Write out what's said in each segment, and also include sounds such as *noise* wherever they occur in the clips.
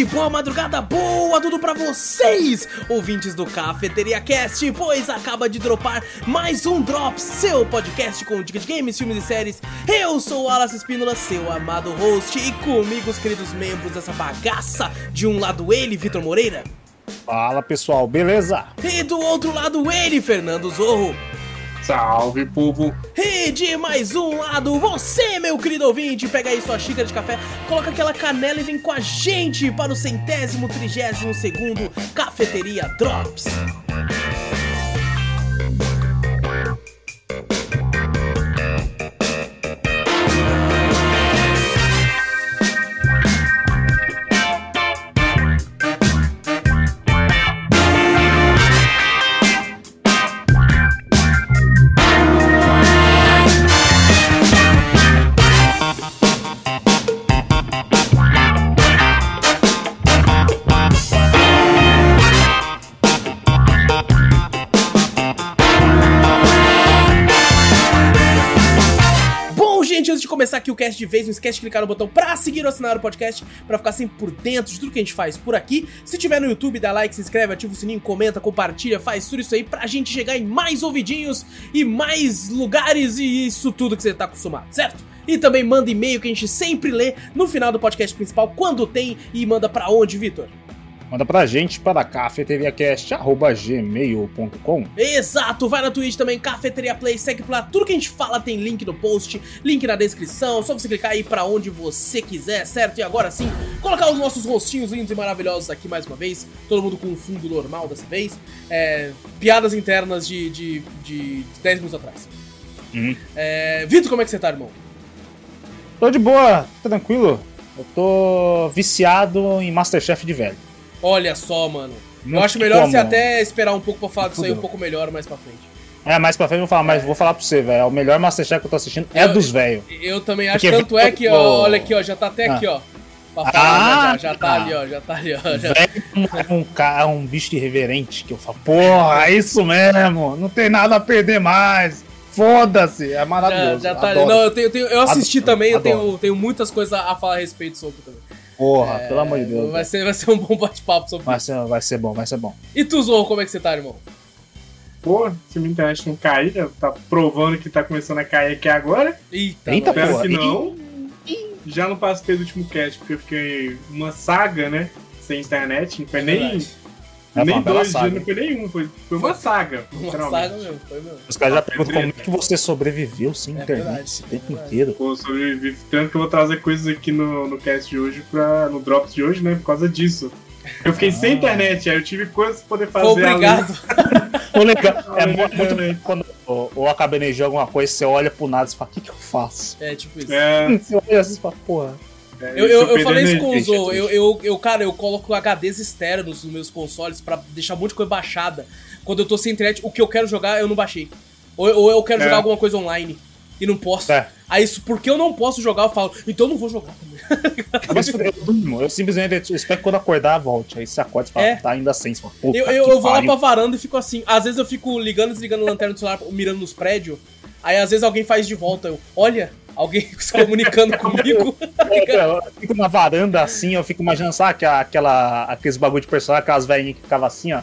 tarde, boa madrugada, boa tudo pra vocês, ouvintes do Cafeteria Cast, pois acaba de dropar mais um Drops, seu podcast com dicas de games, filmes e séries. Eu sou o Alas Espínola, seu amado host, e comigo os queridos membros dessa bagaça. De um lado ele, Vitor Moreira. Fala pessoal, beleza? E do outro lado ele, Fernando Zorro. Salve, povo! E de mais um lado, você, meu querido ouvinte, pega aí sua xícara de café, coloca aquela canela e vem com a gente para o centésimo, trigésimo segundo Cafeteria Drops. Aqui o cast de vez, não esquece de clicar no botão pra seguir ou assinar o podcast, pra ficar sempre por dentro de tudo que a gente faz por aqui. Se tiver no YouTube, dá like, se inscreve, ativa o sininho, comenta, compartilha, faz tudo isso aí pra gente chegar em mais ouvidinhos e mais lugares e isso tudo que você tá acostumado, certo? E também manda e-mail que a gente sempre lê no final do podcast principal, quando tem, e manda pra onde, Vitor? Manda pra gente para cafeteriacast.gmail.com Exato, vai na Twitch também, Cafeteria Play, segue por lá, tudo que a gente fala tem link no post, link na descrição, só você clicar aí pra onde você quiser, certo? E agora sim, colocar os nossos rostinhos lindos e maravilhosos aqui mais uma vez, todo mundo com um fundo normal dessa vez, é, piadas internas de, de, de 10 minutos atrás. Uhum. É, Vitor, como é que você tá, irmão? Tô de boa, tá tranquilo. Eu tô viciado em Masterchef de velho. Olha só, mano. Eu Não acho tem melhor como. você até esperar um pouco pra falar disso aí um pouco melhor mais pra frente. É, mais pra frente eu vou falar, mas vou falar pra você, velho. O melhor Masterchef que eu tô assistindo é Eu- dos velhos. Eu também acho, Porque- tanto é que, ó, Oh. olha aqui, ó, já tá até aqui, ó. Pra falar, Ah, já, já tá tá. ali, ó, já tá ali, ó. Já... Velho é um, ca- é um bicho irreverente que eu falo, porra, é isso mesmo, não tem nada a perder mais. Foda-se, é Já, maravilhoso. já tá ali. adoro. Não, eu, tenho, eu eu assisti Adoro, também, eu tenho, tenho muitas coisas a falar a respeito sobre também. Porra, pelo amor de Deus. Vai ser, vai ser um bom bate-papo sobre Vai isso. ser, vai ser bom, vai ser bom. E tu, Zorro, como é que você tá, irmão? Pô, se minha internet não cair, já tá provando que tá começando a cair aqui agora. Eita, Eita. Espero porra. que não. Já não participei do último cast, porque eu fiquei uma saga, né? Sem internet. Não foi É nem, verdade. Nem dois saga. não foi nenhum. Foi, foi uma saga. Uma saga mesmo, foi mesmo. Os caras já É perguntam como é que você sobreviveu sem É internet verdade, esse é tempo inteiro. Pô, sobrevivi. Tanto que eu vou trazer coisas aqui no, no cast de hoje, pra, no Drops de hoje, né? Por causa disso. Eu fiquei sem Ah. internet, aí eu tive coisas pra poder fazer. Obrigado. *laughs* O legal é mu- muito bom quando o, o Akabeneji alguma coisa, você olha pro nada e fala, o que, que eu faço? É, tipo isso. É, *laughs* Você olha assim e fala, porra. É, Eu, eu, eu falei isso com o Zorro, eu, eu, eu, cara, eu coloco HDs externos nos meus consoles pra deixar um monte de coisa baixada. Quando eu tô sem internet, o que eu quero jogar eu não baixei. Ou, ou eu quero É. jogar alguma coisa online e não posso. É. Aí porque eu não posso jogar, eu falo, então eu não vou jogar também. Mas eu durmo, eu simplesmente espero que quando acordar volte. Aí você acorda e fala, É. tá ainda sem. Puta Eu, eu, eu vou lá pra varanda e fico assim. Às vezes eu fico ligando e desligando a lanterna do celular, mirando nos prédios. Aí às vezes alguém faz de volta. Eu, olha, alguém *laughs* se comunicando comigo. É, *laughs* Eu fico na varanda assim, eu fico imaginando, sabe, aquela, aquela, aqueles bagulho de personagem, aquelas velhinhas que ficavam assim, ó.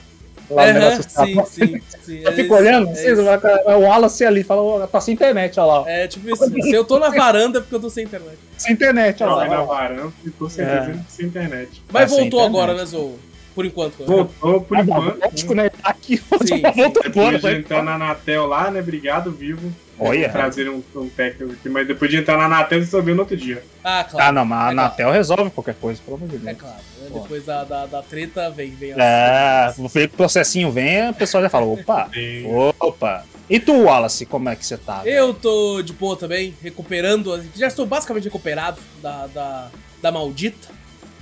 Lá no Aham, negócio sim, sim, sim. Eu É fico isso, olhando, é vocês, isso. o Wallace ali, fala, tá sem internet, olha lá. É tipo isso. Se eu tô na varanda é porque eu tô sem internet. Sem internet, olha vai na lá. varanda e com certeza sem internet. Mas Tá sem voltou internet. agora, né, Zou? Por enquanto. Voltou por Ah, enquanto. Lógico, né? Tá aqui, *laughs* Sim, sim. volta Depois agora. de vai. entrar na Anatel lá, né? Obrigado, Vivo. Olha. Trazer um, um técnico aqui. Mas depois de entrar na Anatel, você só viu no outro dia. Ah, Ah, claro. não, mas a É Anatel resolve qualquer coisa, pelo amor de É Deus. claro. né? Depois da, da, da treta vem, vem. É, o feio que o processinho vem, o pessoal já fala, opa, opa. E tu, Wallace, como é que você tá? Eu tô de boa também, recuperando. Já estou basicamente recuperado da, da, da maldita.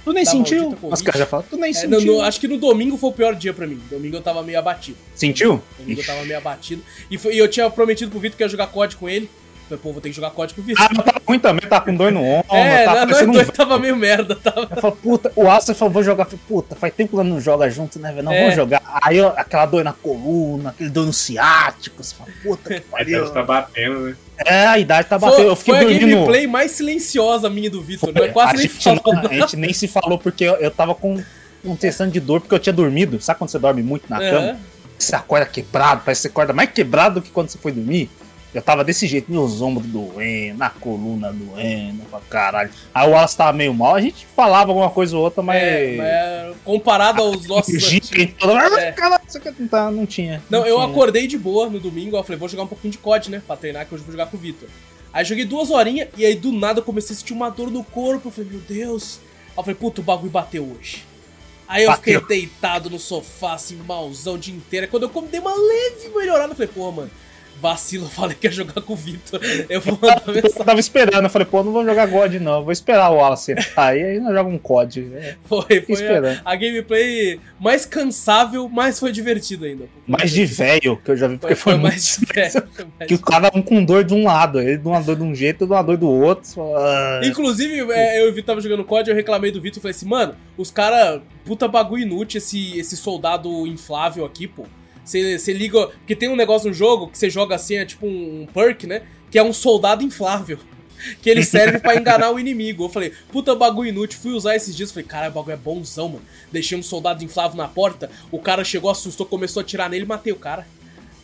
Tu nem da sentiu? maldita Covid. Os caras já falam, tu nem É, no- sentiu. no- acho que no domingo foi o pior dia pra mim. Domingo eu tava meio abatido. Sentiu? Domingo eu Ixi. tava meio abatido. E, foi- e eu tinha prometido pro Vitor que ia jogar COD com ele. Falei, pô, vou ter que jogar COD com o Vitor. Ah, mas tava ruim também, tava com dor no ombro. é, tava nós parecendo um dois tava meio merda, tava. Eu falo, puta, o Aço falou, vou jogar. Falei, puta, faz tempo que não joga junto, né, velho? Não, É. vamos jogar. Aí ó, aquela dor na coluna, aquele dor no ciático. Você fala, puta que *laughs* A pariu. idade tá batendo, né? É, a idade tá batendo. Foi, Eu fiquei foi a dormindo. gameplay mais silenciosa minha do Vitor, né? Quase a, nem gente não- a gente nem se falou porque eu, eu tava com um testando de dor porque eu tinha dormido. Sabe quando você dorme muito na Aham. cama? Você acorda quebrado, parece que você acorda mais quebrado do que quando você foi dormir. Eu tava desse jeito, meus ombros doendo, na coluna doendo, falei, caralho. Aí o Wallace tava meio mal, a gente falava alguma coisa ou outra, mas. É, mas comparado aos nossos. Antigos- a gente toda- É. Caralho, isso aqui não, tá, não tinha. Não, eu tinha. acordei de boa no domingo, eu falei, vou jogar um pouquinho de COD, né? Pra treinar, que hoje eu vou jogar com o Vitor. Aí joguei duas horinhas e aí do nada eu comecei a sentir uma dor no corpo. Eu falei, meu Deus. Aí eu falei, puta, o bagulho bateu hoje. Aí eu Bateu. fiquei deitado no sofá, assim, malzão o dia inteiro. Aí Quando eu dei uma leve melhorada, eu falei, pô, mano, vacilo, eu falei que ia jogar com o Vitor. Eu vou mandar Eu mensagem. tava esperando, eu falei, pô, não vou jogar God não, vou esperar o Wallace entrar aí, aí nós joga um COD. É, Foi, foi a, a gameplay mais cansável, mas foi divertido ainda. Mais de velho que eu já vi, porque foi, foi, foi mais de velho, *laughs* Que o cara um com dor de um lado, ele de uma dor de um jeito e de uma dor do outro. ah. Inclusive, é, eu o Vitor tava jogando COD, eu reclamei do Vitor e falei assim, mano, os cara, puta bagulho inútil esse, esse soldado inflável aqui, pô. Você liga. Porque tem um negócio no jogo que você joga assim, é tipo um, perk, né? Que é um soldado inflável. Que ele serve pra enganar o inimigo. Eu falei, puta bagulho inútil. Fui usar esses dias. Falei, caralho, o bagulho é bonzão, mano. Deixei um soldado inflável na porta. O cara chegou, assustou, começou a atirar nele matei o cara.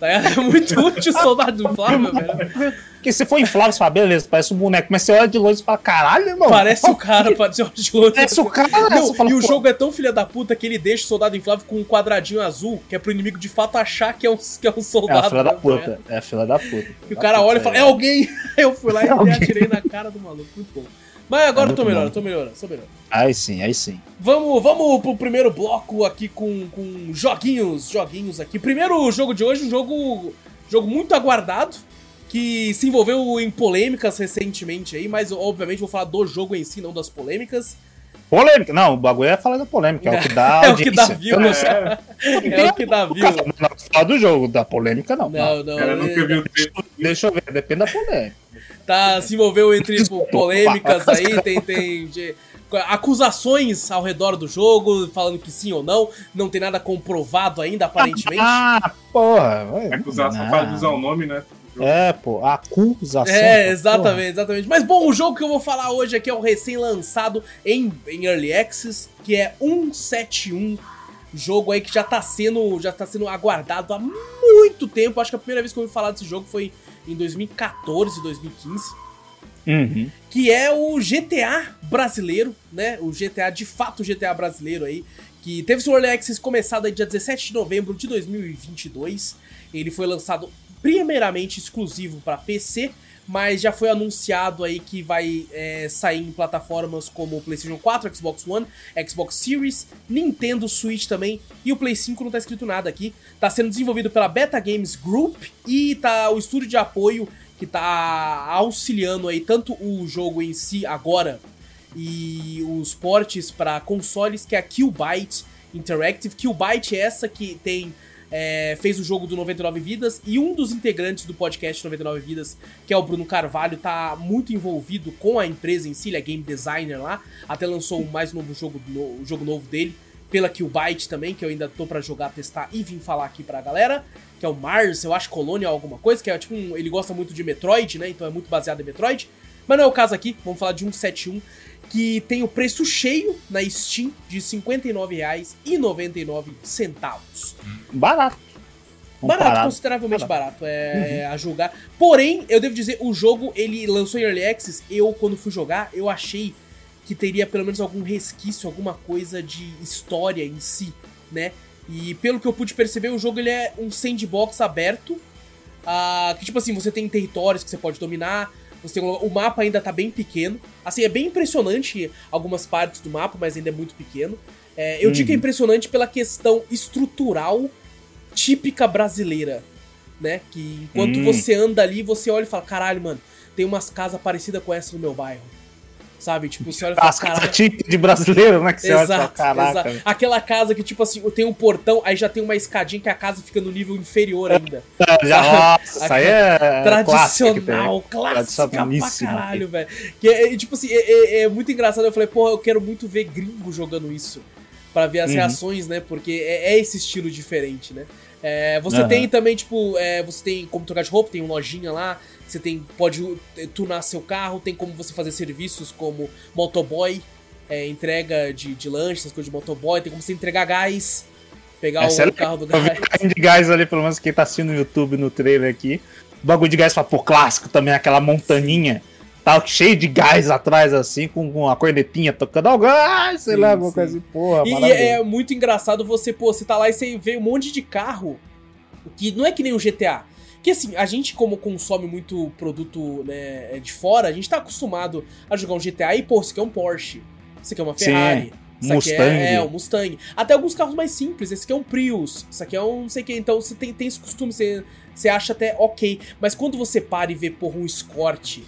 Tá? É muito útil o soldado inflável, velho. Porque se for inflável, você fala, beleza, parece um boneco. Mas você olha de longe e fala, caralho, irmão. Parece o cara, *laughs* parece o de longe. Parece o cara. Não, fala, e o jogo é tão filha da puta que ele deixa o soldado inflável com um quadradinho azul, que é pro inimigo de fato achar que é um, que é um É soldado. a fila da né? puta. É a fila da puta. E o cara olha e fala, é alguém! *laughs* Eu fui lá e É atirei na cara do maluco. Muito bom. Mas agora É eu tô melhor, bom. eu tô melhor, eu tô melhor. Aí sim, aí sim. Vamos, vamos pro primeiro bloco aqui com, com joguinhos, joguinhos aqui. Primeiro jogo de hoje, um jogo, jogo muito aguardado, que se envolveu em polêmicas recentemente aí, mas obviamente vou falar do jogo em si, não das polêmicas. Polêmica. Não, o bagulho é falar da polêmica, é o que dá *laughs* É o que audiência. dá view, não né? sei. É o que dá view. Não, não, falar do jogo, da polêmica não. Não, não. O cara é- nunca viu o texto. Deixa eu ver, depende da polêmica. Tá, se envolveu entre pô, polêmicas aí, tem, tem de- acusações ao redor do jogo, falando que sim ou não, não tem nada comprovado ainda, aparentemente. *laughs* Ah, porra. vai- Acusação não. para usar o nome, né? É, pô, acusação. É, exatamente, exatamente. Mas bom, o jogo que eu vou falar hoje aqui é o recém-lançado em, em Early Access, que é 171. Jogo aí que já tá sendo, já tá sendo aguardado há muito tempo. Acho que a primeira vez que eu ouvi falar desse jogo foi em 2014, 2015. porra. Uhum. que é o GTA brasileiro, né? O GTA, de fato, o GTA brasileiro aí, que teve seu Early Access começado aí dia 17 de novembro de 2022. Ele foi lançado primeiramente exclusivo para PC, mas já foi anunciado aí que vai é, sair em plataformas como PlayStation 4, Xbox One, Xbox Series, Nintendo Switch também, e o Play 5 não tá escrito nada aqui. Tá sendo desenvolvido pela Beta Games Group e tá o estúdio de apoio que tá auxiliando aí tanto o jogo em si agora e os portes para consoles, que é a Killbyte Interactive. Killbyte é essa que tem é, fez o jogo do 99 Vidas e um dos integrantes do podcast 99 Vidas, que é o Bruno Carvalho, tá muito envolvido com a empresa em si, ele é game designer lá, até lançou o mais novo jogo, o jogo novo dele, pela Killbyte também, que eu ainda tô pra jogar, testar e vim falar aqui pra galera, que é o Mars, eu acho Colônia alguma coisa, que é tipo um, ele gosta muito de Metroid, né, então é muito baseado em Metroid, mas não é o caso aqui, vamos falar de 171, que tem o preço cheio na Steam de R$ 59,99. Barato. Barato, Comparado. consideravelmente barato, é, é a julgar. Porém, eu devo dizer, o jogo, ele lançou em Early Access, eu, quando fui jogar, eu achei que teria pelo menos algum resquício, alguma coisa de história em si, né? E pelo que eu pude perceber, o jogo ele é um sandbox aberto, ah, que tipo assim, você tem territórios que você pode dominar, você tem o mapa ainda tá bem pequeno. Assim, é bem impressionante algumas partes do mapa, mas ainda é muito pequeno. É, eu digo que é Uhum. impressionante pela questão estrutural típica brasileira, né? Que enquanto Hum. você anda ali, você olha e fala, caralho, mano, tem umas casas parecidas com essa no meu bairro. Sabe? Tipo, você olha e fala, As casas típicas de brasileiro, né? Que você olha e fala, Exato, caraca. exato. Aquela casa que, tipo assim, tem um portão, aí já tem uma escadinha que a casa fica no nível inferior ainda. Já, nossa, isso aí é. Tradicional, clássica pra caralho, velho. Que é, é, tipo assim, é, é- é muito engraçado. Eu falei, porra, eu quero muito ver gringo jogando isso. Pra ver as Uhum. reações, né? Porque é, é esse estilo diferente, né? É, você Aham. tem também, tipo, é, você tem como trocar de roupa, tem uma lojinha lá, você tem, pode eh, tunar seu carro, tem como você fazer serviços como motoboy, é, entrega de, de lanche, essas coisas de motoboy, tem como você entregar gás, pegar Essa é o carro do Eu vi gás. um carrinho de gás ali, pelo menos quem tá assistindo no YouTube, no trailer aqui. O bagulho de gás, fala, pô, clássico também, aquela montaninha. Tá cheio de gás atrás, assim, com com a cornetinha tocando. Ó, gás, sei Sim, lá, alguma coisa assim, porra, E maravilhoso. é muito engraçado você, pô, você tá lá e você vê um monte de carro que não é que nem o GTA. Que assim, a gente, como consome muito produto né, de fora, a gente tá acostumado a jogar um GTA e, pô, isso aqui é um Porsche. Isso aqui é uma Sim, Ferrari. Isso aqui Mustang. é, é um Mustang. Até alguns carros mais simples. Esse aqui é um Prius. Isso aqui é um não sei o que. Então você tem, tem esse costume, você, você acha até ok. Mas quando você para e vê, porra, um Escort,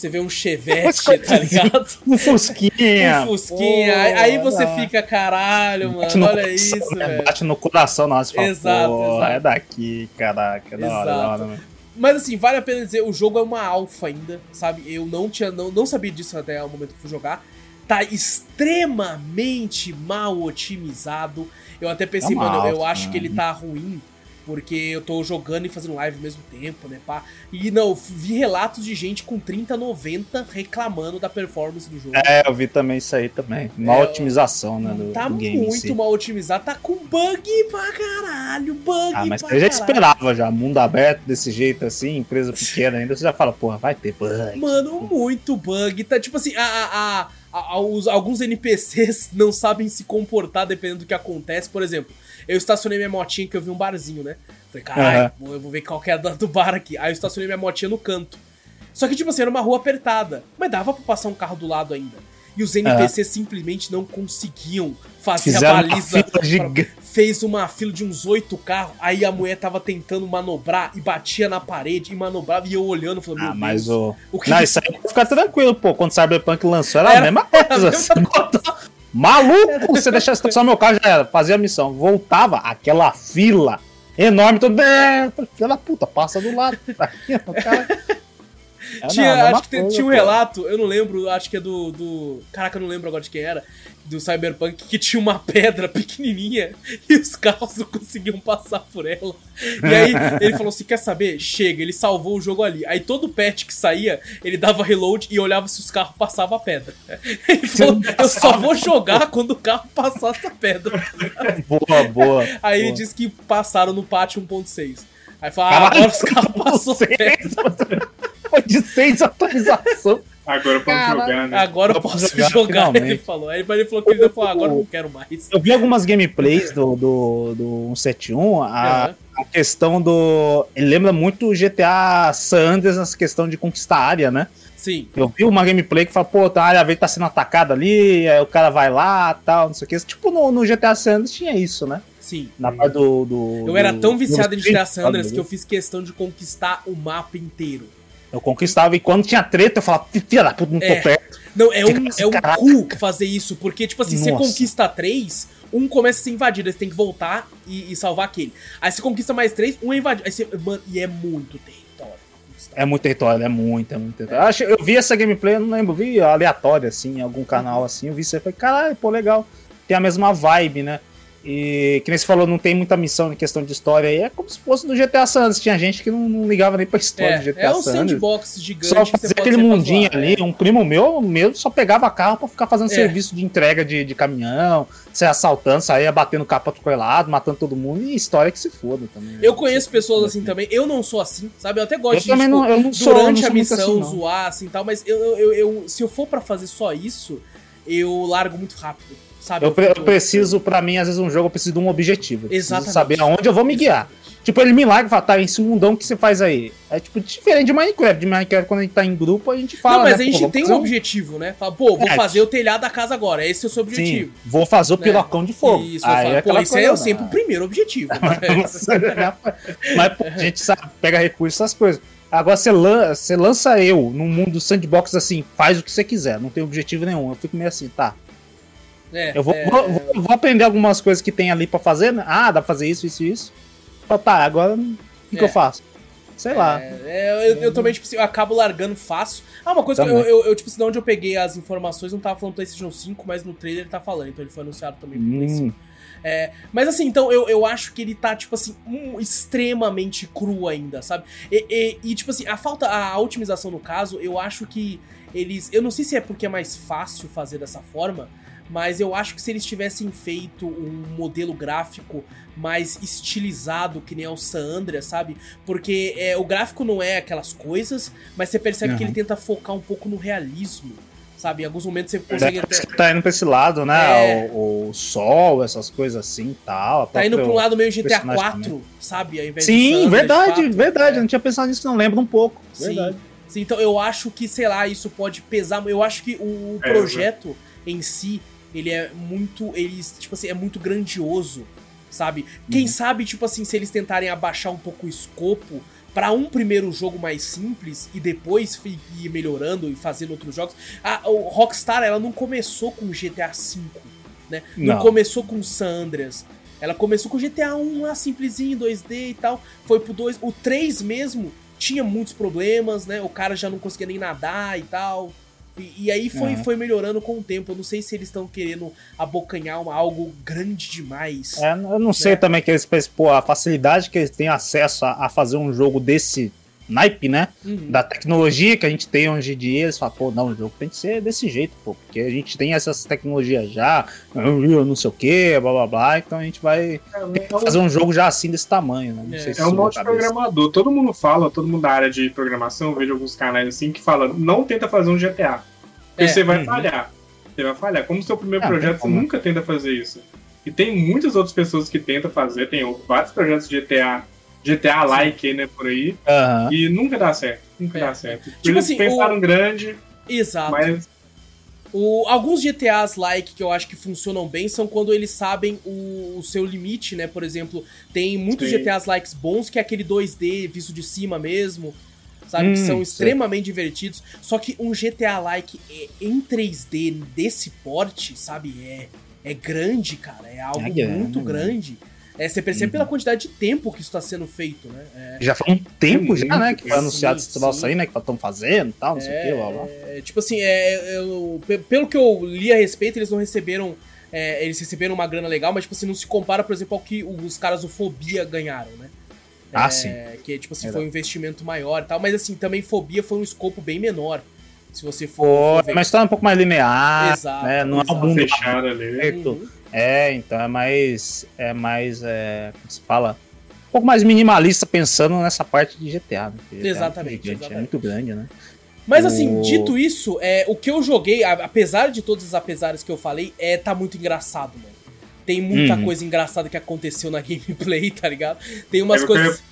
você vê um Chevette, tá Escortezinho. ligado? Um Fusquinha. Um Fusquinha. aí, aí você fica, caralho, mano, no olha coração, isso, né? velho. Bate no coração, nossa, fala, Exato, exato. é daqui, caraca, da hora, da Exato. hora, mano. Mas assim, vale a pena dizer, o jogo é uma alfa ainda, sabe? Eu não tinha não, não sabia disso até o momento que fui jogar. Tá extremamente mal otimizado. Eu até pensei, É mano, eu alfa, acho que ele né? tá ruim porque eu tô jogando e fazendo live ao mesmo tempo, né, pá. E não, vi relatos de gente com 3090 reclamando da performance do jogo. É, eu vi também isso aí também. Mal É, otimização, né, do, tá do game muito si. mal otimizado, tá com bug pra caralho, bug Ah, mas você já esperava já, mundo aberto desse jeito assim, empresa pequena ainda, você já fala, porra, vai ter bug. Mano, muito bug. Tá tipo assim, a, a- a- a- os- alguns NPCs *laughs* não sabem se comportar dependendo do que acontece. Por exemplo, eu estacionei minha motinha que eu vi um barzinho, né? Falei, caralho, eu vou ver qual que é do bar aqui. Aí eu estacionei minha motinha no canto. Só que, tipo assim, era uma rua apertada. Mas dava pra passar um carro do lado ainda. E os NPCs simplesmente não conseguiam fazer Fizeram a uma baliza. pra- gigante. Fez uma fila de uns oito carros. Aí a mulher tava tentando manobrar e batia na parede e manobrava. E eu olhando, falando, meu Ah, mas Deus, o. o que Não, isso aí fica tranquilo, pô. Quando o Cyberpunk lançou, era, Era- a mesma *laughs* era a coisa. mesma bota- Maluco, você deixar estacionar meu carro, já era. Fazia a missão. Voltava, aquela fila enorme, todo. Filha da puta, passa do lado. Cara- *laughs* É, não, Tinha, mesma acho que coisa, tinha um relato, eu não lembro, acho que é do, do. Caraca, eu não lembro agora de quem era. Do Cyberpunk, que tinha uma pedra *laughs* pequenininha e os carros não conseguiam passar por ela. E aí ele falou assim: quer saber? Chega, ele salvou o jogo ali. Aí todo patch que saía, ele dava reload e olhava se os carros passavam a pedra. *laughs* Ele falou: eu só vou jogar quando o carro passar essa pedra. Boa, boa. Aí ele boa. disse que passaram no patch 1.6. Aí falou: ah, agora os carros passaram a pedra. Foi de seis atualização. Agora pode Caralho. jogar, né? Agora eu Eu posso posso jogar, jogar, finalmente. ele falou. Aí ele falou que ele falou, agora eu não quero mais. Eu vi algumas gameplays do, do, do 171, a, a questão do. Ele lembra muito o GTA San Andreas nessa questão de conquistar a área, né? Sim, Eu vi uma gameplay que fala, pô, tá, a área verde tá sendo atacada ali, aí o cara vai lá tal, não sei o que. Tipo, no, no GTA San Andreas tinha isso, né? sim. Na parte do. do Eu era tão viciado em GTA San Andreas que eu fiz questão de conquistar o mapa inteiro. Eu conquistava e quando tinha treta eu falava, filha da puta, não tô É. perto. Não, é Fica um, assim, é um caraca. cu fazer isso, porque, tipo assim, você Nossa. conquista três, um começa a ser invadido, aí você tem que voltar e, e salvar aquele. Aí você conquista mais três, um é invadido. Aí você, mano, e é muito território. É muito território, é muito, é muito território. Eu, acho- eu vi essa gameplay, eu não lembro, vi aleatória, assim, em algum canal assim, eu vi isso e falei, caralho, pô, legal. Tem a mesma vibe, né? E que nem você falou, não tem muita missão em questão de história aí. É como se fosse do GTA San Andreas. Tinha gente que não, não ligava nem pra história do É, GTA é um San Andreas. sandbox gigante Só fazer aquele mundinho zoar, ali. é. Um primo meu mesmo só pegava carro pra ficar fazendo É. serviço de entrega de, de caminhão, saia assaltando, saía batendo capa do lado, matando todo mundo. E história que se foda também. né? Eu conheço pessoas assim também. Eu não sou assim, sabe? Eu até gosto Eu de, também tipo, não, eu não sou não durante sou a missão assim, não. zoar assim e tal, mas eu, eu, eu- se eu for pra fazer só isso, eu largo muito rápido, sabe? Eu, pre- eu preciso, pra mim, às vezes, um jogo eu preciso de um objetivo. Exatamente. saber aonde eu vou me guiar. Tipo, ele me larga e fala, tá, esse mundão que você faz aí. É tipo diferente de Minecraft. De Minecraft, quando a gente tá em grupo, a gente fala. Não, mas né, a gente tem um objetivo, né? Fala, pô, vou É, fazer o telhado da casa agora. Esse é o seu Sim, objetivo. vou fazer o Né? pirocão de fogo. Isso, aí falo, é pô, aí é sempre o né? primeiro objetivo. né? *laughs* *laughs* Mas pô, a gente sabe, pega recursos, essas coisas. Agora você, lan você lança eu num mundo sandbox assim, faz o que você quiser, não tem objetivo nenhum. Eu fico meio assim, tá. É, eu vou, é... vou, vou, vou, aprender algumas coisas que tem ali pra fazer, né? Ah, dá pra fazer isso, isso e isso. Tá, agora o que, que eu é. faço? Sei lá. É, é, eu, eu, também, tipo assim, eu acabo largando fácil. Ah, uma coisa também. que eu, eu, eu, tipo assim, de onde eu peguei as informações, não tava falando PlayStation 5, mas no trailer ele tá falando, então ele foi anunciado também pro PlayStation. Hum. É, mas assim, então eu, eu acho que ele tá, tipo assim, um, extremamente cru ainda, sabe? E, e, e, tipo assim, a falta, a otimização no caso, eu acho que eles. Eu não sei se é porque é mais fácil fazer dessa forma, mas eu acho que se eles tivessem feito um modelo gráfico mais estilizado, que nem é o San Andreas, sabe? Porque é, o gráfico não é aquelas coisas, mas você percebe uhum. que ele tenta focar um pouco no realismo. Sabe, em alguns momentos você consegue. Até... Tá indo pra esse lado, né? É... O, o, sol, essas coisas assim tal. Tá indo pra um lado meio GTA 4, sabe? Ao invés Sim, verdade, fato, verdade. É. Eu não tinha pensado nisso, não lembro um pouco. Sim. Verdade. Sim, então eu acho que, sei lá, isso pode pesar. Eu acho que o é, projeto em si, ele é muito. Ele, tipo assim, é muito grandioso, sabe? Quem uhum. sabe, tipo assim, se eles tentarem abaixar um pouco o escopo para um primeiro jogo mais simples e depois ir melhorando e fazendo outros jogos. A, o Rockstar, ela não começou com GTA V, né? Não, não começou com San Andreas. Ela começou com GTA 1 lá, simplesinho, 2D e tal. Foi pro 2. O 3 mesmo tinha muitos problemas, né? O cara já não conseguia nem nadar e tal. E, e aí foi, uhum. foi melhorando com o tempo. Eu não sei se eles estão querendo abocanhar uma, algo grande demais. É, eu não né? sei também que eles, pô, a facilidade que eles têm acesso a, a fazer um jogo desse naipe, né? Uhum. Da tecnologia que a gente tem hoje em dia, eles falam, pô, não, o jogo tem que ser desse jeito, pô, porque a gente tem essas tecnologias já, não sei o que, blá blá blá, então a gente vai é, fazer um jogo já assim desse tamanho, né? Não é, se é um monte de programador, todo mundo fala, todo mundo da área de programação, eu vejo alguns canais assim que falam, não tenta fazer um GTA, porque é. você vai uhum. falhar. Você vai falhar. Como seu primeiro ah, projeto, você nunca tenta fazer isso. E tem muitas outras pessoas que tentam fazer, tem vários projetos de GTA GTA-like, né, por aí. Uhum. E nunca dá certo. Nunca é. dá certo. Tipo Eles assim, pensaram o... grande. Exato. Mas. O, alguns GTAs like que eu acho que funcionam bem são quando eles sabem o, o seu limite, né? Por exemplo, tem muitos Sim. GTAs likes bons que é aquele 2D visto de cima mesmo, sabe? Hum, que são extremamente divertidos. Só que um GTA like é, em 3D desse porte, sabe? É, é grande, cara. É algo é muito grande. É, você percebe uhum. pela quantidade de tempo que isso está sendo feito, né? É, já foi um tempo já, né? Que foi anunciado esse troço aí, né? Que estão fazendo e tal, não sei o que, lá, lá. É, tipo assim, é, eu, pelo que eu li a respeito, eles não receberam. É, eles receberam uma grana legal, mas tipo assim, não se compara, por exemplo, ao que os caras do Fobia ganharam, né? Ah, é, sim. Que, tipo assim, foi um investimento maior e tal, mas assim, também Fobia foi um escopo bem menor. Se você for. for mas tá um pouco mais linear. Exato. Né? Não exato. é um mundo fechado ali. Uhum. É, então é mais. É mais. É, como se fala? Um pouco mais minimalista pensando nessa parte de GTA. Né? Exatamente, é, exatamente. é muito grande, né? Mas assim, dito isso, é, o que eu joguei, apesar de todos os apesares que eu falei, é tá muito engraçado, mano. Tem muita uhum. coisa engraçada que aconteceu na *laughs* gameplay, tá ligado? Tem umas coisas.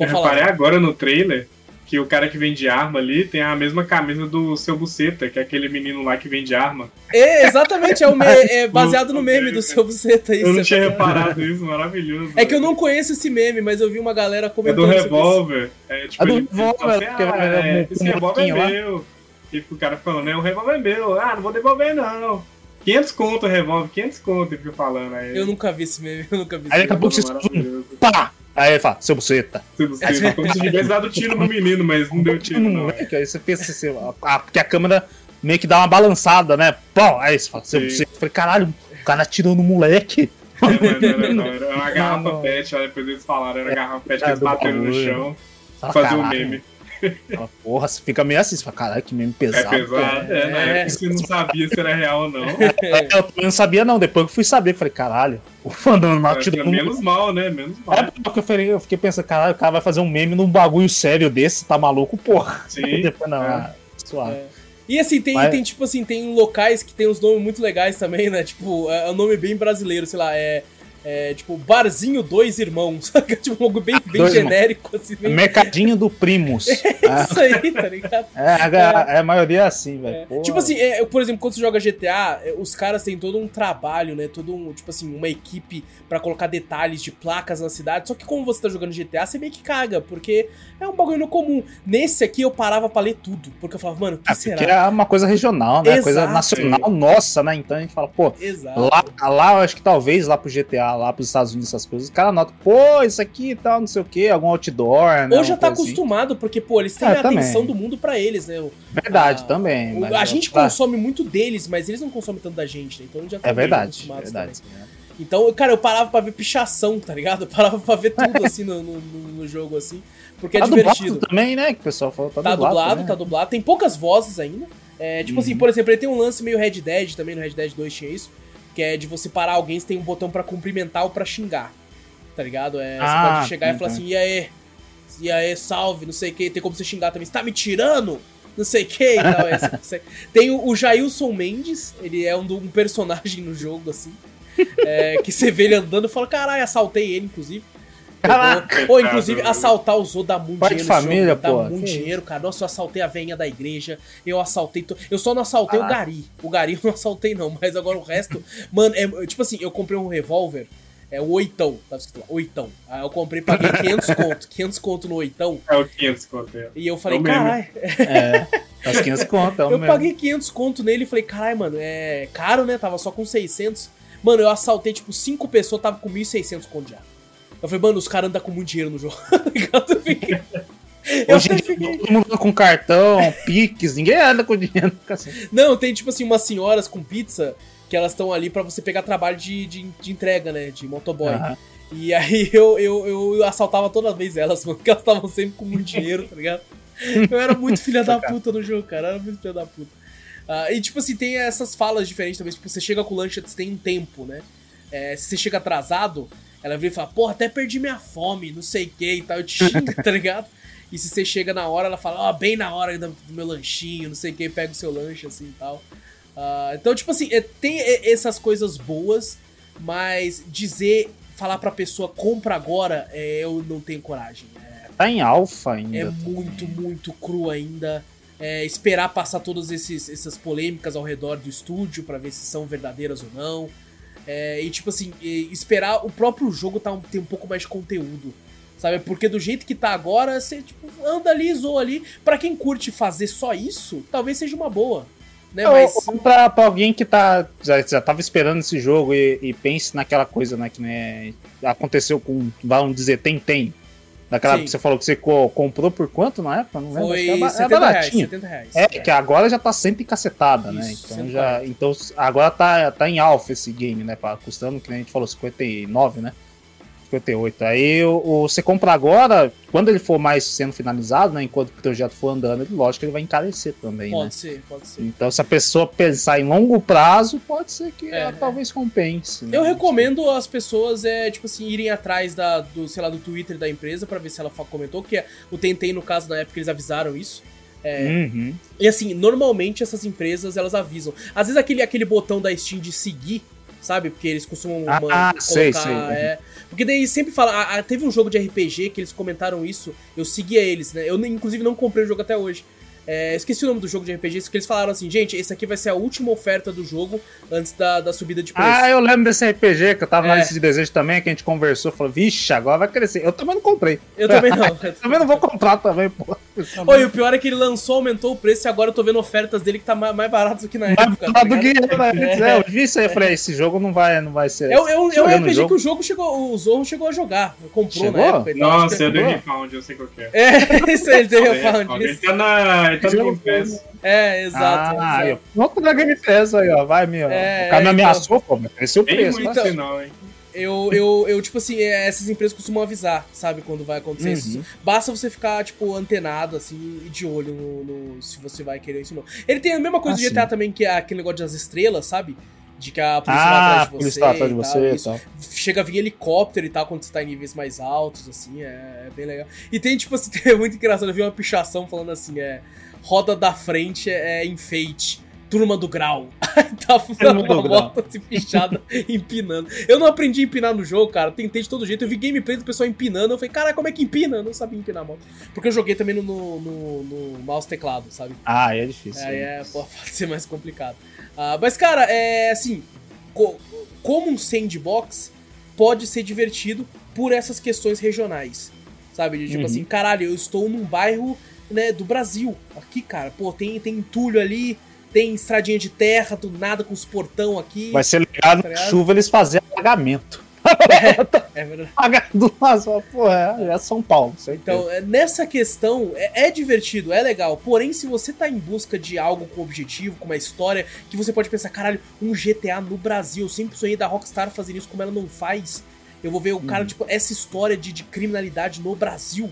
Eu, eu reparei agora no trailer que o cara que vende arma ali tem a mesma camisa do seu Buceta, que é aquele menino lá que vende arma. É, exatamente, é, o me *laughs* é baseado no meme do seu Buceta. Isso, eu não tinha reparado isso, maravilhoso. É que eu não conheço esse meme, mas eu vi uma galera comentando. É do revólver. É, tipo, é do revólver. Assim, ah, é, esse revólver é meu. E o cara falando, né, o revólver é meu. Ah, não vou devolver não. 500 conto o revólver, 500 conto, ele fica falando aí. Eu nunca vi esse meme, *laughs* eu nunca vi esse Aí daqui a pouco você... Pá! Aí ele fala, seu buceta. Seu buceta. Como se tivesse dado tiro no menino, mas não deu tiro, não. É, *laughs* aí você pensa assim, a, porque a câmera meio que dá uma balançada, né? Pô, aí você fala, seu buceta. Eu falei, caralho, o cara atirou no moleque. É, mas era, não, era uma garrafa não, pet, aí depois eles falaram, era garrafa pet que eles bateram no chão. Fazer um meme. Porra, você fica meio assim, você fala, caralho, que meme pesado. É pesado, é, na é. época você não sabia se era real ou não. *laughs* É, eu não sabia, não. Depois que eu fui saber, falei, caralho, o fandom mal tirou. Menos mal, né? Menos mal. É porque eu, falei, eu fiquei pensando, caralho, o cara vai fazer um meme num bagulho sério desse, tá maluco, porra. Sim. *laughs* Depois não, é. ah, suave. É. E assim, tem, Mas... tem, tipo assim, tem locais que tem uns nomes muito legais também, né? Tipo, é um nome bem brasileiro, sei lá, é É, tipo, Barzinho Dois Irmãos. *laughs* tipo, um logo bem, bem genérico, assim. Bem... Mercadinho do Primos. *laughs* é isso aí, tá ligado? *laughs* É, a, é. a maioria é assim, velho. É. Tipo assim, é, por exemplo, quando você joga GTA, é, os caras têm todo um trabalho, né? Todo um, tipo assim, uma equipe para colocar detalhes de placas na cidade. Só que como você tá jogando GTA, você meio que caga, porque é um bagulho no comum. Nesse aqui eu parava pra ler tudo, porque eu falava, mano, o que ah, será? Porque é uma coisa regional, né? Exato. Coisa nacional nossa, né? Então a gente fala, pô, Exato. lá, lá eu acho que talvez lá pro GTA, lá pros Estados Unidos, essas coisas, o cara nota, pô, isso aqui e tal, não sei o que, algum outdoor, né? Ou já tá acostumado, assim. porque, pô, eles têm é, a atenção do mundo para eles, né? Verdade, a, também. a gente pra... consome muito deles, mas eles não consomem tanto da gente, né? Então já tá É verdade, verdade. Também. Então, cara, eu parava pra ver pichação, tá ligado? Eu parava pra ver tudo *laughs* assim no, no, no jogo, assim. Porque tá é divertido. também, né? Que o pessoal falou, tá, tá dublado. dublado, né? tá dublado. Tem poucas vozes ainda. É, tipo uhum. assim, por exemplo, ele tem um lance meio Red Dead também, no Red Dead 2 tinha isso. Que é de você parar alguém, você tem um botão para cumprimentar ou pra xingar. Tá ligado? É, ah, você pode chegar e falar assim, e aí? E aí, salve, não sei o que. Tem como você xingar também. Você tá me tirando? Não sei o que e tal. É, *laughs* tem o, o Jailson Mendes, ele é um, um personagem no jogo, assim. É, que você vê ele andando e fala, caralho, assaltei ele, inclusive. Caraca, Ou, inclusive, assaltar o Zo dá muito Pai dinheiro. De família, jogo, pô. Dá muito dinheiro, cara. Nossa, eu assaltei a venha da igreja. Eu assaltei. To... Eu só não assaltei ah. o Gari. O Gari *laughs* eu não assaltei, não. Mas agora o resto. mano, é, tipo assim, eu comprei um revólver. É o oitão, tá escrito lá, oitão. Aí eu comprei, paguei *laughs* 500 conto, 500 conto no oitão. É o 500 conto, é. E eu falei, caralho. É, as 500 conto, é o Eu mesmo. paguei 500 conto nele e falei, caralho, mano, é caro, né? Tava só com 600. Mano, eu assaltei, tipo, 5 pessoas, tava com 1.600 conto já. Eu falei, mano, os caras andam com muito dinheiro no jogo. *laughs* eu fiquei... Hoje dia, todo mundo com cartão, piques, ninguém anda com dinheiro. Não, tem tipo assim, umas senhoras com pizza que elas estão ali para você pegar trabalho de, de, de, entrega, né? De motoboy. Uhum. E aí *laughs* eu, eu, eu assaltava toda vez elas, mano, porque elas estavam sempre com muito dinheiro, tá ligado? Eu era muito filha da puta no jogo, cara. Eu era muito filha da puta. Uh, e tipo assim, tem essas falas diferentes também. Tipo, você chega com o lanche, você tem um tempo, né? É, se você chega atrasado, ela vira e fala, porra, até perdi minha fome, não sei o que e tal, eu te xinga, *laughs* tá ligado? E se você chega na hora, ela fala, ó, oh, bem na hora do, meu lanchinho, não sei o que, pega o seu lanche, assim e tal. Uh, então, tipo assim, é, tem essas coisas boas, mas dizer, falar pra pessoa, compra agora, é, eu não tenho coragem. É, tá em alfa ainda. É muito, muito cru ainda. É, esperar passar todas esses, essas polêmicas ao redor do estúdio para ver se são verdadeiras ou não. É, e tipo assim, esperar o próprio jogo tá um, ter um pouco mais de conteúdo. Sabe? Porque do jeito que tá agora, você tipo, anda ali, zoa ali. Pra quem curte fazer só isso, talvez seja uma boa. Né? Mas... Ou pra, pra alguém que tá, já, já tava esperando esse jogo e, e pense naquela coisa, né? Que né, aconteceu com, vamos dizer, tem, tem. Daquela Sim. que você falou que você co comprou por quanto na época? Não lembro. Foi é, 70 é reais, 70 reais. É, é, que agora já tá sempre cacetada, né? Então já. Então agora tá, tá em alfa esse game, né? Custando, que a gente falou, 59, né? 58. Aí o, você compra agora, quando ele for mais sendo finalizado, né? Enquanto o projeto for andando, ele, lógico que ele vai encarecer também. Pode né? ser, pode ser. Então, se a pessoa pensar em longo prazo, pode ser que é, ela é. talvez compense. Né? Eu recomendo as pessoas, é, tipo assim, irem atrás da, do, sei lá, do Twitter da empresa para ver se ela comentou, que é, o Tentei, no caso, na época, eles avisaram isso. É, uhum. E assim, normalmente essas empresas elas avisam. Às vezes aquele, aquele botão da Steam de seguir, sabe? Porque eles costumam ah, colocar. Sei, sei. É, porque daí sempre fala. Ah, ah, teve um jogo de RPG que eles comentaram isso. Eu seguia eles, né? Eu, inclusive, não comprei o jogo até hoje. É, esqueci o nome do jogo de RPG, que eles falaram assim, gente, esse aqui vai ser a última oferta do jogo antes da, da subida de preço. Ah, eu lembro desse RPG que eu tava é. na lista de desejo também, que a gente conversou, falou, vixe, agora vai crescer. Eu também não comprei. Eu também *laughs* não. eu também não vou comprar também, pô. Oi, o pior é que ele lançou, aumentou o preço e agora eu tô vendo ofertas dele que tá mais, mais barato do que na mais época. Mais barato do que na né? é. Eu vi isso aí, eu falei, esse jogo não vai, não vai ser. É, é, um, é um RPG jogo. que o jogo chegou, o Zorro chegou a jogar, comprou chegou? na época. Então, Nossa, é do Refound, eu sei qual que é. É, *laughs* isso aí, do Refound. Ele tá na, tá no Game Pass. É, exato. Ah, exato. Vamos na Game Pass aí, ó. Vai, meu. É, o cara me então. ameaçou, pô, mas cresceu o preço. Muito então, não, hein? Eu, eu, eu, tipo assim, é, essas empresas costumam avisar, sabe, quando vai acontecer uhum. isso. Basta você ficar, tipo, antenado, assim, e de olho no, no, se você vai querer isso ou não. Ele tem a mesma coisa ah, do GTA sim. também, que é aquele negócio das estrelas, sabe? De que a polícia ah, vai atrás de você. Tá atrás de você e tal. Chega a vir helicóptero e tal, quando você tá em níveis mais altos, assim, é, é bem legal. E tem, tipo *laughs* assim, é muito engraçado, eu vi uma pichação falando assim, é roda da frente é enfeite. Turma do Grau. *laughs* tava Turma uma moto assim, pichada, *laughs* empinando. Eu não aprendi a empinar no jogo, cara. Tentei de todo jeito. Eu vi gameplay do pessoal empinando. Eu falei, cara, como é que empina? Eu não sabia empinar a moto. Porque eu joguei também no, no, no mouse teclado, sabe? Ah, é difícil. É, é, é *laughs* pode ser mais complicado. Uh, mas, cara, é assim. Co como um sandbox, pode ser divertido por essas questões regionais. Sabe? Tipo uhum. assim, caralho, eu estou num bairro né, do Brasil. Aqui, cara, pô, tem, tem entulho ali, tem estradinha de terra, do nada com os portão aqui. Vai ser ligado tá chuva eles fazerem pagamento. É, *laughs* é verdade. Pagando porra, é, é São Paulo. Então, é, nessa questão, é, é, divertido, é legal. Porém, se você tá em busca de algo com objetivo, com uma história, que você pode pensar, caralho, um GTA no Brasil, eu sempre sonhei da Rockstar fazer isso como ela não faz. Eu vou ver o cara, uhum. tipo, essa história de, de criminalidade no Brasil.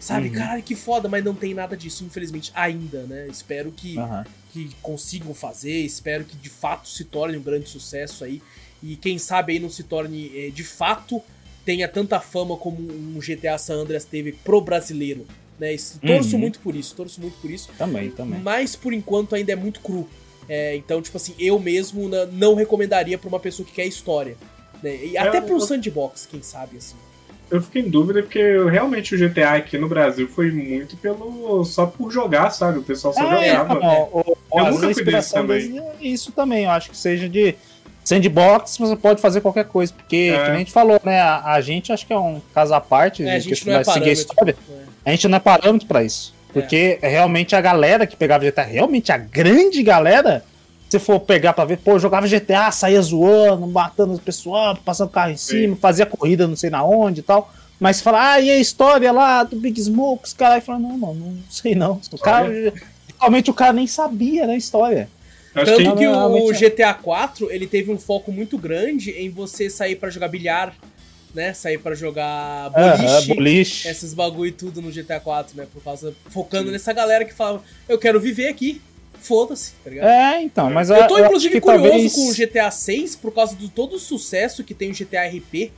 Sabe? Uhum. Caralho, que foda, mas não tem nada disso, infelizmente, ainda, né? Espero que, uhum. que consigam fazer, espero que de fato se torne um grande sucesso aí. E quem sabe aí não se torne é, de fato tenha tanta fama como um GTA San Andreas teve pro brasileiro. Né? Torço uhum. muito por isso, torço muito por isso. Também, também. Mas por enquanto ainda é muito cru. É, então, tipo assim, eu mesmo não recomendaria pra uma pessoa que quer história. Né? E é, até pro sandbox, quem sabe, assim. Eu fiquei em dúvida porque realmente o GTA aqui no Brasil foi muito pelo. só por jogar, sabe? O pessoal só é, jogava. Não, o, o, eu nunca fui desse também. É isso também, eu acho que seja de. Sandbox você pode fazer qualquer coisa, porque, é. que a gente falou, né? A, a, gente acho que é um caso à parte, é, a gente não é seguir a história. É. A gente não é parâmetro pra isso. Porque é. realmente a galera que pegava GTA, realmente a grande galera, se for pegar pra ver, pô, jogava GTA, saía zoando, matando o pessoal, passando carro em cima, Sim. fazia corrida não sei na onde e tal. Mas fala, ah, e a história lá do Big Smoke? Os caras falam, não, não, não sei não. O cara, realmente o cara nem sabia da história. Tanto que, que o, GTA 4 ele teve um foco muito grande em você sair para jogar bilhar, né? Sair para jogar boliche, uh -huh, boliche, esses bagulho e tudo no GTA 4, né? Por causa focando Sim. nessa galera que fala, eu quero viver aqui. Foda-se, tá ligado? É, então, mas eu tô eu inclusive curioso talvez... com o GTA 6 por causa de todo o sucesso que tem o GTA RP,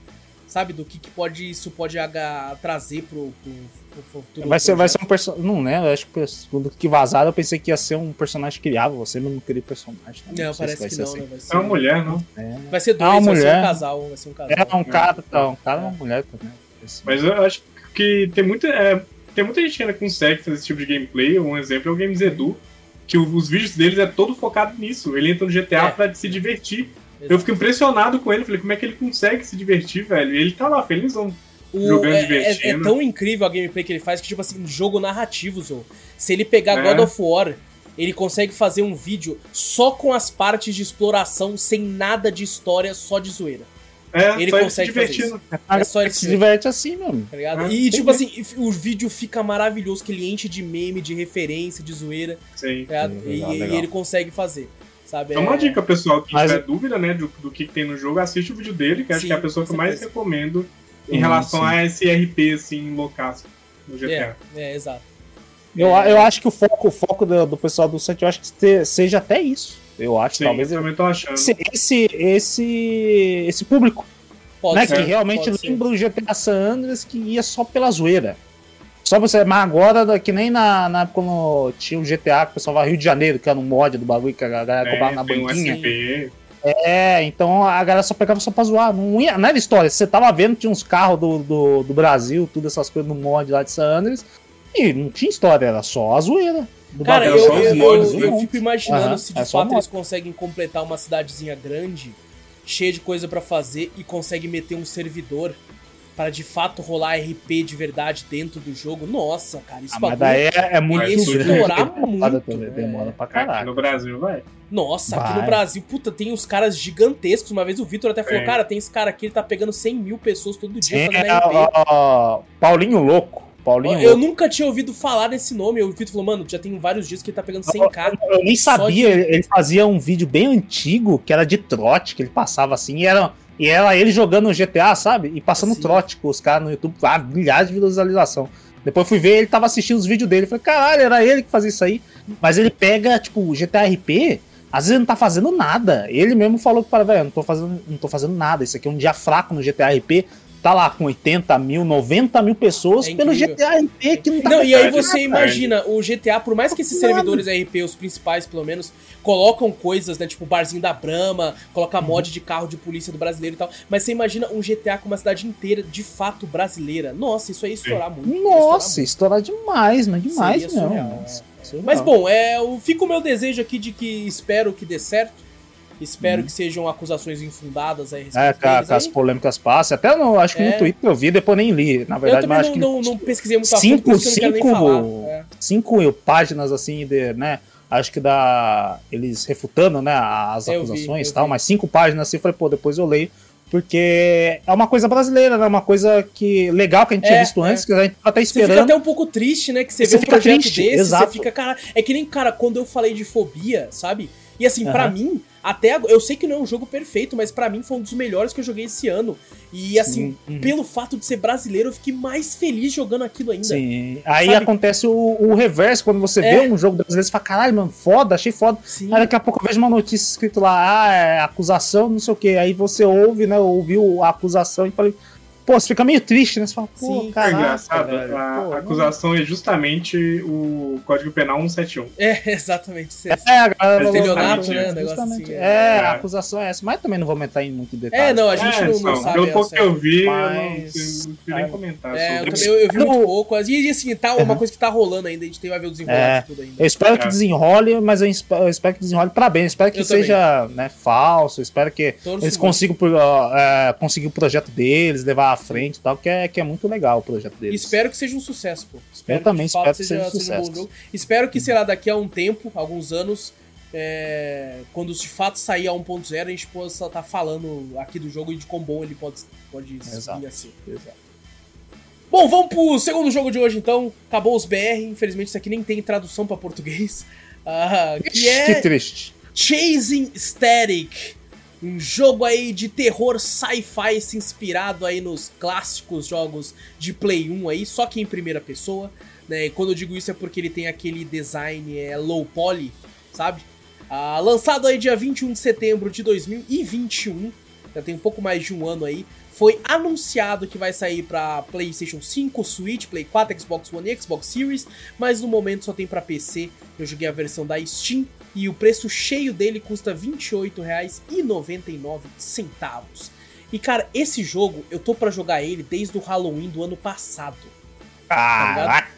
sabe? Do que, que pode, isso pode trazer pro, pro Vai ser, vai ser um personagem. Não lembro, acho que segundo que vazaram, eu pensei que ia ser um personagem criável. Você não queria personagem. Né? Não, não parece que não, assim. né? Vai ser... É uma mulher, não? É. Vai ser dois, é uma vai mulher. ser um casal. Vai ser um casal. É um cara, tá, um cara e uma mulher também. Mas eu acho que tem muita, é, tem muita gente que ainda consegue fazer esse tipo de gameplay. Um exemplo é o Games Edu, que os vídeos deles é todo focado nisso. Ele entra no GTA é. pra se divertir. Exato. Eu fico impressionado com ele. Falei, como é que ele consegue se divertir, velho? E ele tá lá, felizão. O, jogando é, divertindo. É, é, tão incrível a gameplay que ele faz que, tipo assim, jogo narrativo, Zo. Se ele pegar é. God of War, ele consegue fazer um vídeo só com as partes de exploração, sem nada de história, só de zoeira. É, ele consegue fazer isso. É só ele se diverte assim mesmo. Tá ligado? e, tipo assim, o vídeo fica maravilhoso, que ele enche de meme, de referência, de zoeira. Sim. Tá Sim legal, e, legal. e, ele consegue fazer. Sabe? É uma dica, pessoal, que Mas... tiver dúvida, né, do, do que tem no jogo, assiste o vídeo dele, que acho que é a pessoa que eu mais recomendo em relação sim. a esse RP, assim, loucaço no GTA. É, é exato. Eu, é... eu acho que o foco, o foco do, do pessoal do site, eu acho que seja até isso. Eu acho, Sim, talvez. Eu também tô achando. Esse, esse, esse, esse público. Pode né, ser, que realmente lembra o GTA San Andreas que ia só pela zoeira. Só você, mas agora, que nem na, na época quando tinha o GTA, que o pessoal vai Rio de Janeiro, que era um mod do bagulho que a galera é, comprava na banquinha. Um é, então a galera só pegava só pra zoar. Não, ia, não era história. Você tava vendo, tinha uns carros do, do, do Brasil, tudo essas coisas no mod lá de San Andreas. E não tinha história, era só a zoeira. Cara, eu, eu, eu, mods, eu, fico imaginando uhum, se de é fato eles conseguem completar uma cidadezinha grande, cheia de coisa para fazer, e conseguem meter um servidor para de fato rolar RP de verdade dentro do jogo, nossa, cara, isso ah, mas daí é, é muito explorar muito. Também, né? Demora pra caralho. Aqui no Brasil, vai. Nossa, vai. aqui no Brasil, puta, tem uns caras gigantescos. Uma vez o Vitor até falou, é. cara, tem esse cara aqui, ele tá pegando 100 mil pessoas todo dia Sim, fazendo RP. Ó, ó, Paulinho Louco. Paulinho eu nunca tinha ouvido falar desse nome. O Vitor falou, mano, já tem vários dias que ele tá pegando 100k. Eu, eu nem sabia, de... ele fazia um vídeo bem antigo, que era de trote, que ele passava assim, e era e era ele jogando no GTA, sabe? E passando Sim. trote com os caras no YouTube, ah, milhares de visualização. Depois fui ver, ele tava assistindo os vídeos dele. Falei, caralho, era ele que fazia isso aí. Mas ele pega, tipo, GTA RP, às vezes ele não tá fazendo nada. Ele mesmo falou que velho, não tô fazendo, não tô fazendo nada. Isso aqui é um dia fraco no GTA RP. Tá lá com 80 mil, 90 mil pessoas É pelo. GTA RP que não tá Não, e aí você imagina, o GTA, por mais que esses servidores RP, os principais pelo menos, colocam coisas, né, tipo o barzinho da Brahma, coloca mod de carro de polícia do brasileiro e tal, mas você imagina um GTA com uma cidade inteira de fato brasileira. Nossa, isso aí ia estourar muito. ia estourar Nossa, estourar demais, mas demais Seria mesmo. surreal, Surreal. Mas bom, é, fica o meu desejo aqui de que espero que dê certo. Espero Uhum. que sejam acusações infundadas aí É, que, a- as polêmicas passem. Até no, acho que É. no Twitter eu vi, depois nem li. Na Eu verdade, também mas não, acho que não, não pesquisei muito a fundo, cinco, eu não cinco. É. cinco páginas assim de, né? Acho que dá eles refutando, né, as Eu acusações eu e tal, vi. mas cinco páginas assim, eu falei, pô, depois eu leio, porque é uma coisa brasileira, né? Uma coisa que legal que a gente É, tinha visto é. antes, que a gente tá até Você fica esperando. até um pouco triste, né? Que você, Você vê um fica projeto triste, desse, exato. você fica, cara. É que nem, cara, quando eu falei de fobia, sabe? E assim, pra Aham. mim, até agora, eu sei que não é um jogo perfeito, mas pra mim foi um dos melhores que eu joguei esse ano. E assim, Sim, uhum. pelo fato de ser brasileiro, eu fiquei mais feliz jogando aquilo ainda. Sim. Aí Sabe? acontece o, o reverso, quando você É. vê um jogo brasileiro, você fala, caralho, mano, foda, achei foda. Sim. Aí daqui a pouco eu vejo uma notícia escrito lá, ah, é acusação, não sei o que. Aí você ouve, né? Ouviu a acusação e falei, pô, você fica meio triste, né? Você fala, pô, Sim. É caralho. engraçado, velho, a pô, não- acusação é justamente o Código Penal 171. É, *laughs* exatamente. É, a galera Estelionato, né, negócio Justamente. assim, é, é. a acusação é essa. Mas também não vou entrar em muito detalhe. É, não, a gente É, não, não sabe. Pelo pouco que eu vi, Mas- eu não, não fui nem comentar É, eu, sobre também, eu, eu vi Não. muito pouco. E assim, tá uma Uhum. coisa que tá rolando ainda, a gente tem, vai ver o desenrolar É. de tudo ainda. Eu espero que É. desenrole, mas eu espero, eu espero que desenrole pra bem. Eu espero que Eu seja né, falso. Eu espero que eles consigam é, conseguir o projeto deles, levar à frente e tal, que é, que é muito legal o projeto deles. Espero que seja um sucesso, pô. Espero Eu também fato espero que seja um um bom jogo. Espero que, sei lá, daqui a um tempo, alguns anos, é, quando de fato sair a 1.0, a gente possa estar falando aqui do jogo e de quão bom ele pode, pode Exato. vir a ser. Bom, vamos pro segundo jogo de hoje então. Acabou os BR, infelizmente isso aqui nem tem tradução pra português. *laughs* Ah, que Que é triste. Chasing Static. Um jogo aí de terror sci-fi se inspirado aí nos clássicos jogos de Play 1 aí, só que em primeira pessoa. Né? E quando eu digo isso é porque ele tem aquele design é, low poly, sabe? Ah, lançado aí dia 21 de setembro de 2021, já tem um pouco mais de um ano aí. Foi anunciado que vai sair pra PlayStation 5, Switch, Play 4, Xbox One e Xbox Series, mas no momento só tem pra PC. Eu joguei a versão da Steam e o preço cheio dele custa R$ 28,99. E cara, esse jogo eu tô pra jogar ele desde o Halloween do ano passado. Caraca.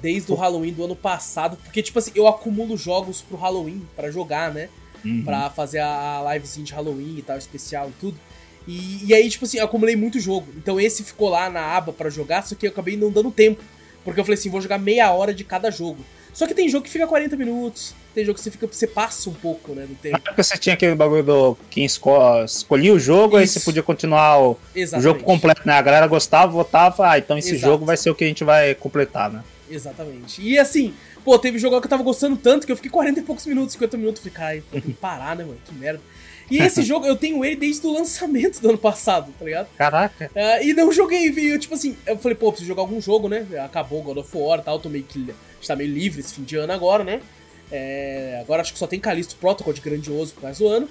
Desde o Halloween do ano passado, porque tipo assim, eu acumulo jogos pro Halloween pra jogar, né? Uhum. Pra fazer a livezinha de Halloween e tal, especial e tudo. E, e aí, tipo assim, eu acumulei muito jogo. Então esse ficou lá na aba pra jogar, só que eu acabei não dando tempo. Porque eu falei assim, vou jogar meia hora de cada jogo. Só que tem jogo que fica 40 minutos, tem jogo que você fica, você passa um pouco, né, do tempo. Porque você tinha aquele bagulho do quem esco- escolhia o jogo, aí Isso. você podia continuar o, o jogo completo, né? A galera gostava, votava, ah, então esse Exato. jogo vai ser o que a gente vai completar, né? Exatamente. E assim, pô, teve jogo que eu tava gostando tanto que eu fiquei 40 e poucos minutos, 50 minutos. Falei, caralho, tem que parar, né, mano? Que merda. E esse *laughs* jogo, eu tenho ele desde o lançamento do ano passado, tá ligado? Caraca. Ah, e não joguei, veio, tipo assim, eu falei, pô, preciso jogar algum jogo, né? Acabou God of War e tal, tô meio que. A gente tá meio livre esse fim de ano agora, né? É, agora acho que só tem Callisto Protocol de grandioso pro resto do ano.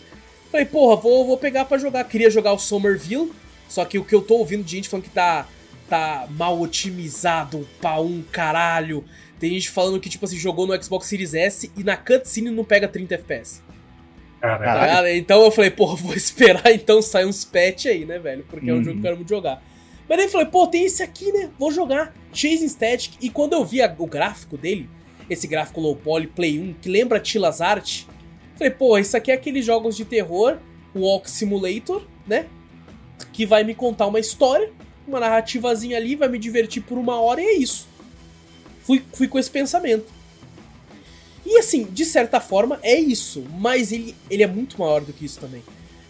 Falei, porra, vou, vou pegar pra jogar. Queria jogar o Somerville, só que o que eu tô ouvindo de gente falando que tá, tá mal otimizado pra um caralho. Tem gente falando que, tipo assim, jogou no Xbox Series S e na cutscene não pega 30 FPS. Cara, Tá Caralho. ligado? Então eu falei, porra, vou *laughs* esperar então sair uns patch aí, né, velho? Porque é um Uhum. jogo que eu quero muito jogar. Mas daí falei, pô, tem esse aqui, né? Vou jogar. Chasing Static. E quando eu vi o gráfico dele, esse gráfico low poly Play 1, que lembra Tilas Art, falei, pô, isso aqui é aqueles jogos de terror, Walk Simulator, né? Que vai me contar uma história, uma narrativazinha ali, vai me divertir por uma hora e é isso. Fui, fui com esse pensamento. E assim, de certa forma, é isso. Mas ele, ele é muito maior do que isso também.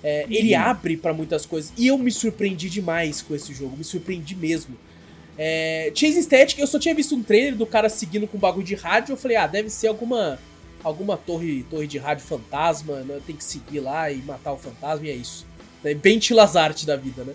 É, ele abre pra muitas coisas. E eu me surpreendi demais com esse jogo. Me surpreendi mesmo. É, Chasing Static, eu só tinha visto um trailer do cara seguindo com um bagulho de rádio. Eu falei, ah, deve ser alguma alguma torre, torre de rádio fantasma. Né? Tem que seguir lá e matar o fantasma e é isso. Né? Bem Tilazarte da vida, né?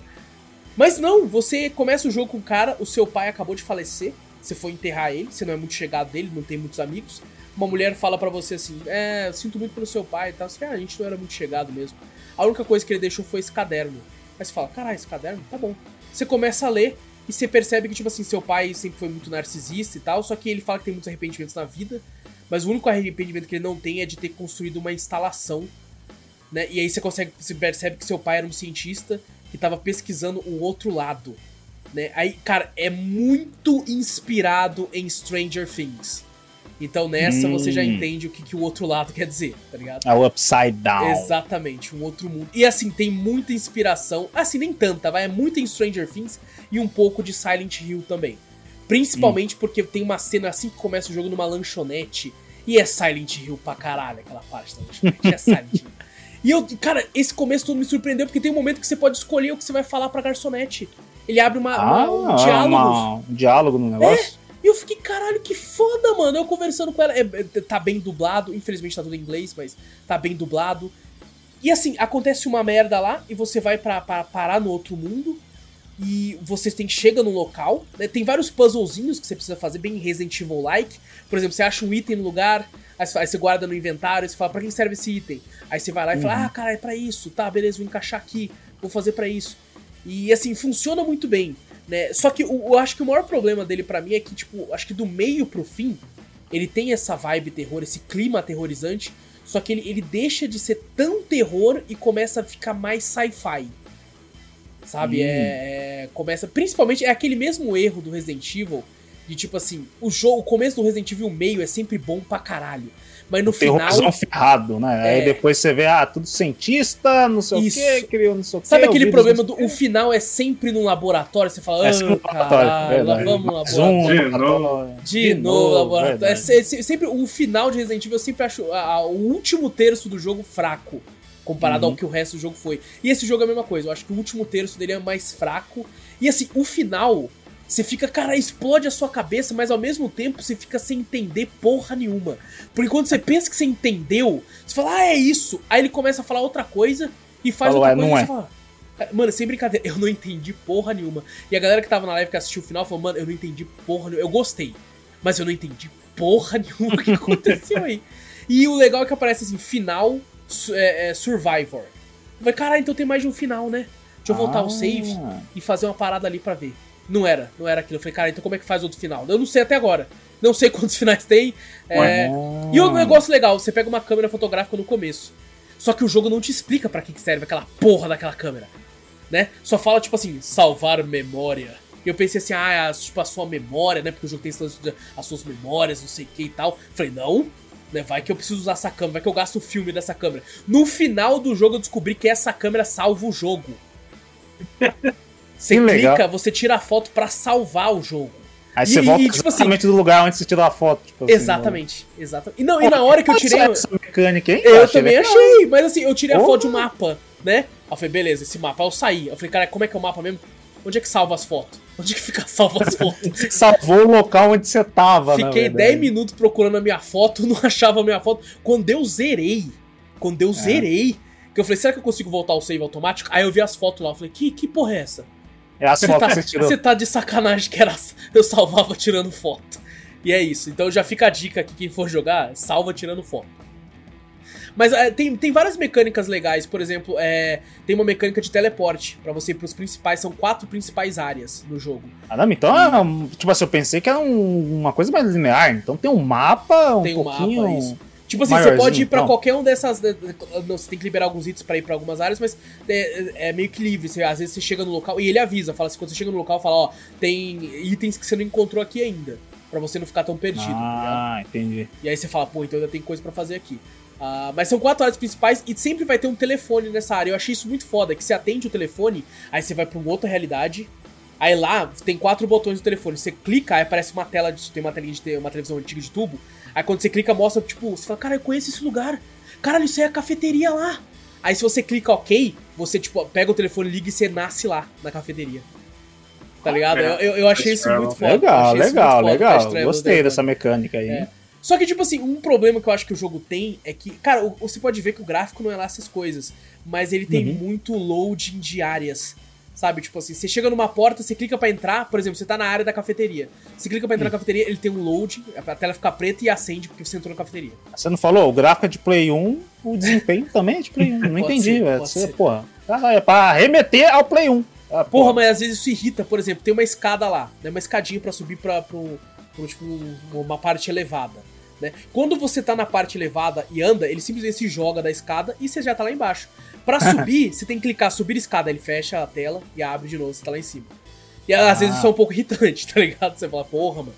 Mas não, você começa o jogo com o cara, o seu pai acabou de falecer. Você foi enterrar ele, você não é muito chegado dele, não tem muitos amigos. Uma mulher fala pra você assim: É, sinto muito pelo seu pai e tal. Você, ah, a gente não era muito chegado mesmo. A única coisa que ele deixou foi esse caderno. Aí você fala: Caralho, esse caderno? Tá bom. você começa a ler e você percebe que, tipo assim, seu pai sempre foi muito narcisista e tal, só que ele fala que tem muitos arrependimentos na vida, mas o único arrependimento que ele não tem é de ter construído uma instalação, né? E aí você consegue, você percebe que seu pai era um cientista que tava pesquisando o outro lado, né? Aí, cara, é muito inspirado em Stranger Things. Então nessa hum. você já hum. entende o que, que o outro lado quer dizer, tá ligado? É o Upside Down. Exatamente, um outro mundo. E assim, tem muita inspiração, assim, nem tanta, vai, é muito em Stranger Things e um pouco de Silent Hill também. Principalmente hum. porque tem uma cena assim que começa o jogo numa lanchonete e é Silent Hill pra caralho aquela parte da lanchonete, é Silent Hill. *laughs* E eu, cara, esse começo todo me surpreendeu porque tem um momento que você pode escolher o que você vai falar pra garçonete. Ele abre uma, ah, uma um diálogo. Uma, um diálogo no negócio? É. E eu fiquei, caralho, que foda, mano. Eu conversando com ela. É, é, tá bem dublado. Infelizmente tá tudo em inglês, mas tá bem dublado. E assim, acontece uma merda lá e você vai para parar no outro mundo. E você tem, chega num local. Né, tem vários puzzlezinhos que você precisa fazer, bem Resident Evil-like. Por exemplo, você acha um item no lugar, aí você, guarda no inventário, e você fala, pra quem serve esse item? Aí você vai lá e uhum. fala, ah, cara, é pra isso. Tá, beleza, vou encaixar aqui. Vou fazer para isso. E assim, funciona muito bem. Né? Só que eu, eu acho que o maior problema dele para mim é que, tipo, acho que do meio pro fim, ele tem essa vibe terror, esse clima aterrorizante, só que ele, ele deixa de ser tão terror e começa a ficar mais sci-fi. Sabe? Hum. É, é, Começa. Principalmente é aquele mesmo erro do Resident Evil. De tipo assim, o jogo, o começo do Resident Evil meio é sempre bom pra caralho. Mas no final. ferrado, né? É... Aí depois você vê, ah, tudo cientista, não sei Isso. o que, criou não sei o que. Sabe aquele problema do o final é sempre num laboratório? Você fala, ah, é caralho, lá vamos no laboratório. De novo. De novo, laboratório. É, sempre, o final de Resident Evil eu sempre acho a, a, o último terço do jogo fraco. Comparado uhum. ao que o resto do jogo foi. E esse jogo é a mesma coisa. Eu acho que o último terço dele é mais fraco. E assim, o final você fica, cara, explode a sua cabeça, mas ao mesmo tempo você fica sem entender porra nenhuma. Porque quando você pensa que você entendeu, você fala, ah, é isso. Aí ele começa a falar outra coisa e faz Falou, outra é, coisa não e é. você fala. É, mano, sem brincadeira, eu não entendi porra nenhuma. E a galera que tava na live que assistiu o final falou, mano, eu não entendi porra nenhuma. Eu gostei, mas eu não entendi porra *laughs* nenhuma o que aconteceu aí. E o legal é que aparece assim, final é, é, Survivor. Falei, caralho, então tem mais de um final, né? Deixa eu voltar ah. o save e fazer uma parada ali para ver. Não era, não era aquilo. Eu falei, cara, então como é que faz outro final? Eu não sei até agora. Não sei *laughs* quantos finais tem. É... E um negócio legal, você pega uma câmera fotográfica no começo. Só que o jogo não te explica para que serve aquela porra daquela câmera. Né? Só fala, tipo assim, salvar memória. E eu pensei assim, ah, é tipo, a sua memória, né? Porque o jogo tem as suas memórias, não sei o que e tal. Falei, não, né? Vai que eu preciso usar essa câmera, vai que eu gasto o filme dessa câmera. No final do jogo eu descobri que essa câmera salva o jogo. *laughs* Você que clica, legal. você tira a foto para salvar o jogo. Aí e, você volta e, tipo assim, exatamente assim, do lugar onde você tirou a foto. Tipo assim, exatamente, né? exatamente. E, não, e na hora que eu tirei. Essa mecânica, hein? Eu, eu também legal. achei, mas assim, eu tirei a foto de um mapa, né? Aí eu falei, beleza, esse mapa. Eu saí. Eu falei, cara, como é que é o mapa mesmo? Onde é que salva as fotos? *laughs* Onde é que fica salva as fotos? *laughs* Salvou o local onde você tava, Fiquei 10 minutos procurando a minha foto, *laughs* não achava a minha foto. Quando eu zerei, quando eu é. zerei, que eu falei, será que eu consigo voltar ao save automático? Aí eu vi as fotos lá, eu falei, que, que porra é essa? É a você foto tá, que você tirou. Você tá de sacanagem que era, eu salvava tirando foto. E é isso. Então já fica a dica aqui, quem for jogar, salva tirando foto. Mas é, tem, tem várias mecânicas legais. Por exemplo, é, tem uma mecânica de teleporte para você ir pros principais. São quatro principais áreas no jogo. Ah, não, então, e... É tipo assim, eu pensei que era um, uma coisa mais linear. Então tem um mapa, um tem um pouquinho... Mapa, isso. Tipo assim, você pode ir para então. qualquer um dessas. Você tem que liberar alguns itens para ir para algumas áreas, mas é, é, meio que livre. Você, às vezes você chega no local e ele avisa, fala assim, quando você chega no local, fala, ó, tem itens que você não encontrou aqui ainda. para você não ficar tão perdido. Ah, tá entendi. E aí você fala, pô, então ainda tem coisa para fazer aqui. Uh, mas são quatro áreas principais e sempre vai ter um telefone nessa área. Eu achei isso muito foda, que você atende o telefone, aí você vai pra uma outra realidade. Aí lá tem quatro botões do telefone. Você clica, aí aparece uma tela de. Tem uma telinha de uma televisão antiga de tubo. Aí quando você clica, mostra, tipo, você fala, cara, eu conheço esse lugar. Caralho, isso aí é a cafeteria lá. Aí se você clica OK, você, tipo, pega o telefone, liga e você nasce lá, na cafeteria. Tá ligado? É, eu, eu achei isso muito foda. Legal, legal, legal. Gostei dessa mecânica aí. É. Só que, tipo assim, um problema que eu acho que o jogo tem é que, cara, você pode ver que o gráfico não é lá essas coisas, mas ele tem uhum. muito loading de áreas. Sabe? Tipo assim, você chega numa porta, você clica para entrar, por exemplo, você tá na área da cafeteria. Você clica pra entrar hum. na cafeteria, ele tem um load, a tela fica preta e acende porque você entrou na cafeteria. Você não falou? O gráfico é de Play 1, o desempenho também é de Play 1. *laughs* Não entendi, velho. Você, porra. É pra remeter ao Play 1. Ah, porra, mas às vezes isso irrita. Por exemplo, tem uma escada lá, né? Uma escadinha para subir pra, pro, pro, tipo, uma parte elevada. Né? Quando você tá na parte elevada e anda, ele simplesmente se joga da escada e você já tá lá embaixo. Para subir, você tem que clicar subir escada, ele fecha a tela e abre de novo, você tá lá em cima. E às ah. vezes isso é um pouco irritante, *laughs* tá ligado? Você fala, porra, mano.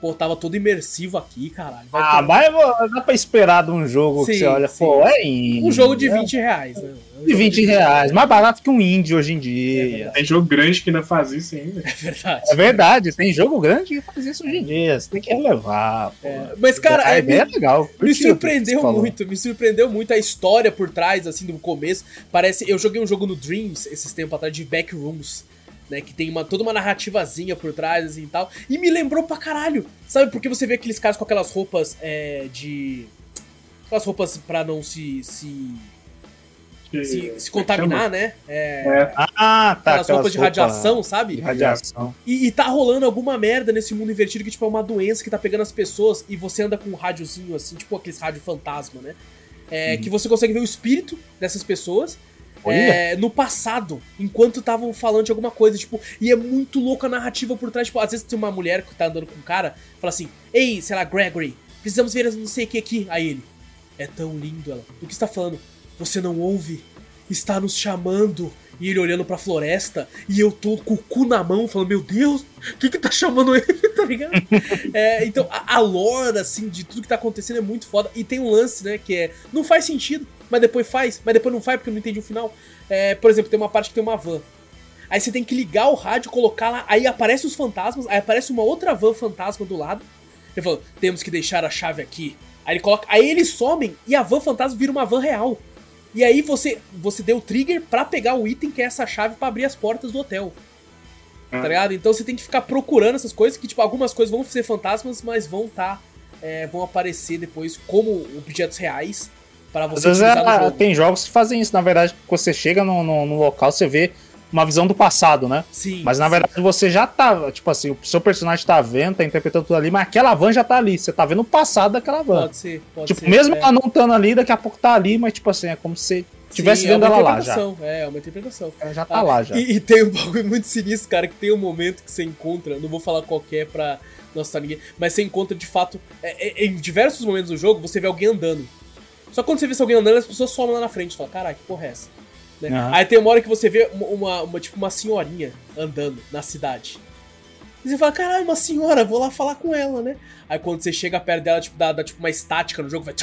Pô, tava todo imersivo aqui, caralho. Vai ah, ter... mas dá pra esperar de um jogo sim, que você olha, sim. pô, é indie. Um jogo de 20 é. reais, né? Um de 20 de reais. Mais barato que um indie hoje em dia. É tem jogo grande que ainda faz isso ainda. É verdade. É verdade, tem jogo grande que faz isso hoje em dia. Você tem que relevar. É, mas, cara, a ideia é legal. Me surpreendeu muito, me surpreendeu muito a história por trás, assim, do começo. Parece. Eu joguei um jogo no Dreams esses tempos atrás de Backrooms né? Que tem uma, toda uma narrativazinha por trás, assim e tal. E me lembrou pra caralho, sabe? Porque você vê aqueles caras com aquelas roupas é, de. Aquelas roupas pra não se. se se, se, contaminar, né? É, é. Ah, tá. Aquelas roupas de radiação, sabe? De radiação. E, e, tá rolando alguma merda nesse mundo invertido que, tipo, é uma doença que tá pegando as pessoas e você anda com um rádiozinho, assim, tipo aqueles rádio fantasma, né? É, uhum. Que você consegue ver o espírito dessas pessoas é, no passado, enquanto estavam falando de alguma coisa, tipo, e é muito louco a narrativa por trás, tipo, às vezes tem uma mulher que tá andando com um cara, fala assim, ei, sei lá, Gregory, precisamos ver não sei o que aqui. Aí ele, é tão lindo ela. O que está falando? Você não ouve? Está nos chamando. E ele olhando pra floresta, e eu tô com o cu na mão, falando, meu Deus, o que que tá chamando ele, *laughs* tá ligado? é, então, a, a lore, assim, de tudo que tá acontecendo é muito foda. E tem um lance, né, que é, não faz sentido mas depois faz, mas depois não faz porque eu não entendi o final. É, por exemplo, tem uma parte que tem uma van. Aí você tem que ligar o rádio, colocar lá, aí aparece os fantasmas, aí aparece uma outra van fantasma do lado. Ele falou, temos que deixar a chave aqui. Aí ele coloca, aí eles somem e a van fantasma vira uma van real. E aí você você deu o trigger para pegar o item que é essa chave para abrir as portas do hotel. Tá ah. ligado? Então você tem que ficar procurando essas coisas, que tipo, algumas coisas vão ser fantasmas, mas vão tá é, vão aparecer depois como objetos reais para você Às vezes é. Tem jogos que fazem isso, na verdade, quando você chega no, no, no, local, você vê uma visão do passado, né? Sim. Mas na verdade você já tá, tipo assim, o seu personagem tá vendo, tá interpretando tudo ali, mas aquela van já tá ali. Você tá vendo o passado daquela van. Pode ser, pode tipo, ser. mesmo é. ela não estando ali, daqui a pouco tá ali, mas tipo assim, é como se tivesse vendo é ela lá já. É, é uma interpretação. Ela já tá ah, lá já. E, e, tem um bagulho muito sinistro, cara, que tem um momento que você encontra, não vou falar qual é pra não assustar ninguém, mas você encontra de fato, é, é, em diversos momentos do jogo, você vê alguém andando. Só que quando você vê alguém andando, as pessoas somem lá na frente. Fala, caralho, que porra é essa? Né? Uhum. Aí tem uma hora que você vê uma, uma, uma, tipo, uma senhorinha andando na cidade. E você fala, caralho, uma senhora, vou lá falar com ela, né? Aí quando você chega perto dela, tipo, dá, dá tipo uma estática no jogo, vai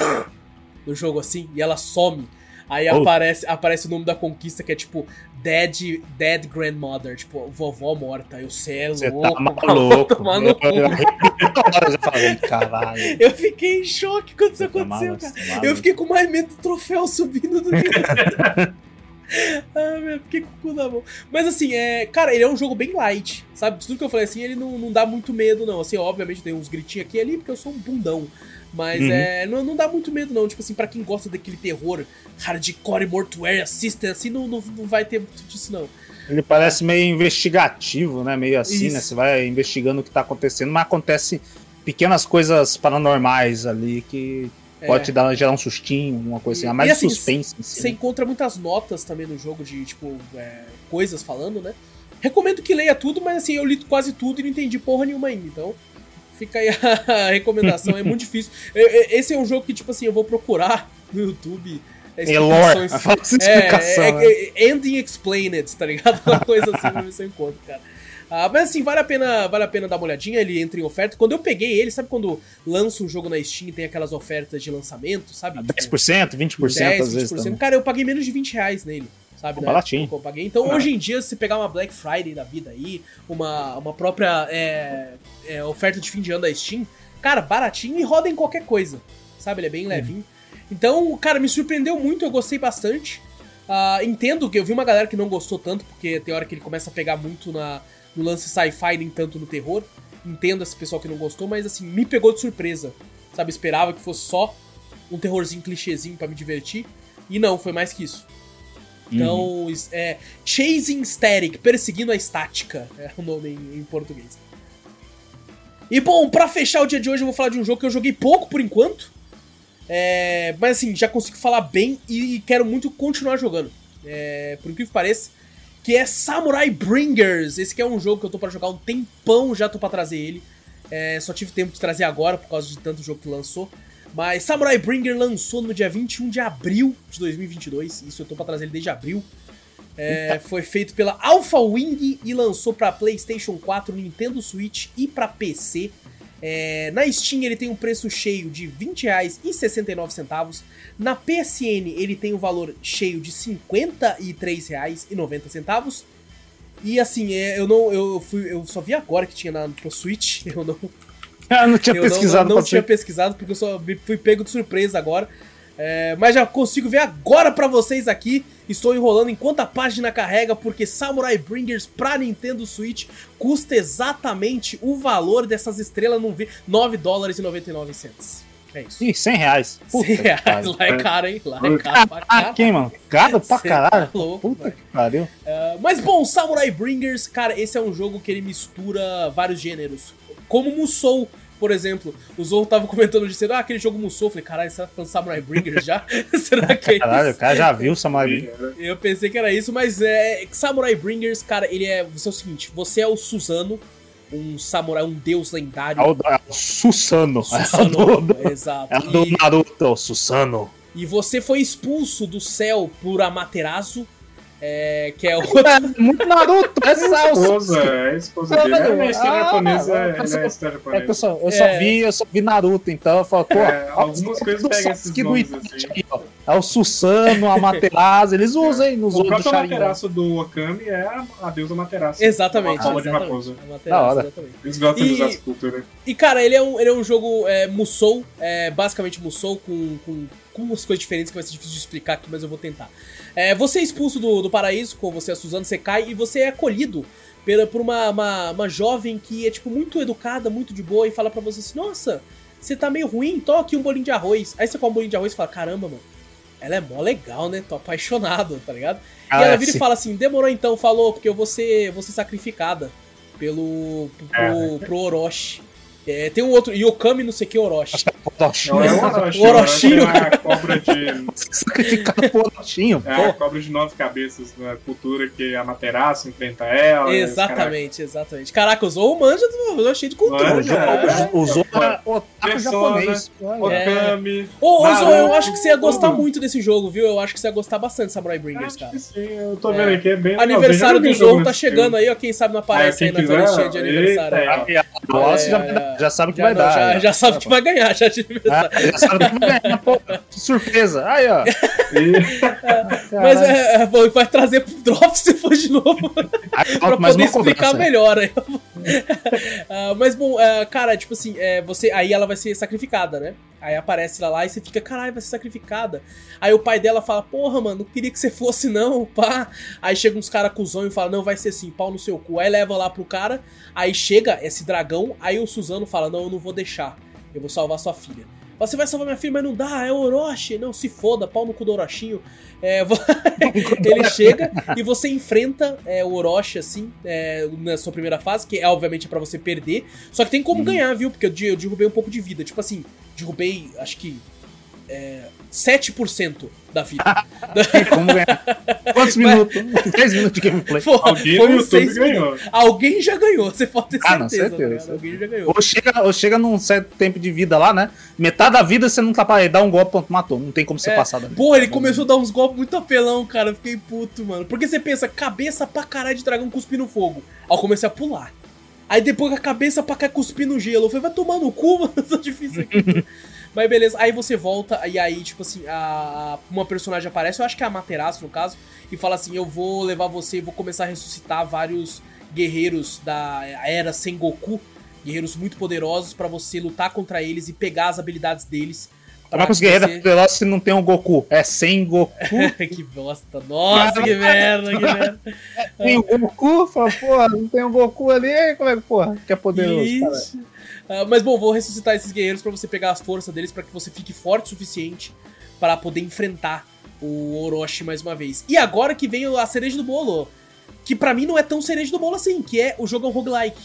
no jogo assim, e ela some. Aí oh. aparece, aparece o nome da conquista que é tipo Dead, Dead Grandmother, tipo, vovó morta. Eu sei, é Você louco, tá maluco. Mano, *laughs* eu, *laughs* falei, caralho. eu fiquei em choque quando isso tá aconteceu, cara. Eu fiquei com mais medo do troféu subindo do que. *laughs* ah, meu, fiquei com o cu na mão. Mas assim, é. Cara, ele é um jogo bem light, sabe? Tudo que eu falei assim, ele não, não dá muito medo, não. Assim, obviamente tem uns gritinhos aqui e ali, porque eu sou um bundão. Mas uhum. é, não, não dá muito medo, não. Tipo assim, pra quem gosta daquele terror hardcore, mortuário, assistant, assim, não, não, não vai ter muito disso, não. Ele parece meio investigativo, né? Meio assim, né? Isso. né? Você vai investigando o que tá acontecendo, mas acontece pequenas coisas paranormais ali que é. pode te dar, gerar um sustinho, uma coisa assim. A mais assim, suspense. Em si, você né? encontra muitas notas também no jogo de, tipo, é, coisas falando, né? Recomendo que leia tudo, mas assim, eu li quase tudo e não entendi porra nenhuma ainda. Então, Fica aí a *laughs* recomendação, é muito difícil. Esse é um jogo que, tipo assim, eu vou procurar no YouTube. É, é lore, explicação. É, é, é, ending explained, tá ligado? *laughs* Uma coisa assim pra ver se eu encontro, cara. Ah, mas assim, vale a, pena, vale a pena dar uma olhadinha, ele entra em oferta. Quando eu peguei ele, sabe quando lança um jogo na Steam tem aquelas ofertas de lançamento, sabe? 10%, 20% 10, às 20%. vezes. Também. Cara, eu paguei menos de 20 reais nele sabe? Né? Baratinho. Eu paguei. Então, ah. hoje em dia, se pegar uma Black Friday da vida aí, uma, uma própria é, é, oferta de fim de ano da Steam, cara, baratinho e roda em qualquer coisa, sabe? Ele é bem uhum. levinho. Então, cara, me surpreendeu muito, eu gostei bastante. Uh, entendo que eu vi uma galera que não gostou tanto, porque tem hora que ele começa a pegar muito na, no lance sci-fi, nem tanto no terror. Entendo esse pessoal que não gostou, mas assim, me pegou de surpresa. Sabe, esperava que fosse só um terrorzinho clichêzinho para me divertir. E não, foi mais que isso. Então, uhum. é Chasing Static, perseguindo a estática, *laughs* é o nome em, em, português. E bom, para fechar o dia de hoje, eu vou falar de um jogo que eu joguei pouco por enquanto. É, mas assim, já consigo falar bem e quero muito continuar jogando. É, por incrível que pareça, que é Samurai Bringers. Esse que é um jogo que eu tô para jogar um tempão, já tô para trazer ele. É, só tive tempo de trazer agora por causa de tanto jogo que lançou. Mas Samurai Bringer lançou no dia 21 de abril de 2022. Isso eu tô pra trazer ele desde abril. É, foi feito pela Alpha Wing e lançou para PlayStation 4, Nintendo Switch e para PC. É, na Steam ele tem um preço cheio de R$ 20,69. Na PSN ele tem um valor cheio de R$ 53,90. E assim, é, eu não. Eu, fui, eu só vi agora que tinha na, pro Switch. *laughs* Eu não. Eu *laughs* não tinha eu pesquisado. Não, não, não tinha pesquisado, porque eu só fui pego de surpresa agora. É, mas já consigo ver agora para vocês aqui. Estou enrolando enquanto a página carrega, porque Samurai Bringers pra Nintendo Switch custa exatamente o valor dessas estrelas num vi 9 dólares e 99 centos. É isso. Ih, 100 reais. Puta 100 reais. Lá é caro, hein? Lá é caro pra caralho. Quem, mano? Caro pra caralho. Tá louco, Puta que pariu. Uh, mas bom, Samurai Bringers, cara, esse é um jogo que ele mistura vários gêneros. Como Musou, por exemplo. O Zorro tava comentando dizendo, ah, aquele jogo Musou. Eu falei, caralho, você tá falando Samurai Bringers já? *laughs* Será que é Caralho, o cara já viu o Samurai Bringers. Eu pensei que era isso, mas é. Samurai Bringers, cara, ele é. Você é o seguinte, você é o Suzano, um samurai, um deus lendário. É o, é o Susano. É o Susano, do, exato. é o do Naruto, Susano. E você foi expulso do céu por Amaterasu, é, que é outro. É muito Naruto, é É a só esposa, é a esposa dele. É, história Ah, japonesa, ah, é, é na história É que eu japonesa. só, eu só É. vi, eu só vi Naruto, então eu falo, pô, É, ó, algumas o coisas pegam esses nomes, Itachi assim. aí, ó. É o Susano, a Materasu, eles usam, hein, nos O outros do próprio. Amaterasu do Okami é a, a deusa Amaterasu. Exatamente, Uma forma de raposa. Da hora. exatamente. Eles gostam de E- usar essa cultura. E cara, ele é um, ele é um jogo é, Musou, é, basicamente Musou, com, com, com umas coisas diferentes que vai ser difícil de explicar aqui, mas eu vou tentar. É, você é expulso do, do paraíso, com você é Suzano, você cai e você é acolhido pela, por uma, uma, uma jovem que é tipo muito educada, muito de boa e fala pra você assim: Nossa, você tá meio ruim, toma aqui um bolinho de arroz. Aí você come um bolinho de arroz e fala: Caramba, mano, ela é mó legal, né? Tô apaixonado, tá ligado? Ah, e ela é, vira sim. e fala assim: Demorou então, falou, porque eu vou ser, vou ser sacrificada pelo. pro, pro Orochi. É, tem um outro, Yokami não sei o que Orochi. *laughs* Não é o Orochi. O Orochinho. O Orochi é a cobra de. Sacrificado por Orochinho, É a cobra de nove cabeças na cultura que a Materasu enfrenta ela. Exatamente, exatamente. Caraca, o Zou manja do cheio de cultura, Manja, é. Usou pra otaku Persona, japonês. Olha. É. Okami. Ô, ô Zou, eu acho que você ia gostar muito desse jogo, viu? Eu acho que você ia gostar bastante de Samurai Bringers, Acho cara. que sim, eu tô vendo aqui, é bem Aniversário do tá jogo chegando nesse aí, ó. Quem sabe não aparece É, aí na listinha de aniversário. Wallace já, É, já sabe o que Já, vai não, dar. já, né? já sabe que vai ganhar, já aniversário. Ah, já sabe o que vai ganhar, pô. Que surpresa. Aí, ó. E- *laughs* Mas é, é, vai- vai trazer pro drop se for de novo. Aí, pra poder explicar cobrança. melhor aí. *laughs* Ah, mas bom, ah, cara, tipo assim, é, você, aí ela vai ser sacrificada, né? Aí aparece ela lá e você fica, caralho, vai ser sacrificada. Aí o pai dela fala, porra, mano, não queria que você fosse não, pá. Aí chega uns caras cuzão e fala, não, vai ser assim, pau no seu cu. Aí leva lá pro cara, aí chega esse dragão, aí o Suzano fala, não, eu não vou deixar, eu vou salvar sua filha. Você vai salvar minha filha, mas não dá, é o Orochi. Não, se foda, pau no cu do Orochinho. É, *laughs* ele chega e você enfrenta é, o Orochi, assim, é, na sua primeira fase, que é obviamente pra você perder. Só que tem como ganhar, viu? Porque eu, eu derrubei um pouco de vida. Tipo assim, derrubei, acho que. É, 7% da vida. *laughs* Como ganhar. Quantos minutos? 10 minutos de gameplay. Pô, Alguém foi no YouTube ganhou. minutos. Alguém já ganhou, você pode ter Ah, não, certeza. certeza, cara. certeza. Alguém já ganhou. Ou chega, ou chega num certo tempo de vida lá, né? Metade da vida você não tá pra dar um golpe, pronto, matou. Não tem como você É, passar. Porra, ele começou a dar uns golpes muito apelão, cara. Eu fiquei puto, mano. Porque você pensa, cabeça pra caralho de dragão cuspindo fogo. Aí eu comecei a pular. Aí depois a cabeça pra cá cuspindo gelo. Eu falei, vai tomar no cu, *laughs* mano. Tá difícil aqui. Mas beleza, aí você volta e aí, tipo assim, a, uma personagem aparece, eu acho que é a Materaço no caso, e fala assim: Eu vou levar você e vou começar a ressuscitar vários guerreiros da era Sengoku, guerreiros muito poderosos, pra você lutar contra eles e pegar as habilidades deles. Como é que os guerreiros poderosos se não tem um Goku? É sem Goku. *laughs* que bosta. Nossa, que merda, que merda. *laughs* Tem o Goku, fala, porra, não tem um Goku ali, como é que, porra, que é poderoso, cara? Ah, mas bom, vou ressuscitar esses guerreiros pra você pegar as forças deles pra que você fique forte o suficiente para poder enfrentar o Orochi mais uma vez. E agora que vem a cereja do bolo, que pra mim não é tão cereja do bolo assim, que é o jogo é um roguelike.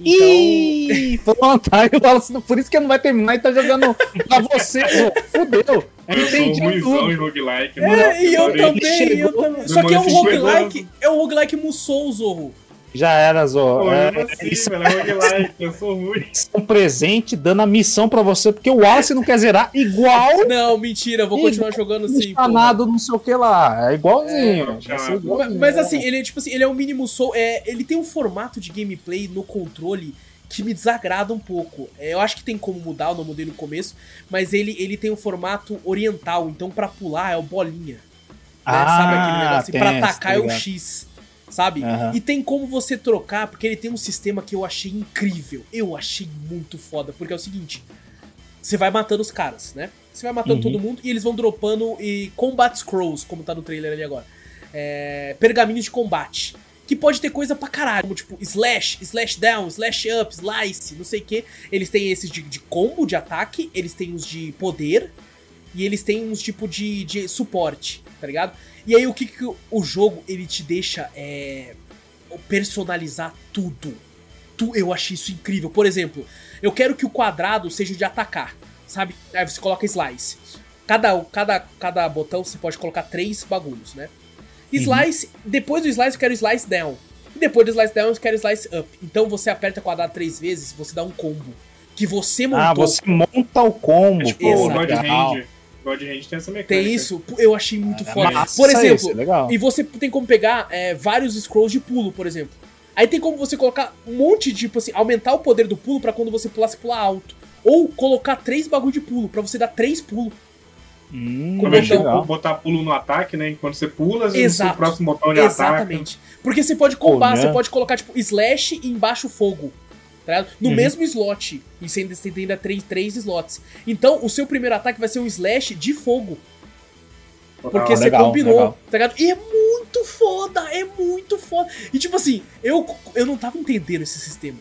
Então... Ih, *laughs* pronto, aí eu falo assim, por isso que não vai terminar e tá jogando pra você, *laughs* Fudeu. Eu, eu sou ruimzão em roguelike. É, e eu também, eu também. Só que é um roguelike, é um roguelike Musou, Zorro. Já era, Zorro. é, assim, isso... velho, é eu sou ruim. Um presente dando a missão pra você, porque o Wallace não quer zerar igual. Não, mentira, eu vou continuar jogando sim. Chamado não sei o que lá. É igualzinho. É, igualzinho. Mas assim, ele é tipo assim, ele é um mini Musou. É, ele tem um formato de gameplay no controle que me desagrada um pouco. É, eu acho que tem como mudar, eu não mudei no começo, mas ele, ele tem um formato oriental, então para pular é o bolinha. Né? Ah, sabe aquele negócio? Tem, pra atacar é o X. Sabe? Uhum. E tem como você trocar, porque ele tem um sistema que eu achei incrível. Eu achei muito foda, porque é o seguinte: você vai matando os caras, né? Você vai matando uhum. todo mundo e eles vão dropando e combat scrolls, como tá no trailer ali agora. É, pergaminhos de combate que pode ter coisa pra caralho, como tipo slash, slash down, slash up, slice, não sei o que. Eles têm esses de, de, combo, de ataque, eles têm os de poder, e eles têm uns tipo de, de suporte, tá ligado? E aí o que, que o jogo ele te deixa é, personalizar tudo. Tu, eu achei isso incrível. Por exemplo, eu quero que o quadrado seja o de atacar, sabe? Aí você coloca slice. Cada, cada, cada botão você pode colocar três bagulhos, né? Slice, uhum. depois do slice eu quero slice down. E depois do slice down eu quero slice up. Então você aperta quadrado três vezes, você dá um combo. Que você montou. Ah, você monta o combo. É tipo, o God Hand. Tem essa mecânica. Tem isso? Eu achei muito ah, foda. Massa, por exemplo, é e você tem como pegar é, vários scrolls de pulo, por exemplo. Aí tem como você colocar um monte de, tipo assim, aumentar o poder do pulo para quando você pular, você pular alto. Ou colocar três bagulho de pulo, para você dar três pulos. Hum, Como então, botar pulo no ataque, né? Quando você pula, vezes o próximo botão de Exatamente. Ataca. Porque você pode combar, você pode colocar, tipo, slash e embaixo fogo. Tá no uhum. mesmo slot. E você ainda tem ainda três, três slots. Então, o seu primeiro ataque vai ser um slash de fogo. Porque ah, você legal, combinou, legal. tá ligado? E é muito foda, é muito foda. E tipo assim, eu, eu não tava entendendo esse sistema.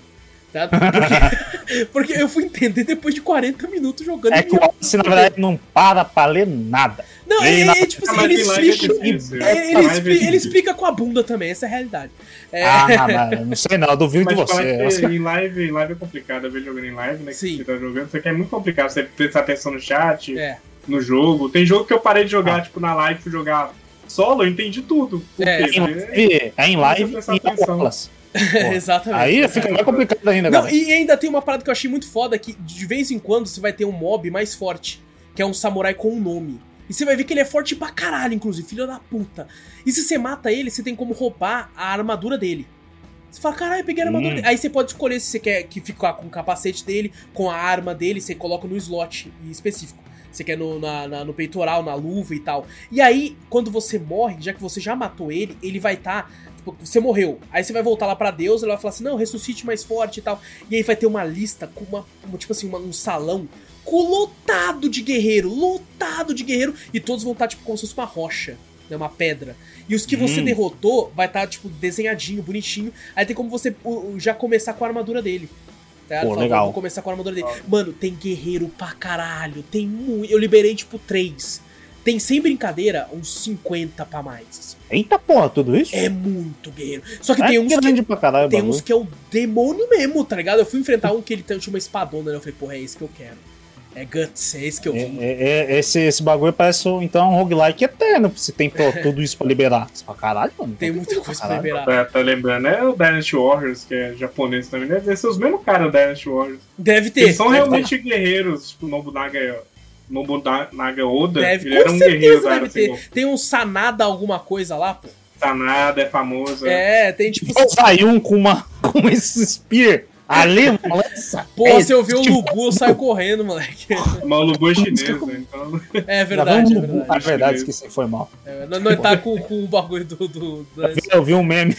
Tá? Porque, *laughs* porque, eu fui entender depois de 40 minutos jogando. É que o Wallace, na verdade, não para pra ler nada. Não, ele, ele, tipo assim, ele explica, ele, ele, explica, ele, explica com a bunda também, essa é a realidade. É... Ah, não, não sei não, eu duvido de você. Em live, em live é complicado, eu vejo jogando em live, né? Que Sim. você tá jogando, isso aqui é muito complicado, você prestar atenção no chat, é. no jogo. Tem jogo que eu parei de jogar, ah. tipo, na live, fui jogar solo, eu entendi tudo. É, é, é em live e aulas. *laughs* Exatamente. Aí fica mais complicado ainda, Não, e ainda tem uma parada que eu achei muito foda, que de vez em quando você vai ter um mob mais forte, que é um samurai com um nome. E você vai ver que ele é forte pra caralho, inclusive, filho da puta. E se você mata ele, você tem como roubar a armadura dele. Você fala, caralho, peguei a armadura hum. dele. Aí você pode escolher se você quer que ficar com o capacete dele, com a arma dele, você coloca no slot específico. Você quer no, na, na, no peitoral, na luva e tal. E aí, quando você morre, já que você já matou ele, ele vai estar. Tá, tipo, você morreu. Aí você vai voltar lá para Deus, ele vai falar assim: não, ressuscite mais forte e tal. E aí vai ter uma lista com uma. uma tipo assim, uma, um salão lotado de guerreiro, lotado de guerreiro, e todos vão estar, tá, tipo, como se fosse uma rocha, né, uma pedra. E os que você hum. derrotou vai estar, tá, tipo, desenhadinho, bonitinho. Aí tem como você já começar com a armadura dele. Tá? Pô, legal. Vou começar com a armadura dele. Mano, tem guerreiro pra caralho. Tem muito. Eu liberei, tipo, três. Tem sem brincadeira uns 50 pra mais. Assim. Eita porra, tudo isso? É muito guerreiro. Só que é tem uns que. Pra caralho, tem uns que é o demônio mesmo, tá ligado? Eu fui enfrentar um que ele tinha uma espadona, né? Eu falei, porra, é esse que eu quero. É Guts, é esse que eu vi. É, é, esse, esse bagulho parece então um roguelike eterno, se tem *laughs* tudo isso pra liberar. Você fala, caralho, mano. Tem muita coisa pra, pra liberar. Tá, tá, lembrando, é o Dynasty Warriors, que é japonês também. Deve ser os mesmos caras do Dynasty Warriors. Deve ter. Eles são deve realmente ter. guerreiros, tipo Nobunaga. Nobunaga Oda, deve, ele era um guerreiro deve ter. Tem um Sanada alguma coisa lá, pô. Sanada é famoso. É, tem tipo. Saiu um com uma *laughs* com esse spear. Ali, lança. Pô, é, se eu ver o Lubu, eu saio correndo, moleque. Mas o Lubu é chinês, né? Então... É verdade, é verdade. É verdade, esqueci, foi mal. É, não, não tá com, com o bagulho do. do, do... Eu vi um meme.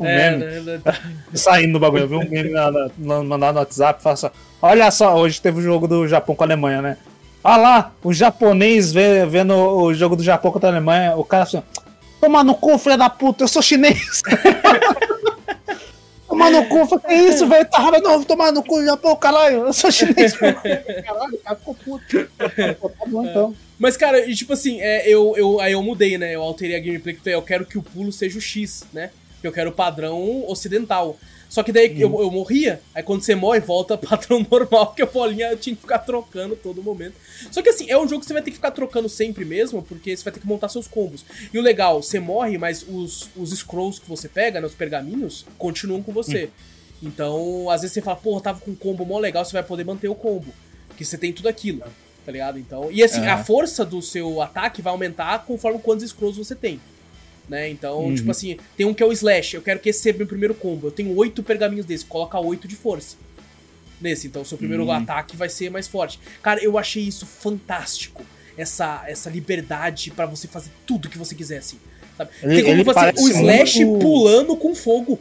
Um é, meme. Não, não tá... Saindo do bagulho, eu vi um meme mandado no WhatsApp, faça. Assim, Olha só, hoje teve o jogo do Japão com a Alemanha, né? Olha lá, o japonês vê, vendo o jogo do Japão contra a Alemanha, o cara assim, toma no cu, filha da puta, eu sou chinês. *laughs* Tomar no cu, falei, que isso, velho? Tá raiva, não, tomar no cu, Japão, caralho, eu sou chinês, caralho, cara ficou puto. Tá então. Mas, cara, e, tipo assim, é, eu, eu, aí eu mudei, né? Eu alterei a gameplay que eu quero que o pulo seja o X, né? Eu quero o padrão ocidental. Só que daí uhum. eu, eu morria. Aí quando você morre, volta *laughs* patrão normal, que a bolinha tinha que ficar trocando todo momento. Só que assim, é um jogo que você vai ter que ficar trocando sempre mesmo, porque você vai ter que montar seus combos. E o legal, você morre, mas os, os scrolls que você pega, né, os pergaminhos, continuam com você. Uhum. Então, às vezes você fala, porra, tava com um combo mó legal, você vai poder manter o combo. Porque você tem tudo aquilo, tá ligado? Então, e assim, a força do seu ataque vai aumentar conforme quantos scrolls você tem né? Então, uhum. tipo assim, tem um que é o Slash, eu quero que esse seja meu primeiro combo. Eu tenho oito pergaminhos desse, coloca oito de força. Nesse, então seu primeiro uhum. ataque vai ser mais forte. Cara, eu achei isso fantástico. Essa, essa liberdade para você fazer tudo que você quiser, assim. Sabe? Ele, tem como você, o Slash muito... pulando com fogo.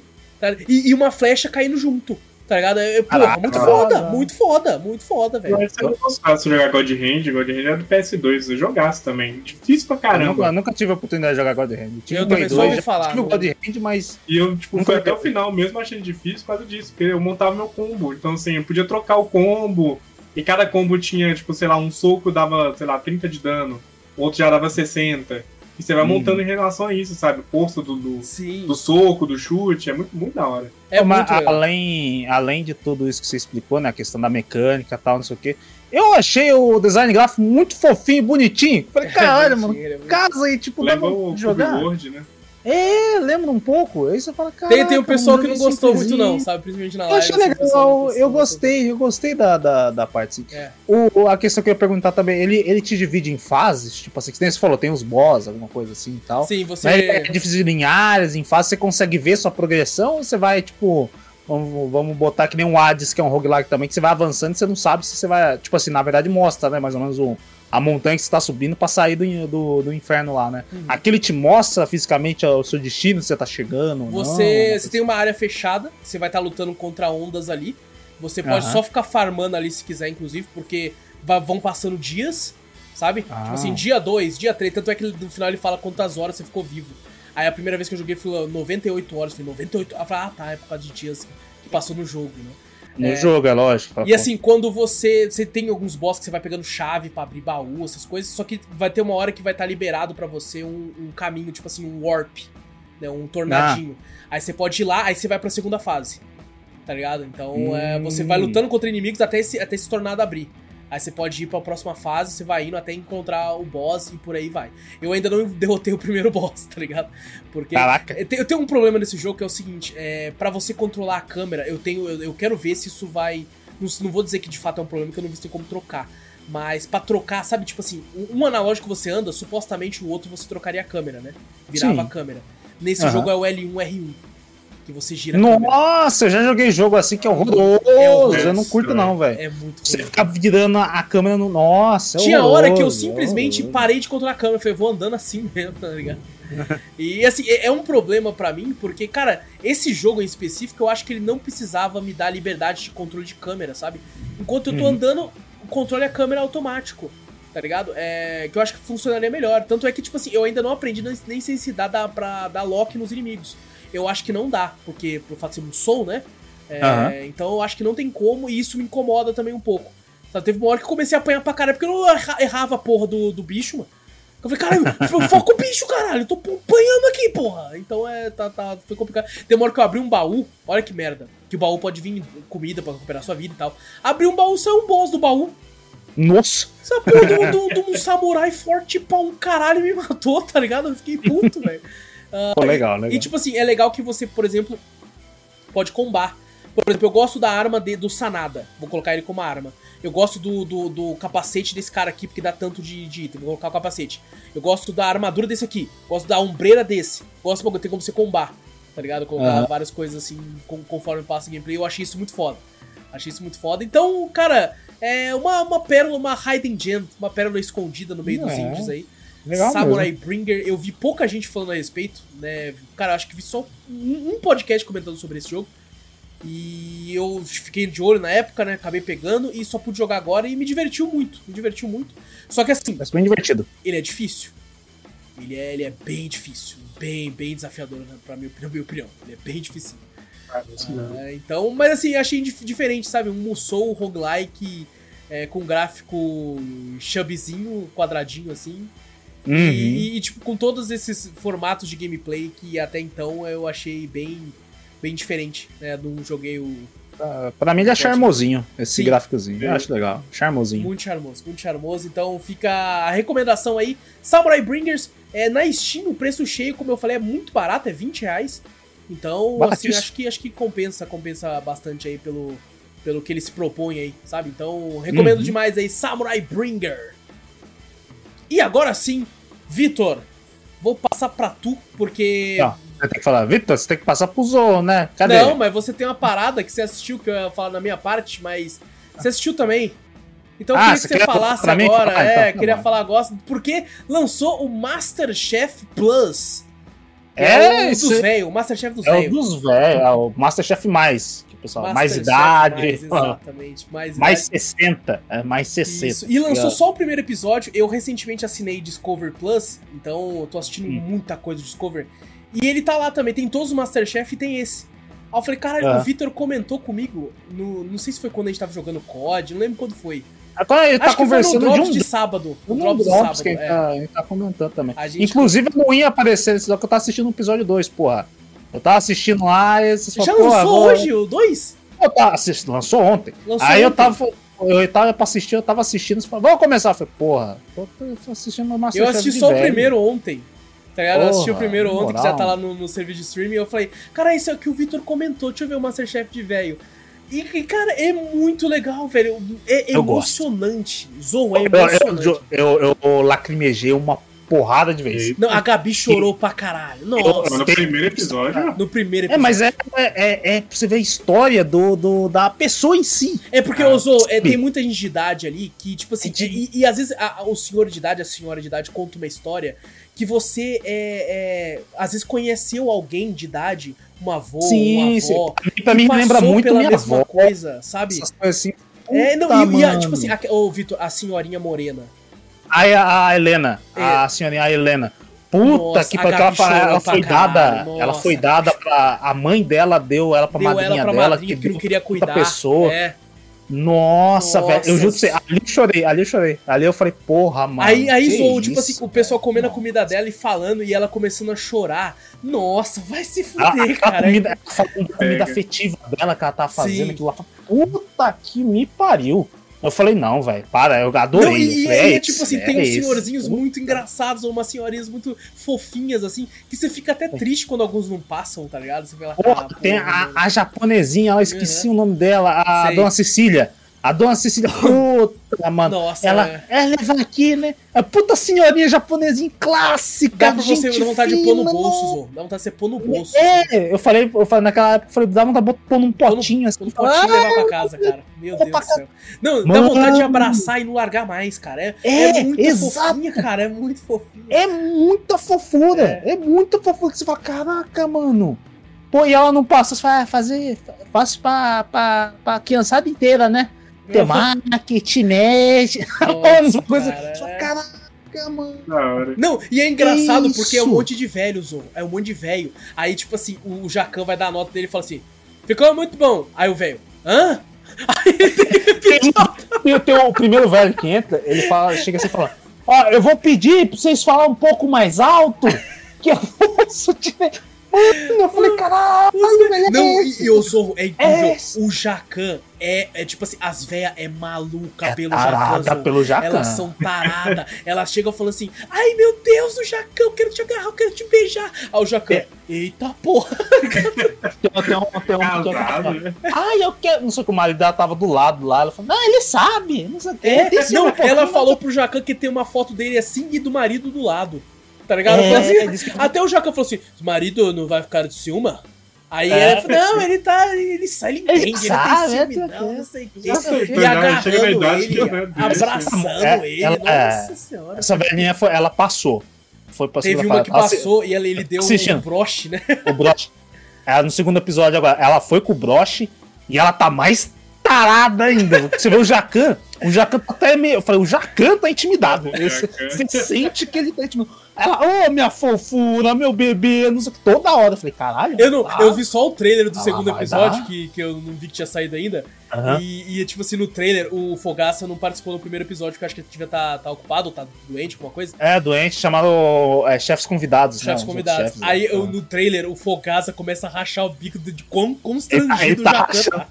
E, e uma flecha caindo junto. Tá ligado? Eu, porra, Caraca, muito foda, muito foda, muito foda, velho. Mas eu não fácil jogar God Hand, God Hand é do PS2, eu jogasse também. Difícil pra caramba. Eu nunca, eu nunca tive a oportunidade de jogar God Hand. Eu, eu também só ouvi falar. Tive o God Hand, mas. E eu, tipo, foi até o final mesmo achando difícil por causa disso, porque eu montava meu combo. Então, assim, eu podia trocar o combo. E cada combo tinha, tipo, sei lá, um soco dava, sei lá, 30 de dano, outro já dava 60. E você vai hum. montando em relação a isso, sabe? Força do, do, do, soco, do chute, é muito, muito da hora. É muito além, além de tudo isso que você explicou, né? A questão da mecânica e tal, não sei o quê. Eu achei o design gráfico muito fofinho e bonitinho. Falei, *laughs* caralho, mano, é casa aí, tipo, Lembra dá pra jogar. Word, né? É, lembra um pouco. Aí você fala, cara. Tem, tem o pessoal que não gostou muito, não, sabe? Principalmente na live. Eu achei legal, eu gostei, eu gostei da, da, da parte. Assim. É. O, a questão que eu ia perguntar também, ele, ele te divide em fases? Tipo assim, que você falou, tem os boss, alguma coisa assim e tal. Sim, você. Mas é dividido em áreas, em fases, você consegue ver sua progressão ou você vai, tipo. Vamos, vamos botar que nem um Hades, que é um roguelike também, que você vai avançando e você não sabe se você vai. Tipo assim, na verdade mostra, né? Mais ou menos o, a montanha que você está subindo para sair do, do, do, inferno lá, né? Uhum. Aquele te mostra fisicamente o seu destino, se você tá chegando. Você, não, você tem uma área fechada, você vai estar tá lutando contra ondas ali. Você pode uhum. só ficar farmando ali se quiser, inclusive, porque vão passando dias, sabe? Ah. Tipo assim, dia 2, dia 3, tanto é que no final ele fala quantas horas você ficou vivo. Aí a primeira vez que eu joguei foi 98 horas, foi 98 horas. Falei, ah tá, é por causa de dias que passou no jogo, né? No é, jogo, é lógico. E assim, quando você. Você tem alguns boss que você vai pegando chave para abrir baú, essas coisas, só que vai ter uma hora que vai estar tá liberado para você um, um, caminho, tipo assim, um warp, né? Um tornadinho. Ah. Aí você pode ir lá, aí você vai pra segunda fase. Tá ligado? Então hum. é, você vai hum. lutando contra inimigos até esse, até esse tornado abrir. Aí você pode ir para a próxima fase, você vai indo até encontrar o boss e por aí vai. Eu ainda não *laughs* derrotei o primeiro *laughs* boss, tá ligado? Porque Caraca. eu tenho um problema nesse jogo que é o seguinte, é, para você controlar a câmera, eu tenho eu, eu, quero ver se isso vai não, não vou dizer que de fato é um problema que eu não vi se tem como trocar. Mas para trocar, sabe, tipo assim, um analógico você anda, supostamente o outro você trocaria a câmera, né? Virava Sim. a câmera. Nesse uhum. jogo é o L1, R1 que você gira Nossa, eu já joguei jogo assim que é horroroso. É horroroso. Eu não curto, não, velho. É muito Você ficar virando a câmera no. Nossa, é Tinha hora que eu simplesmente parei de controlar a câmera. Falei, vou andando assim *laughs* mesmo, tá ligado? e assim, é, é um problema para mim, porque, cara, esse jogo em específico, eu acho que ele não precisava me dar liberdade de controle de câmera, sabe? Enquanto eu tô uhum. andando, o controle é câmera automático tá ligado? É, que eu acho que funcionaria melhor. Tanto é que, tipo assim, eu ainda não aprendi nem sei se dá pra dar lock nos inimigos eu acho que não dá, porque por fato de ser um som, né? É, uhum. Então eu acho que não tem como, e isso me incomoda também um pouco. Sabe, teve uma hora que eu comecei a apanhar pra caralho, porque eu não errava a porra do, do bicho, mano. Eu falei, caralho, *laughs* foca o bicho, caralho, eu tô apanhando aqui, porra. Então é, tá, tá, foi complicado. Tem uma hora que eu abri um baú, olha que merda. Que o baú pode vir comida pra recuperar sua vida e tal. Abri um baú, saiu um boss do baú. Nossa! Essa porra de um samurai forte pra um caralho me matou, tá ligado? Eu fiquei puto, *laughs* velho. Uh, Pô, legal, legal. E tipo assim, é legal que você, por exemplo, pode combar. Por exemplo, eu gosto da arma de, do Sanada. Vou colocar ele como arma. Eu gosto do, do, do, capacete desse cara aqui, porque dá tanto de, de item. Vou colocar o capacete. Eu gosto da armadura desse aqui. Gosto da ombreira desse. Gosto ter como você combar. Tá ligado? Colocar uhum. várias coisas assim, conforme passa o gameplay. Eu achei isso muito foda. Achei isso muito foda. Então, cara, é uma, uma pérola, uma hidden gem. Uma pérola escondida no meio dos é. indies aí. Legal Samurai mesmo. Bringer, eu vi pouca gente falando a respeito, né? Cara, acho que vi só um, um podcast comentando sobre esse jogo. E eu fiquei de olho na época, né? Acabei pegando e só pude jogar agora e me divertiu muito. Me divertiu muito. Só que assim. Mas bem divertido. Ele é difícil. Ele é, ele é bem difícil. Bem, bem desafiador, né, pra minha, *laughs* pra minha opinião. Ele é bem difícil. Ah, ah, então, mas assim, achei diferente, sabe? Um Musou roguelike é, com gráfico chubzinho, quadradinho assim. Uhum. E, e, tipo, com todos esses formatos de gameplay que até então eu achei bem bem diferente, né? Não joguei o. Pra, pra mim ele é charmosinho, esse Sim. gráficozinho. Eu É. acho legal. Charmosinho. Muito charmoso, muito charmoso. Então fica a recomendação aí. Samurai Bringers é na Steam, o preço cheio, como eu falei, é muito barato, é 20 reais. Então, assim, acho que, acho que compensa, compensa bastante aí pelo, pelo que ele se propõe aí, sabe? Então, recomendo Uhum. demais aí, Samurai Bringer. E agora sim, Vitor, vou passar pra tu, porque. Ó, Você tem que falar, Vitor, você tem que passar pro Zorro, né? Cadê? Não, mas você tem uma parada que você assistiu, que eu ia falar na minha parte, mas você assistiu também. Então eu Ah, queria que você queria falasse agora, Ah, então é, tá queria falar agora, porque lançou o Masterchef Plus. que É, o dos é- velhos, o Masterchef dos É o dos velhos, é o Masterchef mais. Pessoal, mais Masterchef idade. mais, ó, exatamente, mais, mais idade. 60. É, mais 60. Isso. E lançou ligado? só o primeiro episódio. Eu recentemente assinei Discover Plus, então eu tô assistindo Hum. muita coisa do Discover. E ele tá lá também, tem todos os Masterchef e tem esse. Aí eu falei, caralho, Ah. o Victor comentou comigo, no, não sei se foi quando a gente tava jogando COD, não lembro quando foi. Agora ele tá Acho que foi no conversando de um de sábado. No Drops de Drops sábado, que é. tá, ele tá comentando também. Inclusive, não ia aparecer, só que eu tava assistindo o episódio 2, porra. Eu tava assistindo lá e vocês Já falaram, porra, lançou vou- hoje o 2? Eu tava assistindo, lançou ontem. Lançou Aí eu ontem. tava. Eu tava pra assistir, eu tava assistindo, você falou, vamos começar. Eu falei, porra, tô tô assistindo o Eu assisti só o primeiro ontem. Tá ligado? eu assisti o Porra, primeiro ontem, que já moral. tá lá no, no serviço de streaming, e eu falei, cara, isso é o que o Victor comentou, deixa eu ver o Masterchef de velho. E, e, cara, é muito legal, velho. É Eu gosto. emocionante. Zou, é Eu, eu, emocionante. eu, eu, eu lacrimejei uma porrada de vezes. Não, a Gabi chorou pra caralho. Nossa. no primeiro episódio. No primeiro É, episódio. mas é, é, é, é pra você ver a história do, do, da pessoa em si. É porque, Ah, ô, Zou, é, sim. tem muita gente de idade ali que, tipo assim, É de- e, e às vezes a- o senhor de idade, a senhora de idade conta uma história que você, é, é, às vezes, conheceu alguém de idade, um avô, Sim, uma sim. avó, E pra mim lembra muito pela minha mesma avó. coisa, sabe? Essas coisas assim. É, não, e, e a, tipo assim, a, ô, Vitor, a senhorinha morena. Aí a, a Helena, É. a senhorinha a Helena. Puta Nossa, que a pariu, ela, ela foi dada, nossa. ela foi dada pra a mãe dela deu ela pra Deu madrinha ela pra dela madrinha que que não queria cuidar. pessoa. É. Nossa, Nossa. velho, eu juro pra você, ali eu chorei, ali eu chorei. Ali eu falei, porra, mano. Aí, aí que zoou, tipo assim, o pessoal comendo a Nossa. comida dela e falando, e ela começando a chorar. Nossa, vai se fuder, cara. comida, falou da comida Pega. afetiva dela que ela tava fazendo, Sim. aquilo lá. Puta que me pariu. Eu falei, não, velho, para, eu adorei. Não, e, falei, e é, é tipo assim, é tem uns senhorzinhos muito engraçados, ou umas senhorinhas muito fofinhas, assim, que você fica até triste quando alguns não passam, tá ligado? Você fala, Porra, ah, tem a, a japonesinha, ela esqueci o nome dela, a Sei. dona Cecília. A dona Cecília, *laughs* puta, mano. Nossa, ela, é. ela leva aqui, né? A puta senhorinha japonesinha clássica. Dá pra você dar vontade de pôr no fina, bolso. Zô. Dá vontade de você pôr no bolso. É, eu falei, eu falei naquela época, eu falei, dá vontade de pôr num Pôr no- potinho assim. No potinho e levar pra casa, cara. Meu Deus do céu. Não, dá Mano. vontade de abraçar e não largar mais, cara. É, é, É, muito exato. fofinha, cara. É muito fofinha. É muita fofura. É, muita fofura que você fala, caraca, mano. Pô, e ela não passa, você fala, ah, fazer. Faço pra, pra, pra criançada inteira, né? *laughs* Cara, Você fala, é. Caraca, mano. Não, e é engraçado Isso. porque é um monte de velho, Zô. É um monte de velho. Aí, tipo assim, o Jacan vai dar a nota dele e fala assim: ficou muito bom. Aí o velho, hã? *laughs* Aí ele pediu Tem, tem o primeiro velho que entra, ele fala, chega assim e fala: Ó, eu vou pedir pra vocês falar um pouco mais alto. Que eu *laughs* posso te. Mano, eu falei, caralho, velho. é Não, esse?" e, o Zorro é incrível. É o Jacan é, é tipo assim, as velhas é maluca É pelo Jacan. pelo Jacan. Elas são taradas. Elas chegam falando assim: Ai meu Deus, o Jacan, eu quero te agarrar, eu quero te beijar. Aí o Jacan, É. eita porra. Tem, tem um, tem um, tem um- né? Ai, eu quero. Não sei o que o marido dela tava do lado lá. Ela falou, ah, ele sabe. Não sei o que. É, não, um ela falou pro Jacan que tem uma foto dele assim e do marido do lado. Tá ligado? É, assim- ele disse que- até o Jacan falou assim: o marido não vai ficar de ciúma? Aí É, ele falou, não, ele tá. Ele sai, ele Ele entende, ele, sabe, é tem ciúme, não, sei o. Nossa, E agarrando ele, que deixo. abraçando É, ele. ela- Nossa senhora. Essa velhinha foi, ela passou. Foi pra Teve uma que. Ela passou e ela, ele deu um assistindo. broche, né? o broche. Ela, no segundo episódio agora, ela foi com o broche e ela tá mais tarada ainda. Você vê o Jacan, O Jacan tá até meio. Eu falei, o Jacan tá intimidado. Você, você sente que ele tá intimidado. Ela, ô, oh, minha fofura, meu bebê, não sei o que. Toda hora. Eu falei, caralho. Eu, não, eu vi só o trailer do ah, segundo episódio, que, que eu não vi que tinha saído ainda. Uhum. E, e, tipo assim, no trailer, o Fogaça não participou do primeiro episódio, porque eu acho que ele devia estar tá, tá ocupado, ou tá doente, alguma coisa. É, doente, chamado é, Chefes Convidados. Chefes né, Convidados. Chefes, Aí, eu, no trailer, o Fogaça começa a rachar o bico de, de quão constrangido ele tá, ele tá Jacan tá.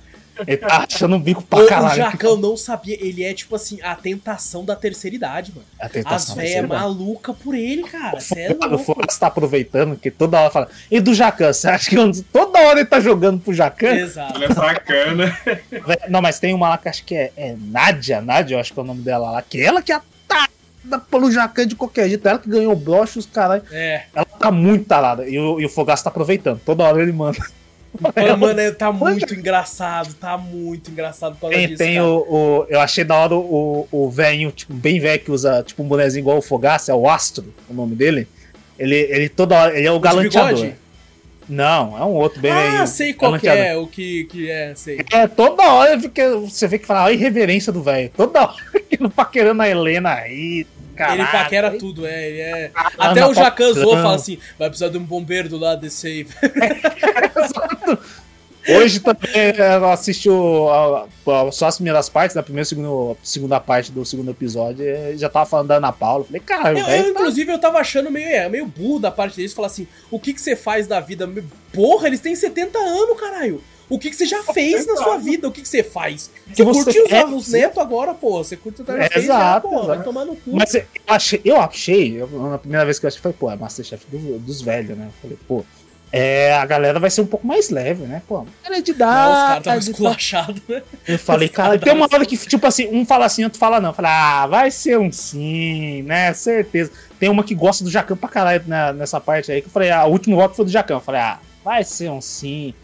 Ele tá achando um bico pra caralho. O Jacão não sabia, ele é tipo assim, a tentação da terceira idade, mano. A tentação As velhas maluca por ele, cara. *laughs* O, é louco. o Fox tá aproveitando que toda hora fala. E do Jacan, você acha que toda hora ele tá jogando pro Jacan? Exato. Ele é bacana. Não, mas tem uma lá que acho que é, é Nádia, Nádia, eu acho que é o nome dela lá, que ela que é pelo Jacan de qualquer jeito. Ela que ganhou o broche, os caras. É. Ela tá muito tarada. E o, e o Fogaço tá aproveitando. Toda hora ele manda. Mano, mano, tá muito engraçado, tá muito engraçado por tem, disso, tem o, o, Eu achei da hora o, o velho, tipo, bem velho, que usa tipo um bonezinho igual o Fogaça, é o Astro, o nome dele. Ele, ele toda hora, ele é o galanteador. Não, é um outro bem Ah, sei qual que é, o que, que é, sei. É, toda hora você vê que fala a irreverência do velho. Toda hora *laughs* ele paquerando a Helena aí, Caralho. Ele paquera tudo, é. Ele é... Ah, Até o Jacan Zou fala assim: vai precisar de um bombeiro do lado desse aí. Exato. *laughs* Hoje também eu assisti o, só as primeiras partes, da primeira e segunda, segunda parte do segundo episódio, já tava falando da Ana Paula. Falei, cara, eu, eu tá... inclusive, eu tava achando meio, é, meio burro da parte deles falar assim: o que, que você faz da vida? Porra, eles têm 70 anos, caralho. O que, que você já fez na sua vida? O que, que você faz? Você, você curte os netos agora, pô. Você curte o é, fez exato, já, pô. Vai tomar no cu. Mas eu achei, eu achei, eu, primeira vez que eu achei, foi, pô, é Masterchef do, dos velhos, né? Eu falei, pô. É, a galera vai ser um pouco mais leve, né? Pô, é de idade. Não, os caras esculachados, né? Eu falei, cara, tem uma hora que, tipo assim, um fala assim, outro fala não. Eu falei, ah, vai ser um sim, né? Certeza. Tem uma que gosta do Jacan pra caralho né, nessa parte aí, que eu falei, ah, o último voto foi do Jacan. Eu falei, ah, vai ser um sim.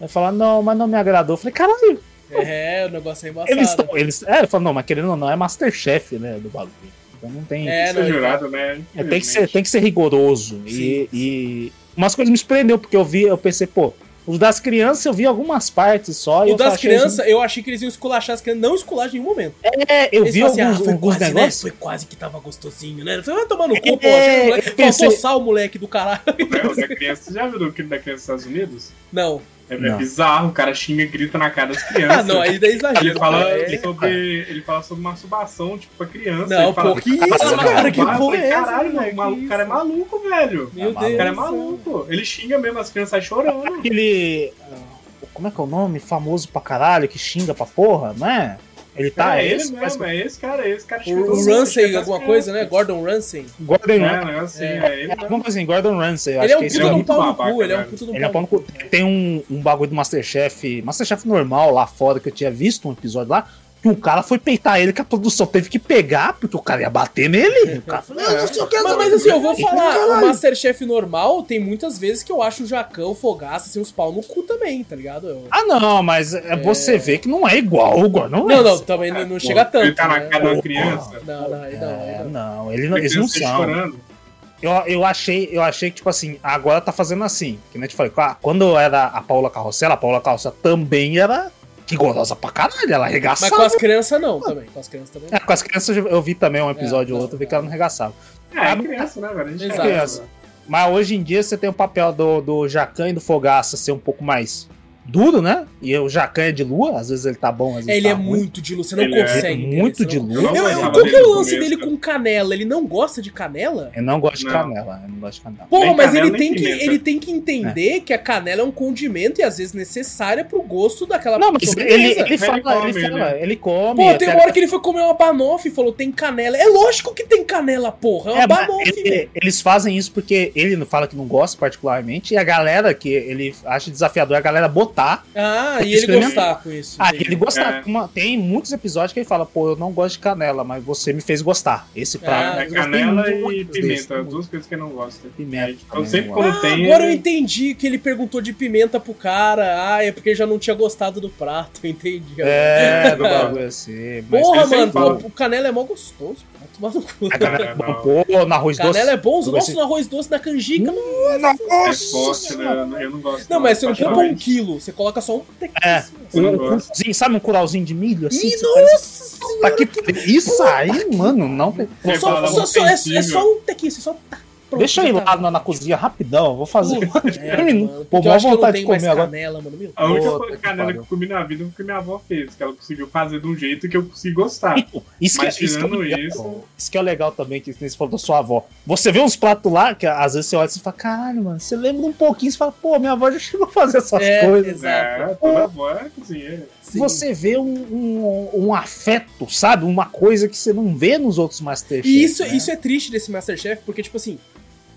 Aí fala, não, mas não me agradou. Eu falei, caralho. É, o negócio é embaçado. Eles, tão, eles, é, ele falou, não, mas querendo ou não, é Masterchef, né, do bagulho. Então não tem. É, não, jurado, né? É, tem, que ser, tem que ser rigoroso. Sim, e, sim. e umas coisas me surpreendeu, porque eu vi, eu pensei, pô, os das crianças eu vi algumas partes só. O das crianças, assim... eu achei que eles iam esculachar as crianças, não esculacham em nenhum momento. É, eu eles vi alguns, assim, ah, alguns quase, negócios. Né? Foi quase que tava gostosinho, né? Foi, vai tomar no cu, é, pô. Moleque, pensei... Faltou sal, moleque do caralho. O da criança, você já viu o clipe da criança dos Estados Unidos? Não. É, é bizarro, o cara xinga e grita na cara das *laughs* crianças. ah, não, aí daí exagero. Ele fala, é, sobre, ele fala sobre masturbação, tipo, pra criança. Não, pô, que isso, cara? Que porra é essa? Caralho, mano, o cara é maluco, velho. Meu Deus. O cara é maluco. Ele xinga mesmo, as crianças saem chorando. Aquele. Como é que é o nome? Famoso pra caralho, que xinga pra porra, não é? Ele tá. É, é esse, mesmo, é esse cara, é esse cara. O, o Ramsey, alguma coisa, né? Gordon Ramsay. Gordon é, assim, é, é ele. É, vamos assim, Gordon Ramsay. Ele é um puto é do pau no cu, ele é um puto do pau no cu. Tem um, um bagulho do Masterchef, Masterchef normal lá fora, que eu tinha visto um episódio lá, que o cara foi peitar ele, que a produção teve que pegar, porque o cara ia bater nele. O cara falou, não, não sei o que. Mas, mas assim, eu vou falar, o Masterchef normal tem muitas vezes que eu acho o Jacão, Fogaça, assim, os pau no cu também, tá ligado? Eu... Ah, não, mas é... você vê que não é igual o Gordon Não, não, também não, não chega tanto. Ele tá na né? cara da criança. Não, não, não. É, não, ele não, eles não são. Eu, eu, achei, eu achei que, tipo assim, agora tá fazendo assim. Que nem te falei, quando era a Paula Carrossela, a Paula Carrossela também era que golosa pra caralho, ela arregaçava. Mas com as crianças não, também. Com as crianças também. É, com as crianças eu vi também um episódio é, ou outro, vi que ela não arregaçava. É, é criança, né, velho? A gente é criança. Mas hoje em dia você tem o papel do, do Jacan e do Fogaça ser um pouco mais duro, né? E o Jacan é de lua, às vezes ele tá bom, às vezes Ele tá é ruim. muito de lua, você não ele é consegue. É muito de lua. Eu, eu, qual que é o lance dele com canela? Ele não gosta de canela? Ele não gosta de canela, ele não gosta de canela. Porra, nem mas canela, ele, tem que, ele tem que entender é. que a canela é um condimento e às vezes necessária pro gosto daquela Não, mas ele, ele, fala, ele, come, ele, fala, né? ele come. Pô, tem uma hora que ele foi comer uma banoffee e falou, tem canela. É lógico que tem canela, porra. É uma é, banoffee. Eles fazem isso porque ele não fala que não gosta particularmente e a galera que ele acha desafiador é a galera botar. Ah, ah, e ele gostar com isso. Ah, ele gostar. É. Uma, tem muitos episódios que ele fala, pô, eu não gosto de canela, mas você me fez gostar. Esse prato. É, canela e pimenta, desse, duas coisas que eu não gosto. Pimenta. É, então, sempre quando ah, tem. Agora ele... eu entendi que ele perguntou de pimenta pro cara. Ah, é porque já não tinha gostado do prato, eu *laughs* entendi. É, do *laughs* bagulho assim. Porra, mano, o canela é mó gostoso. Tomar no cu. A canela é bom, pô, no arroz doce. Canela é bom, nossa, no arroz doce, na canjica. Nossa, nossa. É forte, né? Eu não gosto. Não, mas você não compra um quilo, você coloca só um É, um, um, sabe um curauzinho de milho assim? Ih, nossa Puta que. Isso aí, mano, não tem. Você Só, só, só, é, é só um tequinho, só. tá, pronto, Deixa eu ir já lá tá. na, na cozinha rapidão, vou fazer. Um merda, minuto. mano, Pô, porque eu mó acho que eu não vontade de tenho mais comer agora. canela, mano. Meu A única que canela que eu comi na vida foi que minha avó fez, que ela conseguiu fazer de um jeito que eu consegui gostar. Isso que, Mas isso, que é tirando legal, isso- isso que é legal também, que você falou da sua avó. Você vê uns pratos lá, que às vezes você olha e você fala, caralho, mano, você lembra um pouquinho, você fala, pô, minha avó já chegou a fazer essas É, coisas. exato. É, toda avó é cozinheira. Sim. Você vê um, um, um afeto, sabe? Uma coisa que você não vê nos outros Masterchef. E isso, né? isso é triste desse Masterchef, porque, tipo assim,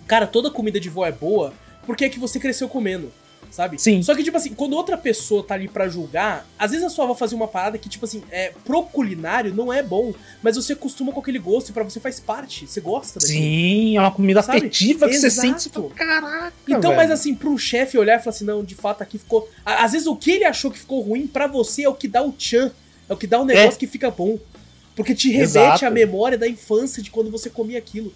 cara, toda comida de vó é boa porque é que você cresceu comendo, sabe? Sim. Só que, tipo assim, quando outra pessoa tá ali pra julgar, às vezes a sua avó fazia uma parada que, tipo assim, é, pro culinário não é bom, mas você acostuma com aquele gosto e pra você faz parte, você gosta daquilo. Sim, é uma comida Sabe? afetiva que você Exato. sente. Você fala, caraca. Então, velho." mas assim, pro chefe olhar e falar assim, não, de fato aqui ficou. Às vezes o que ele achou que ficou ruim, pra você é o que dá o tchan. É o que dá o negócio que fica bom. Porque te remete Exato. à memória da infância de quando você comia aquilo.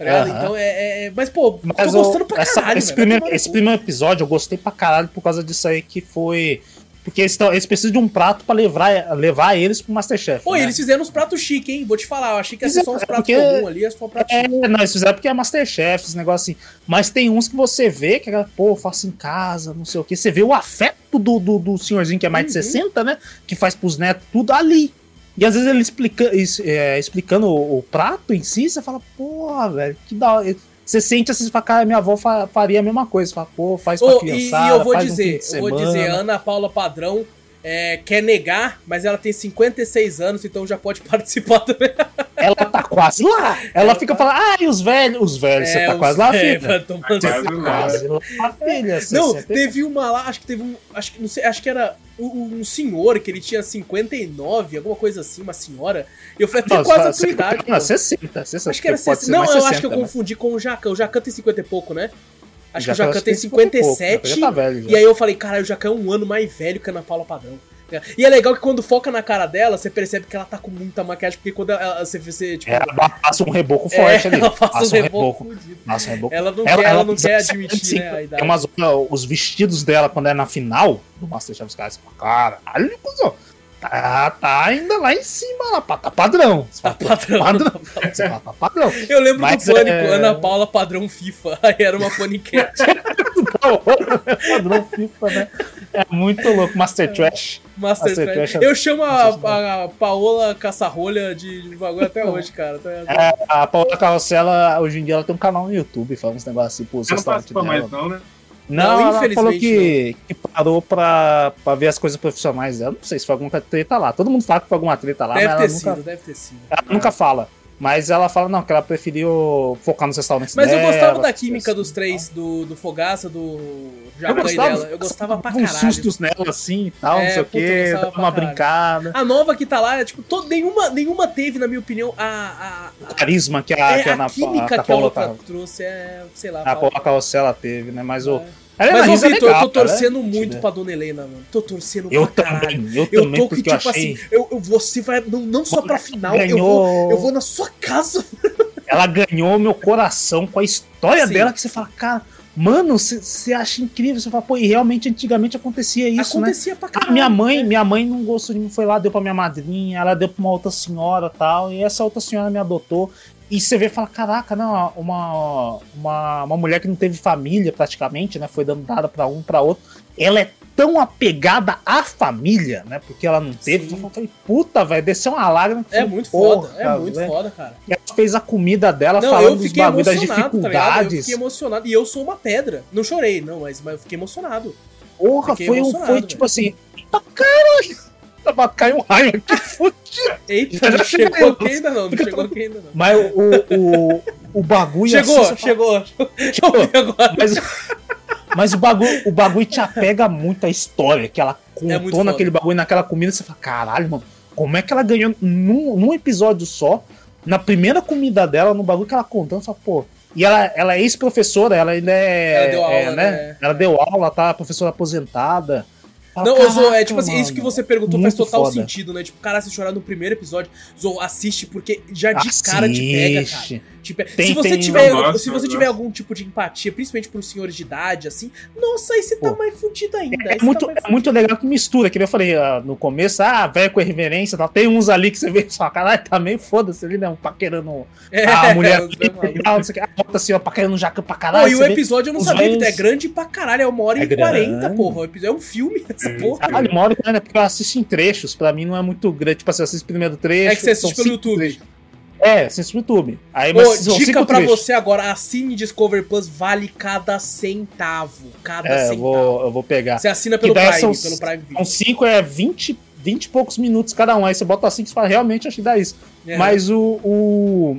Tá ligado? Então é, é- é- Mas, pô, Mas tô o- gostando pra essa- caralho. esse, velho. primeiro, esse primeiro episódio eu gostei pra caralho por causa disso aí que foi. Porque eles, tão- eles precisam de um prato pra levar, levar eles pro Masterchef. Pô, né? eles fizeram uns pratos chiques, hein? Vou te falar, eu achei que ia ser só uns É pratos porque- comuns ali, foi um prato É, chique. não, eles fizeram porque é Masterchef, esse negócio assim. Mas tem uns que você vê que, pô, eu faço em casa, não sei o que. Você vê o afeto do, do, do senhorzinho que é mais de Uhum. 60, né? Que faz pros netos tudo ali. E às vezes ele explica, é, explicando o, o prato em si, você fala, porra, velho, que da hora. Você sente assim, fala, cara, minha avó fa- faria a mesma coisa. Você fala, pô, faz pra e, criançada, e eu vou um dizer, de eu vou dizer, Ana Paula Padrão é, quer negar, mas ela tem 56 anos, então já pode *laughs* participar também. Ela tá quase lá. Ela, Ela fica tá- falando, ah, e os velhos? Os velhos, você *laughs* tá quase lá, é, filha. tomar no Quase lá. Filha. *laughs* Não, 60. teve uma lá, acho que teve um. Acho que, não sei, acho que era um, um senhor que ele tinha 59, alguma coisa assim, uma senhora. E eu falei, tem Não, quase a tua idade. Não, pô. 60, 60. Acho que era pode 60. ser Não, eu acho 60, que eu né? confundi com o Jacan. O Jacan tem 50 e pouco, né? Acho que o Jacan acho tem que 50 e pouco, 57. já tá velho, já. E aí eu falei, caralho, o Jacan é um ano mais velho que a Ana Paula Padrão. E é legal que quando foca na cara dela, você percebe que ela tá com muita maquiagem, porque quando ela, você, você tipo, Ela passa um reboco é, forte *laughs* ali. ela passa um Passa um reboco reboco. Passa um reboco. Ela não quer, ela não quer admitir, né, a Tem idade. umas, os vestidos dela quando é na final do Masterchef, caras falam, caralho, cuzão. Tá, tá ainda lá em cima, lá, tá padrão. Você Tá fala, padrão. padrão. Você fala, tá padrão. Eu lembro Mas, do Pânico, é- Ana Paula padrão FIFA. *laughs* Aí era uma paniquete. *laughs* padrão FIFA, né? É muito louco. Master Trash. Master Master Trash. Trash é Eu chamo a, a Paola Caçarrolha de, de bagulho até hoje, cara. Tá- É, a Paula Carrossela, hoje em dia, ela tem um canal no YouTube, fala uns negócios assim, pô, Você não participa dela. mais, não, né? Não, ela falou infelizmente que, que parou pra, pra ver as coisas profissionais dela. Não sei se foi alguma treta lá. Todo mundo fala que foi alguma treta lá, deve mas ter ela, sido, nunca, deve ter sido. ela nunca fala. Mas ela fala, não, que ela preferiu focar nos restaurantes Mas eu dela, gostava da química dos três, do, do Fogaça, do Eu Jacan e dela. Eu gostava pra uns caralho. sustos nela assim e tal, É, não sei o eu gostava dava uma brincada. A nova que tá lá, é, tipo, todo, nenhuma, nenhuma teve, na minha opinião, a. a, O carisma que a, a, é, que a, a Ana- química a que a outra tá- trouxe é. Sei lá. a Paula Carrossela teve, né? Mas o. É. Ela é Mas, ô, Marisa Vitor, legal, eu tô cara, torcendo é muito divertida. pra Dona Helena, mano. Tô torcendo Eu pra caralho. também, eu Eu também, tô que, tipo eu achei. assim, eu, eu- você vai. Não, não só pra final, eu vou, eu vou na sua casa. *laughs* Ela ganhou meu coração com a história Sim. dela, que você fala, cara, mano, você acha incrível. Você fala, pô, e realmente antigamente acontecia isso, né? Acontecia pra A caralho. minha mãe, né? minha mãe não gostou de mim, foi lá, deu pra minha madrinha, ela deu pra uma outra senhora tal, e essa outra senhora me adotou. E você vê e fala, caraca, não, uma, uma, uma mulher que não teve família praticamente, né? Foi dando dada pra um, pra outro. Ela é tão apegada à família, né? Porque ela não teve. Sim. Eu falei, puta, velho, desceu uma lágrima. É Falei, muito foda, é muito foda, cara. E ela fez a comida dela Não, falando eu dos bagulhos, das tá ligado? Eu dificuldades. fiquei emocionado. E eu sou uma pedra. Não chorei, não, mas, mas eu fiquei emocionado. Porra, Fiquei foi, um, foi tipo assim, eita caralho! Tava caindo um raio aqui, *laughs* fudido. Eita, não chegou aqui ainda não, não chegou aqui ainda não. Mas o, o, o bagulho Chegou, assim, chegou. Chegou. Eu vi agora. Mas, mas o, bagulho, o bagulho te apega muito à história que ela É contou foda. naquele bagulho, naquela comida. Você fala, caralho, mano, como é que ela ganhou num, num episódio só, na primeira comida dela, no bagulho que ela contando? Você fala, pô. E ela, ela é ex-professora, ela ainda é. Ela deu é, aula, né? né? Ela deu aula, tá? Professora aposentada. Não, Caraca, Zou, é tipo assim, mano. isso que você perguntou faz total foda. sentido, né? Tipo, cara, se chorar no primeiro episódio, Zou, assiste porque já de cara te pega, cara. Pe- Tem- se você tem- tiver, gosto, se você gosto. tiver algum tipo de empatia, principalmente pros senhores de idade, assim, nossa, aí você tá Pô. mais fudido ainda. aí É você muito, tá é muito legal que mistura, que nem eu falei ah, no começo, ah, velho com reverência, tal. tem uns ali que você vê só, caralho, tá meio foda-se ali, né? Um paquerando É, a *laughs* mulher os tal, não sei o que, ah, bota assim, ó, paquerando um jaca pra Pô, caralho. e o episódio eu não os sabia que é grande pra caralho, é uma hora É e quarenta, grande. porra. É um filme, essa porra. Caralho, uma hora, né? Porque eu assisto em trechos, pra mim não é muito grande. Tipo assim, eu assisto o primeiro trecho. É que você assiste pelo YouTube. trechos. É, assisto no YouTube. Aí, Ô, mas são dica pra trechos. você agora, assine Discover Plus, vale cada centavo. Cada É, eu centavo. vou, eu vou pegar. Você assina pelo Prime, são- pelo Prime Video. São cinco, é 20, 20 e poucos minutos cada um. Aí você bota cinco e fala, realmente acho que dá isso. É. Mas o. o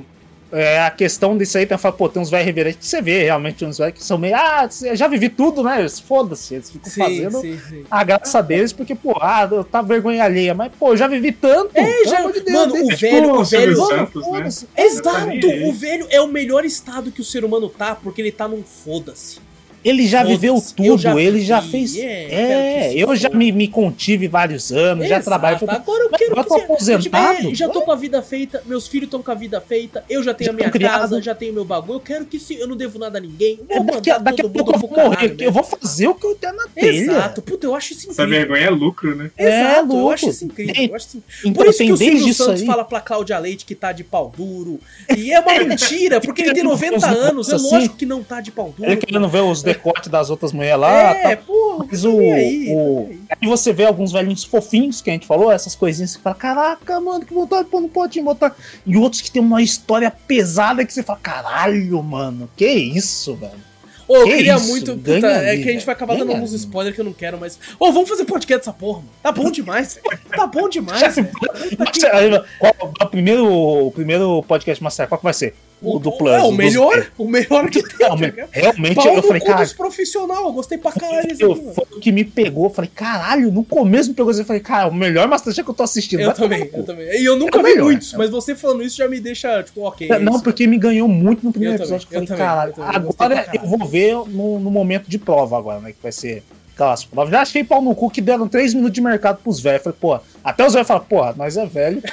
é, a questão disso aí, tem, fala, pô, tem uns velhos reverentes que você vê realmente uns velhos que são meio. Ah, eu já vivi tudo, né? Eles, Foda-se, eles ficam Sim, fazendo sim, sim. a graça deles, porque, pô, ah, eu tá vergonha alheia. Mas, pô, eu já vivi tanto. É, já- de Deus, mano, deixa- o É velho, tipo o velho. Mano, Santos, né? foda-se. Exato, Exatamente. o velho é o melhor estado que o ser humano tá, porque ele tá num foda-se. Ele já viveu eu tudo, já ele vivi, já fez. é, É, eu já me, me contive vários anos, já Exato, trabalho. Agora eu quero agora que tô aposentado, É, já tô com a vida feita, meus filhos estão com a vida feita, eu já tenho Já a minha criado. casa, já tenho meu bagulho. Eu quero que se eu não devo nada a ninguém. Vou É, daqui, a- mandar daqui a pouco eu vou morrer caralho aqui. Eu vou fazer o que eu der na telha. Exato, puta, eu acho isso Essa incrível. vergonha é lucro, né? É, Exato, eu louco. acho isso incrível. Eu acho isso Então Por isso que o Silvio Santos aí. fala pra Cláudia Leite que tá de pau duro. E é uma *laughs* mentira, porque ele tem 90 Uns anos. É assim. lógico que não tá de pau duro. Ele querendo ver os decotes das outras mulheres lá. É, tá. pô, Mas tá o, aí, tá o- nem aí. Você vê alguns velhinhos fofinhos que a gente falou, essas coisinhas que fala, caraca, mano, que vontade de pôr no potinho, botar. E outros que tem uma história pesada que você fala, caralho, mano, que isso, velho. Ô, eu Que queria isso? muito. Ganha Puta, é ali, que a gente vai acabar dando Ganha alguns spoilers que eu não quero, mas. Ô, vamos fazer podcast dessa porra, mano. Tá bom demais. tá bom *laughs* demais, Aí, Qual o primeiro, o primeiro podcast Master? Qual que vai ser? O, do Plus. É, o dos- melhor. O melhor que tem. Não, cara. realmente, Pau eu falei, cara, profissional. Eu gostei pra caralho eu, aqui, foi o que me pegou. Eu falei, caralho, no começo me pegou. Eu falei, cara, o melhor Masterchef que eu tô assistindo. Eu também, eu também. E eu nunca É vi melhor. muitos, mas você falando isso já me deixa, tipo, ok. é não, isso. porque me ganhou muito no primeiro Eu também, episódio. que eu falei, também, caralho, também, agora pra eu caralho. vou ver no, no momento de prova agora, né? Que vai ser aquelas provas. Já achei pau no cu que deram 3 minutos de mercado pros velhos. Falei, pô, até os velhos falam, porra, nós é velho. *laughs* *laughs*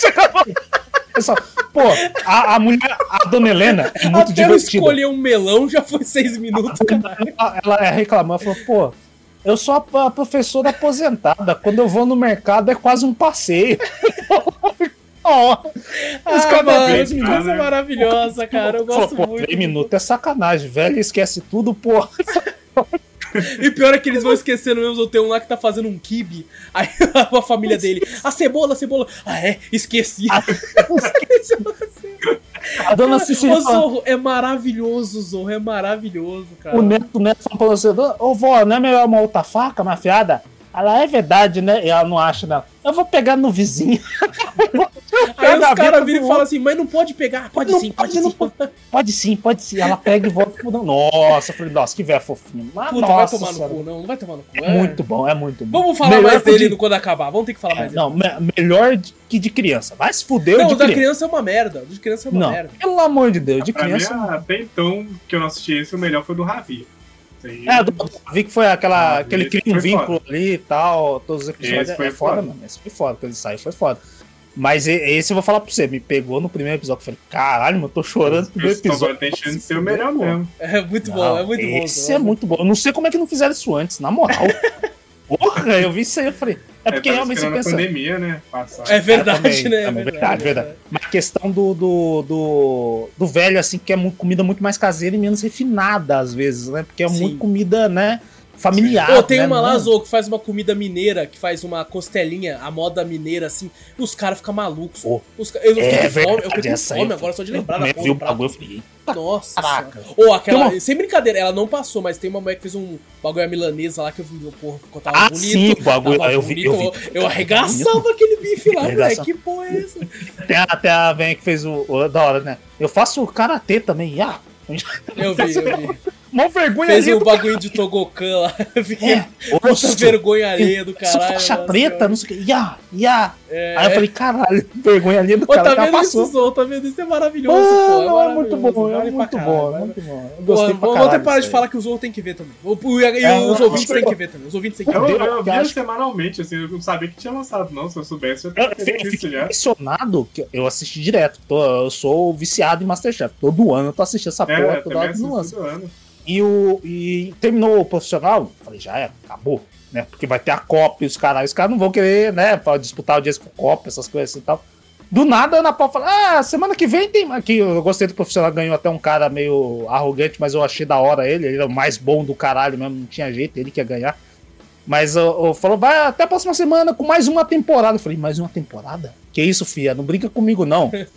*laughs* Pessoal, pô, a, a mulher, a dona Helena, é muito Até eu divertida. escolher um melão já foi seis minutos. Ela, ela reclamou, ela falou, pô, eu sou a, a professora aposentada. Quando eu vou no mercado é quase um passeio. *laughs* Ó, Ah, caras mano, minutos, coisa né? maravilhosa, cara. Eu gosto pô, muito. três minutos é sacanagem, velho. Esquece tudo, pô. *laughs* E pior é que eles vão esquecendo mesmo, tem um lá que tá fazendo um kibe, aí *laughs* a família dele, a cebola, a cebola, ah é, esqueci. *laughs* A dona Cecília Ô fala, Zorro, é maravilhoso, Zorro, é maravilhoso, cara. o neto, o neto fala pra você, ô vó, não é melhor uma outra faca, uma afiada? Ela é verdade, né? E ela não acha, não. Eu vou pegar no vizinho. *laughs* Aí os caras viram e falam assim, mas não pode pegar. Pode Não sim, pode, pode, não sim. pode. Pode sim, pode sim. Ela pega e volta pro. Nossa, eu falei, nossa, que velho fofinho. Mas, Puta, vai nossa, tomar no cu, não, não vai tomar no cu. É muito bom, é muito bom. Vamos falar Melhor mais dele de- quando acabar, vamos ter que falar É, mais dele. não, me- melhor que de criança. Vai se fuder Não, de o da criança. criança é uma merda, o de criança é uma Não, merda. pelo amor de Deus, de Pra mim, criança. até então, que eu não assisti esse, o melhor foi do Ravi. Aí- É, do, vi que foi aquela, Ah, que ele esse cria um vínculo ali e tal, todos os episódios. Esse é, foi é foda, foda. mano. Esse foi foda, quando ele saiu foi foda. Mas esse eu vou falar pra você, me pegou no primeiro episódio. Eu falei, caralho, mano, eu tô chorando no primeiro Esse episódio. tem chance de ser o melhor Pô. mesmo. É muito bom, Não, é muito bom. Esse é muito bom. Eu não sei como é que não fizeram isso antes, na moral. *laughs* Porra, eu vi isso aí, eu falei. É porque tava realmente você pensa. pandemia, né? Passar. É verdade, também, né? É também, verdade, verdade, verdade. Mas a questão do, do, do, do velho, assim, que é comida muito mais caseira e menos refinada, às vezes, né? Porque é Sim. muito comida, né? Familiar. Pô, tem né? uma lá, Não- Zou, que faz uma comida mineira, que faz uma costelinha, a moda mineira, assim, os caras ficam malucos. Pô, Os eu fiquei É com fome, eu fiquei com fome eu agora, só de eu lembrar da porra o prato. bagulho, eu falei, Nossa Caraca. Ou aquela. Tem Sem brincadeira, ela não passou, mas tem uma mulher que fez um bagulho milanesa lá que eu vi, porra, ficou tava Ah, bonito. sim, o bagulho, tava eu vi, eu bonito, vi. Eu arregaçava aquele bife lá, moleque. Que porra é essa? Tem a, tem a velha que fez o, o- Da hora, né? Eu faço karatê também. Ah, Eu vi, eu vi. Mó vergonha Fez ali um bagulho de Togokan lá. *laughs* Fiquei É, puta vergonha alheia do Eu caralho. faixa nossa preta, não sei o que. Ya, ya. É. Aí eu falei, caralho, *laughs* vergonha ali do Pô, cara tá vendo passou. isso, Zou? Tá vendo isso? É maravilhoso, Ah, pô. É, não, é maravilhoso, muito bom, é muito caralho, bom, é muito bom. Eu Pô, gostei pra caralho. até parar de falar que o Zou tem que ver também. O- o- E, e É, os eu ouvintes têm que- ver também. Os ouvintes têm que Eu, ver. Entendeu? eu Eu via acho- semanalmente, assim, eu não sabia que tinha lançado, não. Se eu soubesse, eu Eu, teria eu visto já. impressionado que eu assisti direto. Eu sou viciado em Masterchef. Todo ano eu tô assistindo essa É, porra, eu toda hora todo ano. E, o, e terminou o profissional, falei, já é, acabou, né? Porque vai ter a Copa e os caras, os caras não vão querer, né, disputar o dia com Copa, essas coisas e tal. Do nada, a Ana Paula fala, ah, semana que vem tem. Aqui, eu gostei do profissional, ganhou até um cara meio arrogante, mas eu achei da hora ele, ele era o mais bom do caralho mesmo, não tinha jeito, ele que ia ganhar. Mas eu, eu falou, vai até a próxima semana com mais uma temporada. Eu falei, mais uma temporada? Que isso, fia? Não brinca comigo, não. *laughs*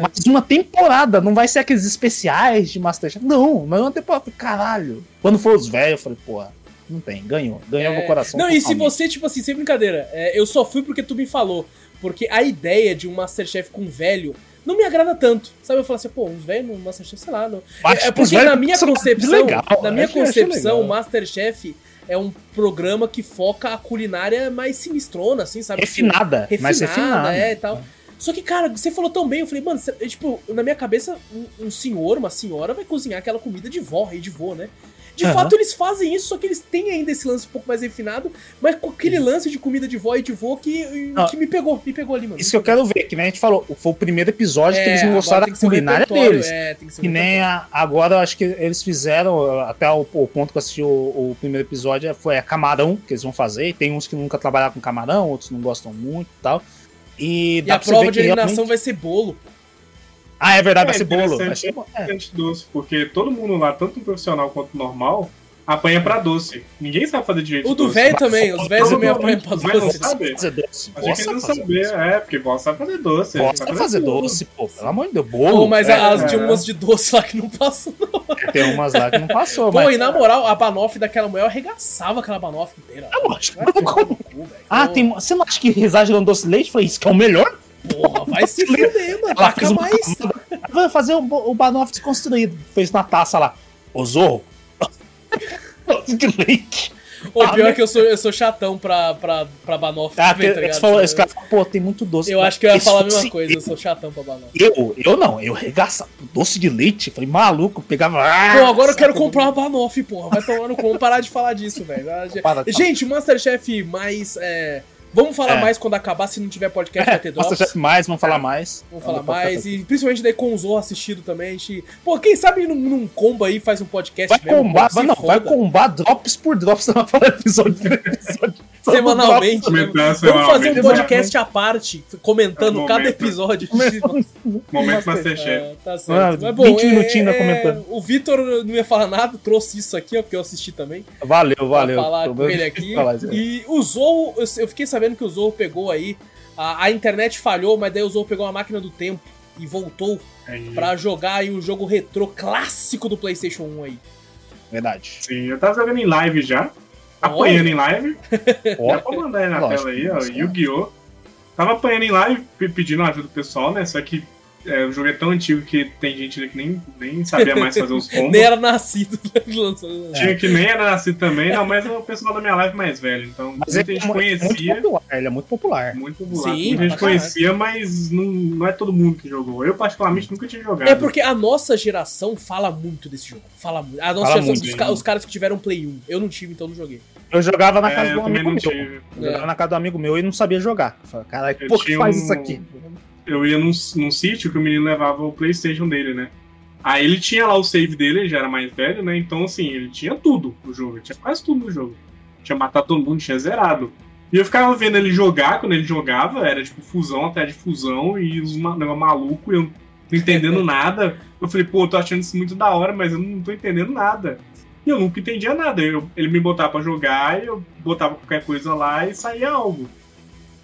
mais uma temporada, não vai ser aqueles especiais de Masterchef. Não, mais uma temporada. Falei, Caralho. Quando for os velhos, eu falei, porra, não tem, ganhou. Ganhou É, meu coração. Não, e se você, tipo assim, sem brincadeira, é, eu só fui porque tu me falou. Porque a ideia de um Masterchef com velho não me agrada tanto. Sabe? Eu falo assim, pô, uns velhos no Masterchef, sei lá. Não... É, é que os porque na minha concepção, legal, na minha concepção, o. Masterchef é um programa que foca a culinária mais sinistrona, assim, sabe? Refinada, mais refinada. é e tal. Só que, cara, você falou tão bem, eu falei, mano, é, tipo, na minha cabeça, um, um senhor, uma senhora vai cozinhar aquela comida de vó, rei de vô, né? De Aham. fato, eles fazem isso, só que eles têm ainda esse lance um pouco mais refinado, mas com aquele lance de comida de vó e de vô que, Ah. que me pegou, me pegou ali, mano. Isso que eu quero ver, que nem a gente falou, foi o primeiro episódio que eles não É, agora gostaram da culinária deles. É, tem que ser Que nem a- agora eu acho que eles fizeram, até o, o ponto que eu assisti o, o primeiro episódio foi a camarão que eles vão fazer. Tem uns que nunca trabalharam com camarão, outros não gostam muito e tal. E, E a prova de eliminação realmente- vai ser bolo. Ah, é verdade, É, vai ser bolo. Vai ser bolo. É. bastante doce, porque todo mundo lá, tanto profissional quanto normal, apanha pra doce. Ninguém sabe fazer direito O do velho também, os velhos também apanham pra doce. não sabem. Fazer doce. Gosta eles não saber, é, porque Boss sabe fazer doce. Gosta sabe fazer doce, pô. Pelo amor de Deus, bolo. Pô, mas é, as de é. umas de doce lá que não passam, não. Tem umas lá que não passou, Pô, mas. e na moral, a banoffee daquela mulher eu arregaçava aquela banoffee inteira. É lógico. Ah, tem. Você não acha que exagerando doce de leite? Falei, isso que é o melhor? Porra, vai se fuder, mano. Fez um mais. Vai fazer o, o Banoff desconstruído. Fez na taça lá. Ô Zorro. Doce de leite. O Ah, pior é que eu sou, eu sou chatão pra, pra, pra banoffee. Ah, também, tá esse, ligado? falou, esse cara falou, pô, tem muito doce. Eu acho que eu ia Esse falar a mesma coisa, eu Eu, sou chatão pra banoffee. eu, eu não, eu regaçava doce de leite. Falei, maluco, pegava. Pô, agora eu quero comprar uma banoffee, porra. Vai tomar no cu. Vamos parar de falar disso, velho. Gente, o Masterchef mais. é, Vamos falar É. mais quando acabar, se não tiver podcast, vai ter É, drops. Masterchef mais, vamos falar mais. Vamos falar mais, e principalmente daí com o Zorro assistido também. A gente... Pô, quem sabe num, num combo aí faz um podcast Vai mesmo, combar, não, vai combar drops por drops. Não vai falar episódio por *laughs* episódio. Semanalmente, né? Comentar Vamos fazer um podcast à parte, comentando É, cada episódio. Momento Masterchef. É, tá certo. Ah, Mas bom, 20 é- minutinhos é- comentando. O Vitor não ia falar nada, trouxe isso aqui, ó, porque eu assisti também. Valeu, valeu. Pra falar com ele o aqui. falar. E o Zorro, eu, eu fiquei sabendo que o Zorro pegou aí. A, a internet falhou, mas daí o Zorro pegou a máquina do tempo e voltou Aí, pra jogar aí um jogo retrô clássico do PlayStation 1 aí. Verdade. Sim, eu tava jogando em live já. Apanhando em live. *laughs* Dá pra mandar aí na Lógico, tela aí, ó. Yu-Gi-Oh! Tava apanhando em live, pe- pedindo ajuda do pessoal, né? Só que é, o jogo é tão antigo que tem gente ali que nem, nem sabia mais fazer os *laughs* combos. Nem era nascido. né? lançando- Tinha que nem era nascido também, não, mas é o pessoal da minha live mais velho. Então, Mas muita ele é gente muito conhecia. popular, ele é muito popular. Muito popular. Sim, Muita gente conhecia, mas não, não é todo mundo que jogou. Eu, particularmente, nunca tinha jogado. É porque a nossa geração fala muito desse jogo. Fala muito. A nossa Fala geração, muito, os, hein? ca- os caras que tiveram Play 1. Eu não tive, então não joguei. Eu jogava na É, casa um também amigo meu. Eu jogava É. na casa do amigo meu e não sabia jogar. Eu falei, caralho, pô, que faz um- isso aqui? Eu ia num, num sítio que o menino levava o Playstation dele, né? Aí ele tinha lá o save dele, ele já era mais velho, né? Então, assim, ele tinha tudo no jogo, ele tinha quase tudo no jogo. Tinha matado todo mundo, tinha zerado. E eu ficava vendo ele jogar, quando ele jogava, era tipo fusão até de fusão e os negócio maluco, e eu não entendendo *laughs* nada. Eu falei, pô, eu tô achando isso muito da hora, mas eu não tô entendendo nada. E eu nunca entendia nada. Eu- ele me botava pra jogar, eu botava qualquer coisa lá e saía algo.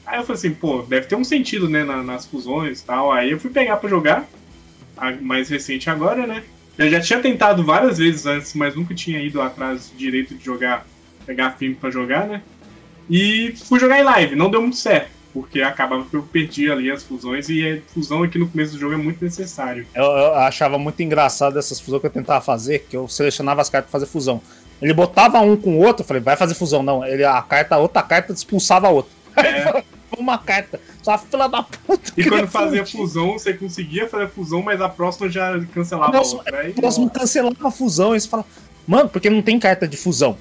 Aí eu falei assim, pô, deve ter um sentido, né, na- nas fusões e tal. Aí eu fui pegar pra jogar, a mais recente agora, né? Eu já tinha tentado várias vezes antes, mas nunca tinha ido atrás direito de jogar, pegar filme pra jogar, né? E fui jogar em live, não deu muito certo. porque acabava que eu perdia ali as fusões e a fusão aqui no começo do jogo é muito necessário. Eu, eu achava muito engraçado essas fusões que eu tentava fazer, que eu selecionava as cartas pra fazer fusão. Ele botava um com o outro, eu falei, vai fazer fusão. Não, ele, a carta, a outra carta expulsava a outra. É. *laughs* uma carta. Só fila da puta. E quando fazia fusão, você conseguia fazer fusão, mas a próxima já cancelava a outra. Aí, a próxima cancelava a fusão. E você fala, mano, porque não tem carta de fusão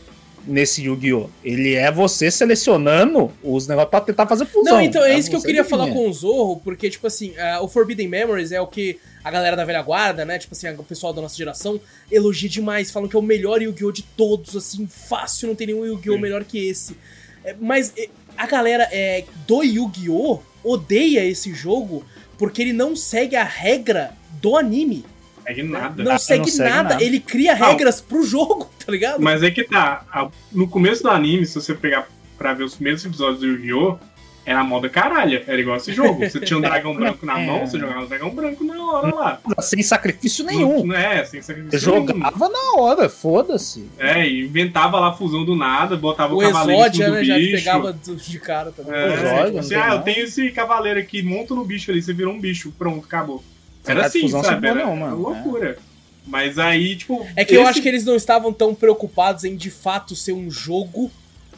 nesse Yu-Gi-Oh! Ele é você selecionando os negócios pra tentar fazer fusão. Não, então é, é isso que eu queria falar com o Zorro, porque, tipo assim, uh, o Forbidden Memories é o que a galera da velha guarda, né? Tipo assim, o pessoal da nossa geração elogia demais, falam que é o melhor Yu-Gi-Oh! de todos, assim, fácil, não tem nenhum Yu-Gi-Oh! melhor que esse. É, mas a galera é, do Yu-Gi-Oh! odeia esse jogo porque ele não segue a regra do anime. Segue nada. Não, segue, não segue nada. nada. Ele cria regras não. pro jogo, *laughs* tá ligado? Mas é que tá. No começo do anime, se você pegar pra ver os primeiros episódios do Yu-Gi-Oh! Era moda caralho, era igual esse jogo. Você tinha um *laughs* dragão branco na mão, você jogava um dragão branco na hora lá. Sem sacrifício nenhum. Não, é, sem sacrifício Jogava nenhum. na hora, foda-se. É, inventava lá a fusão do nada, botava o, o cavaleiro Exódia, né, bicho. já pegava de cara também. É, Exódia, assim, ah, eu tenho esse cavaleiro aqui, monta no bicho ali, você virou um bicho, pronto, acabou. Era assim, sabe? Era, não, mano. Era loucura. É. Mas aí, tipo. É que esse... eu acho que eles não estavam tão preocupados em de fato ser um jogo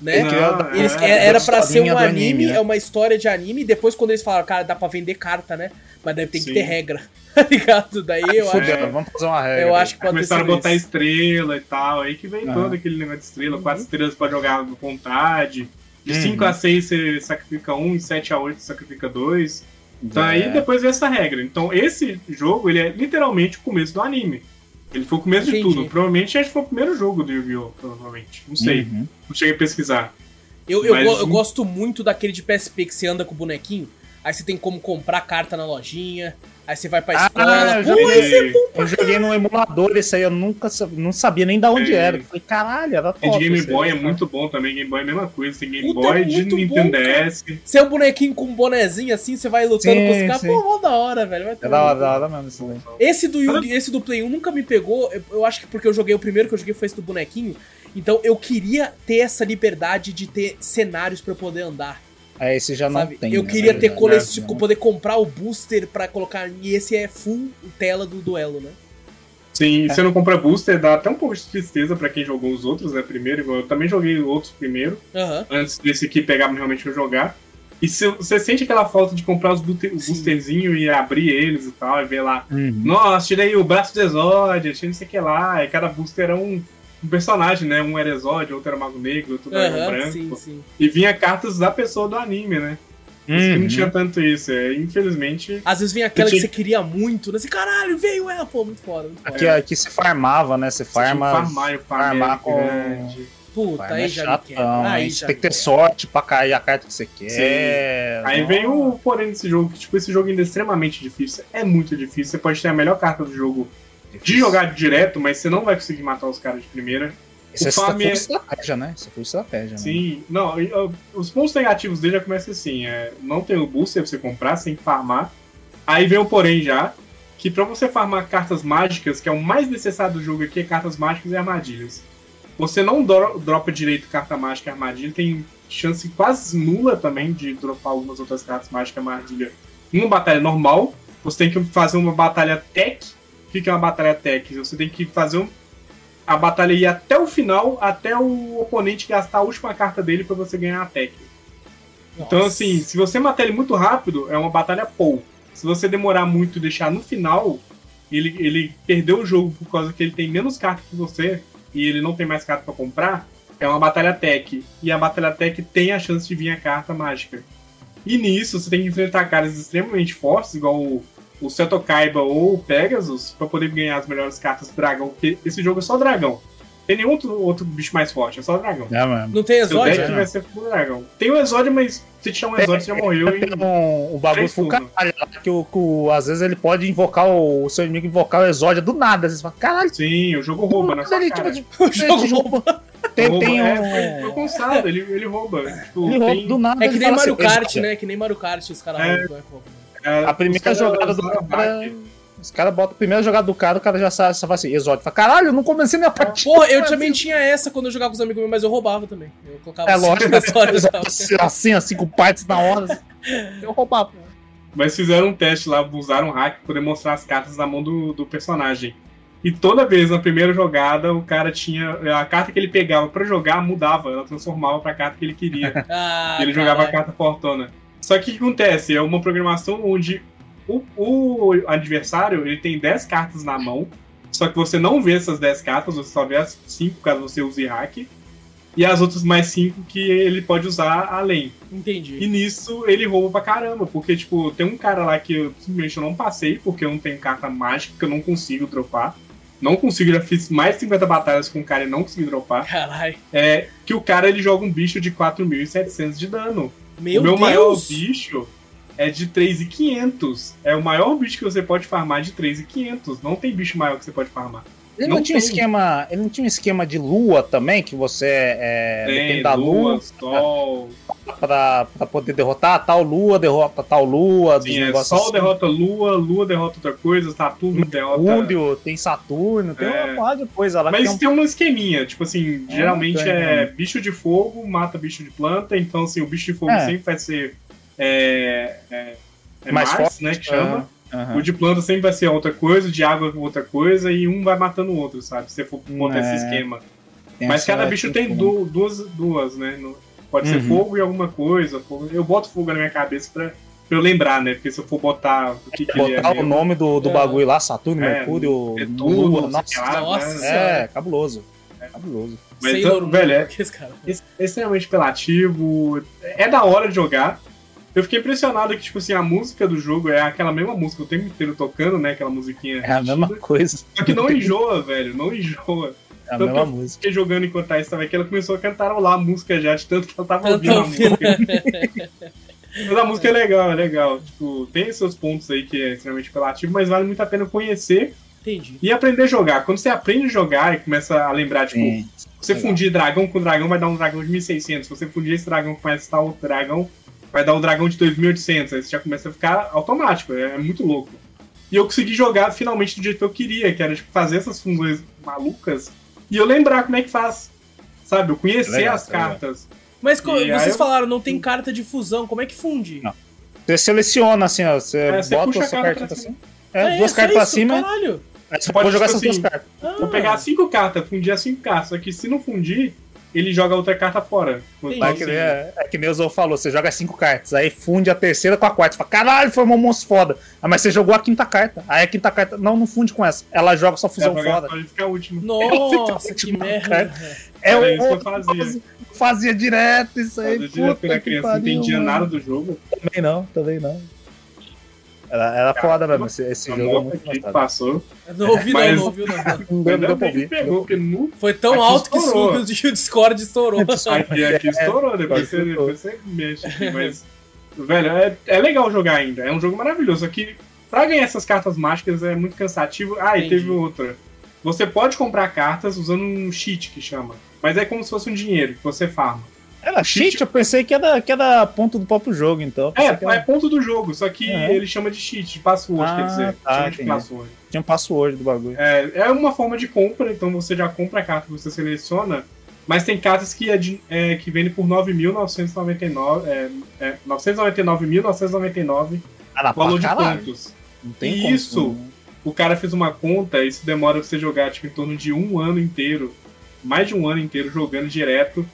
né? Não, eles, é, era para ser um anime, anime né? é uma história de anime, e depois quando eles falaram, cara, dá pra vender carta, né? Mas deve ter Sim. que ter regra. *laughs* Tá ligado? Daí eu acho. É, vamos fazer uma regra. Eu acho que pode Começaram a botar isso. estrela e tal. Aí que vem todo aquele negócio de estrela. Uhum. Quatro estrelas pra jogar à vontade. De 5 uhum. a 6 você sacrifica um, e 7 a 8 você sacrifica dois. Então é. aí depois vem essa regra. Então esse jogo, ele é literalmente o começo do anime. Ele foi o começo Entendi. de tudo. Provavelmente acho que foi o primeiro jogo do Yu-Gi-Oh! Provavelmente. Não sei. Uhum. Não cheguei a pesquisar. Eu, eu, eu, gosto muito daquele de PSP que você anda com o bonequinho. Aí você tem como comprar carta na lojinha. Aí você vai pra ah, escola. Ah, Pô, joguei, é eu joguei no emulador esse aí, eu nunca não sabia nem da onde é. era. Eu falei, caralho, era top. E de Game Boy é muito bom também. Game Boy é a mesma coisa. Tem Game Puta, Boy é de Nintendo DS. Você é um bonequinho com um bonezinho assim, você vai lutando sim, com os caras. Pô, mó da hora, velho. Vai é da hora, da hora mesmo isso daí. Esse do, Yu, esse do Play 1 nunca me pegou. Eu, eu acho que porque eu joguei o primeiro que eu joguei foi esse do bonequinho. Então eu queria ter essa liberdade de ter cenários para poder andar. É, esse já Sabe? não tem. Eu né, queria ter colecion... né? poder comprar o booster para colocar. E esse é full tela do duelo, né? Sim, é. você não compra booster, dá até um pouco de tristeza para quem jogou os outros, né? Primeiro, eu também joguei outros primeiro, uhum. antes desse aqui pegar realmente eu jogar. E se, você sente aquela falta de comprar os boosterzinhos e abrir eles e tal, e ver lá, uhum. nossa, tirei o braço de Exódia, tirei não sei o que lá, e cada booster era um, um personagem, né? Um era Exódio, outro era Mago Negro, outro era uhum, branco. Sim, sim. E vinha cartas da pessoa do anime, né? Uhum. não tinha tanto isso, é, infelizmente. Às vezes vinha aquela tinha... que você queria muito, né? Você, caralho, veio ela, pô, muito foda. Muito aqui, é. aqui você farmava, né? Você farma. Farmar, farmar com. Grande. Puta, aí é já chatão, aí já tem que ter sorte pra cair a carta que você quer. Sim. Aí vem o porém desse jogo, que tipo, esse jogo ainda é extremamente difícil. É muito difícil. Você pode ter a melhor carta do jogo de jogar direto, mas você não vai conseguir matar os caras de primeira. Isso o é, é estratégia, né? Isso foi estratégia. Né? Sim, né? não, os pontos negativos dele já começam assim: é, não tem o booster pra você comprar, sem farmar. Aí vem o porém já, que pra você farmar cartas mágicas, que é o mais necessário do jogo aqui, é cartas mágicas e armadilhas. Você não dro dropa direito carta mágica e armadilha, tem chance quase nula também de dropar algumas outras cartas mágicas e armadilha em uma batalha normal. Você tem que fazer uma batalha tech o que é uma batalha tech? Você tem que fazer um, a batalha ir até o final, até o oponente gastar a última carta dele para você ganhar a tech. Então, assim, se você matar ele muito rápido, é uma batalha pou. Se você demorar muito e deixar no final, ele, ele perdeu o jogo por causa que ele tem menos carta que você e ele não tem mais carta para comprar, é uma batalha tech. E a batalha tech tem a chance de vir a carta mágica. E nisso, você tem que enfrentar caras extremamente fortes, igual o o Seto Kaiba ou o Pegasus para poder ganhar as melhores cartas do dragão, porque esse jogo é só dragão. Tem nenhum outro, outro bicho mais forte, é só dragão. É, mano. Não tem Exódio? Seu vai ser dragão. Tem o Exódio, mas se te chamar um Exódio, você já morreu. Tem um, um bagulho pro caralho, que, o, que às vezes ele pode invocar o, o seu inimigo, invocar o Exódio do nada. Às vezes fala, caralho. Sim, o jogo rouba na sua ele, cara. Tipo, o jogo rouba. Tem, rouba, tem um... é, foi, constado, ele, ele rouba. Tipo, ele rouba do nada. É que nem Mario assim, Kart, né? Que nem Mario Kart, os caras é. roubam. É, a primeira jogada do cara Os caras botam a primeira jogada do cara, o cara já sabe, só fala assim, exótico. Fala, caralho, eu não comecei minha partida. Porra, eu também tinha essa quando eu jogava com os amigos meus, mas eu roubava também. Eu colocava É cinco lógico, acessórios, tal. assim, assim, com partes na hora. assim. Eu roubava. Mas fizeram um teste lá, usaram um hack pra poder mostrar as cartas na mão do, do personagem. E toda vez na primeira jogada, o cara tinha. A carta que ele pegava pra jogar mudava, ela transformava pra carta que ele queria. *laughs* Ah, ele jogava a caralho. carta fortuna. Só que o que acontece? É uma programação onde o, o adversário ele tem 10 cartas na mão, só que você não vê essas 10 cartas, você só vê as 5 caso você use hack, e as outras mais 5 que ele pode usar além. E Entendi. nisso ele rouba pra caramba, porque, tipo, tem um cara lá que eu simplesmente não passei, porque eu não tenho carta mágica, que eu não consigo dropar. Não consigo, já fiz mais de 50 batalhas com o cara e não consegui dropar. Caralho. É que o cara ele joga um bicho de 4.700 de dano. Meu, o meu Deus. maior bicho é de 3.500. É o maior bicho que você pode farmar de 3.500. Não tem bicho maior que você pode farmar. Ele não, Não tinha um tem. esquema. Ele não tinha um esquema de lua também, que você é, Tem depende da lua, sol. pra, pra poder derrotar tal lua, derrota tal lua, Sim, é sol assim. derrota lua, lua derrota outra coisa, Saturno derrota. Mercúrio, tem Saturno, tem É. uma porrada de coisa lá. Mas tem um- tem um esqueminha, tipo assim, É, geralmente tem, é bicho de fogo, mata bicho de planta, então assim, o bicho de fogo É. sempre vai ser é, é, é Mais Mars, forte, né, que chama. Aham. O de planta sempre vai ser outra coisa, o de água é outra coisa, e um vai matando o outro, sabe? Se você for botar É. esse esquema. Tem Mas cada bicho tem du- duas, duas, né? No- Pode ser Uhum. fogo e alguma coisa. fogo- Eu boto fogo na minha cabeça pra, pra eu lembrar, né? Porque se eu for botar o que, que ele é. Botar o mesmo, nome do, do É. bagulho lá, Saturno, É, Mercúrio, é tudo, Lua, nossa. lá, Nossa né? É, cabuloso. Cabuloso. Mas, Sailor então, velho, é- esse cara. extremamente apelativo. É da hora de jogar. Eu fiquei impressionado que, tipo assim, a música do jogo é aquela mesma música o tempo inteiro tocando, né? Aquela musiquinha. É a mesma coisa. Só que não enjoa, velho. Não enjoa. É a Tanto mesma que eu música. Fiquei jogando enquanto a estava aqui, ela começou a cantarolar a música já, de tanto que ela tava Tanto ouvindo a ouvindo. música. Mas a música é legal, é legal. Tipo, tem seus pontos aí que é extremamente apelativo, mas vale muito a pena conhecer Entendi. e aprender a jogar. Quando você aprende a jogar e começa a lembrar, tipo, Sim. se você legal. fundir dragão com dragão, vai dar um dragão de 1600. Se você fundir esse dragão com esse tal dragão, vai dar um dragão de 2800. Aí você já começa a ficar automático, é, é muito louco. E eu consegui jogar finalmente do jeito que eu queria, que era tipo, fazer essas funções malucas e eu lembrar como é que faz. Sabe, eu conhecer Legal, as legal. cartas. Mas co- E aí vocês eu- falaram, não tem carta de fusão, como é que funde? Não. Você seleciona assim, ó. Você É, você bota a sua carta cartinha pra assim. Ah, É, duas só cartas pra cima. Caralho. Aí você Pode, jogar tipo essas duas assim, cartas. Ah, Vou pegar cinco cartas, fundir as cinco cartas. Só que se não fundir, ele joga outra carta fora. É que, nem- é, é que nem o Zou falou, você joga cinco cartas, aí funde a terceira com a quarta. Você fala, caralho, formou um monstro foda. Ah, mas você jogou a quinta carta. Aí a quinta carta, não, não funde com essa. Ela joga só fusão é, foda. pode ficar a última. Nossa, *laughs* Fica que última merda. É Era o isso que eu fazia. fazia, direto isso aí. Fazia direto que criança, não entendia mano. nada do jogo. Também não, também não. Era, era foda mesmo, esse, esse A jogo é muito aqui que passou. Não ouvi não, Mas- não ouviu não. Não não ouvir. pegou, porque não. Foi tão Aqui alto que o Discord estourou. Aqui, aqui estourou, depois você, estourou. depois você mexe aqui, mas. Velho, é, é legal jogar ainda. É um jogo maravilhoso. Só que pra ganhar essas cartas mágicas é muito cansativo. Ah, e Entendi. teve outra. Você pode comprar cartas usando um cheat que chama. Mas é como se fosse um dinheiro que você farma. Era cheat, eu pensei que era, que era ponto do próprio jogo, então. É, era- é ponto do jogo, só que Uhum. ele chama de cheat, de password, Ah, quer dizer. tá, chama de password. Tinha um password do bagulho. É, é uma forma de compra, então você já compra a carta que você seleciona, mas tem cartas que, é de- é, que vendem por 9.999, é, é, 999.999 Ah, valor de caralho. pontos. Não tem E isso? né? O cara fez uma conta, isso demora pra você jogar tipo, em torno de um ano inteiro, mais de um ano inteiro jogando direto,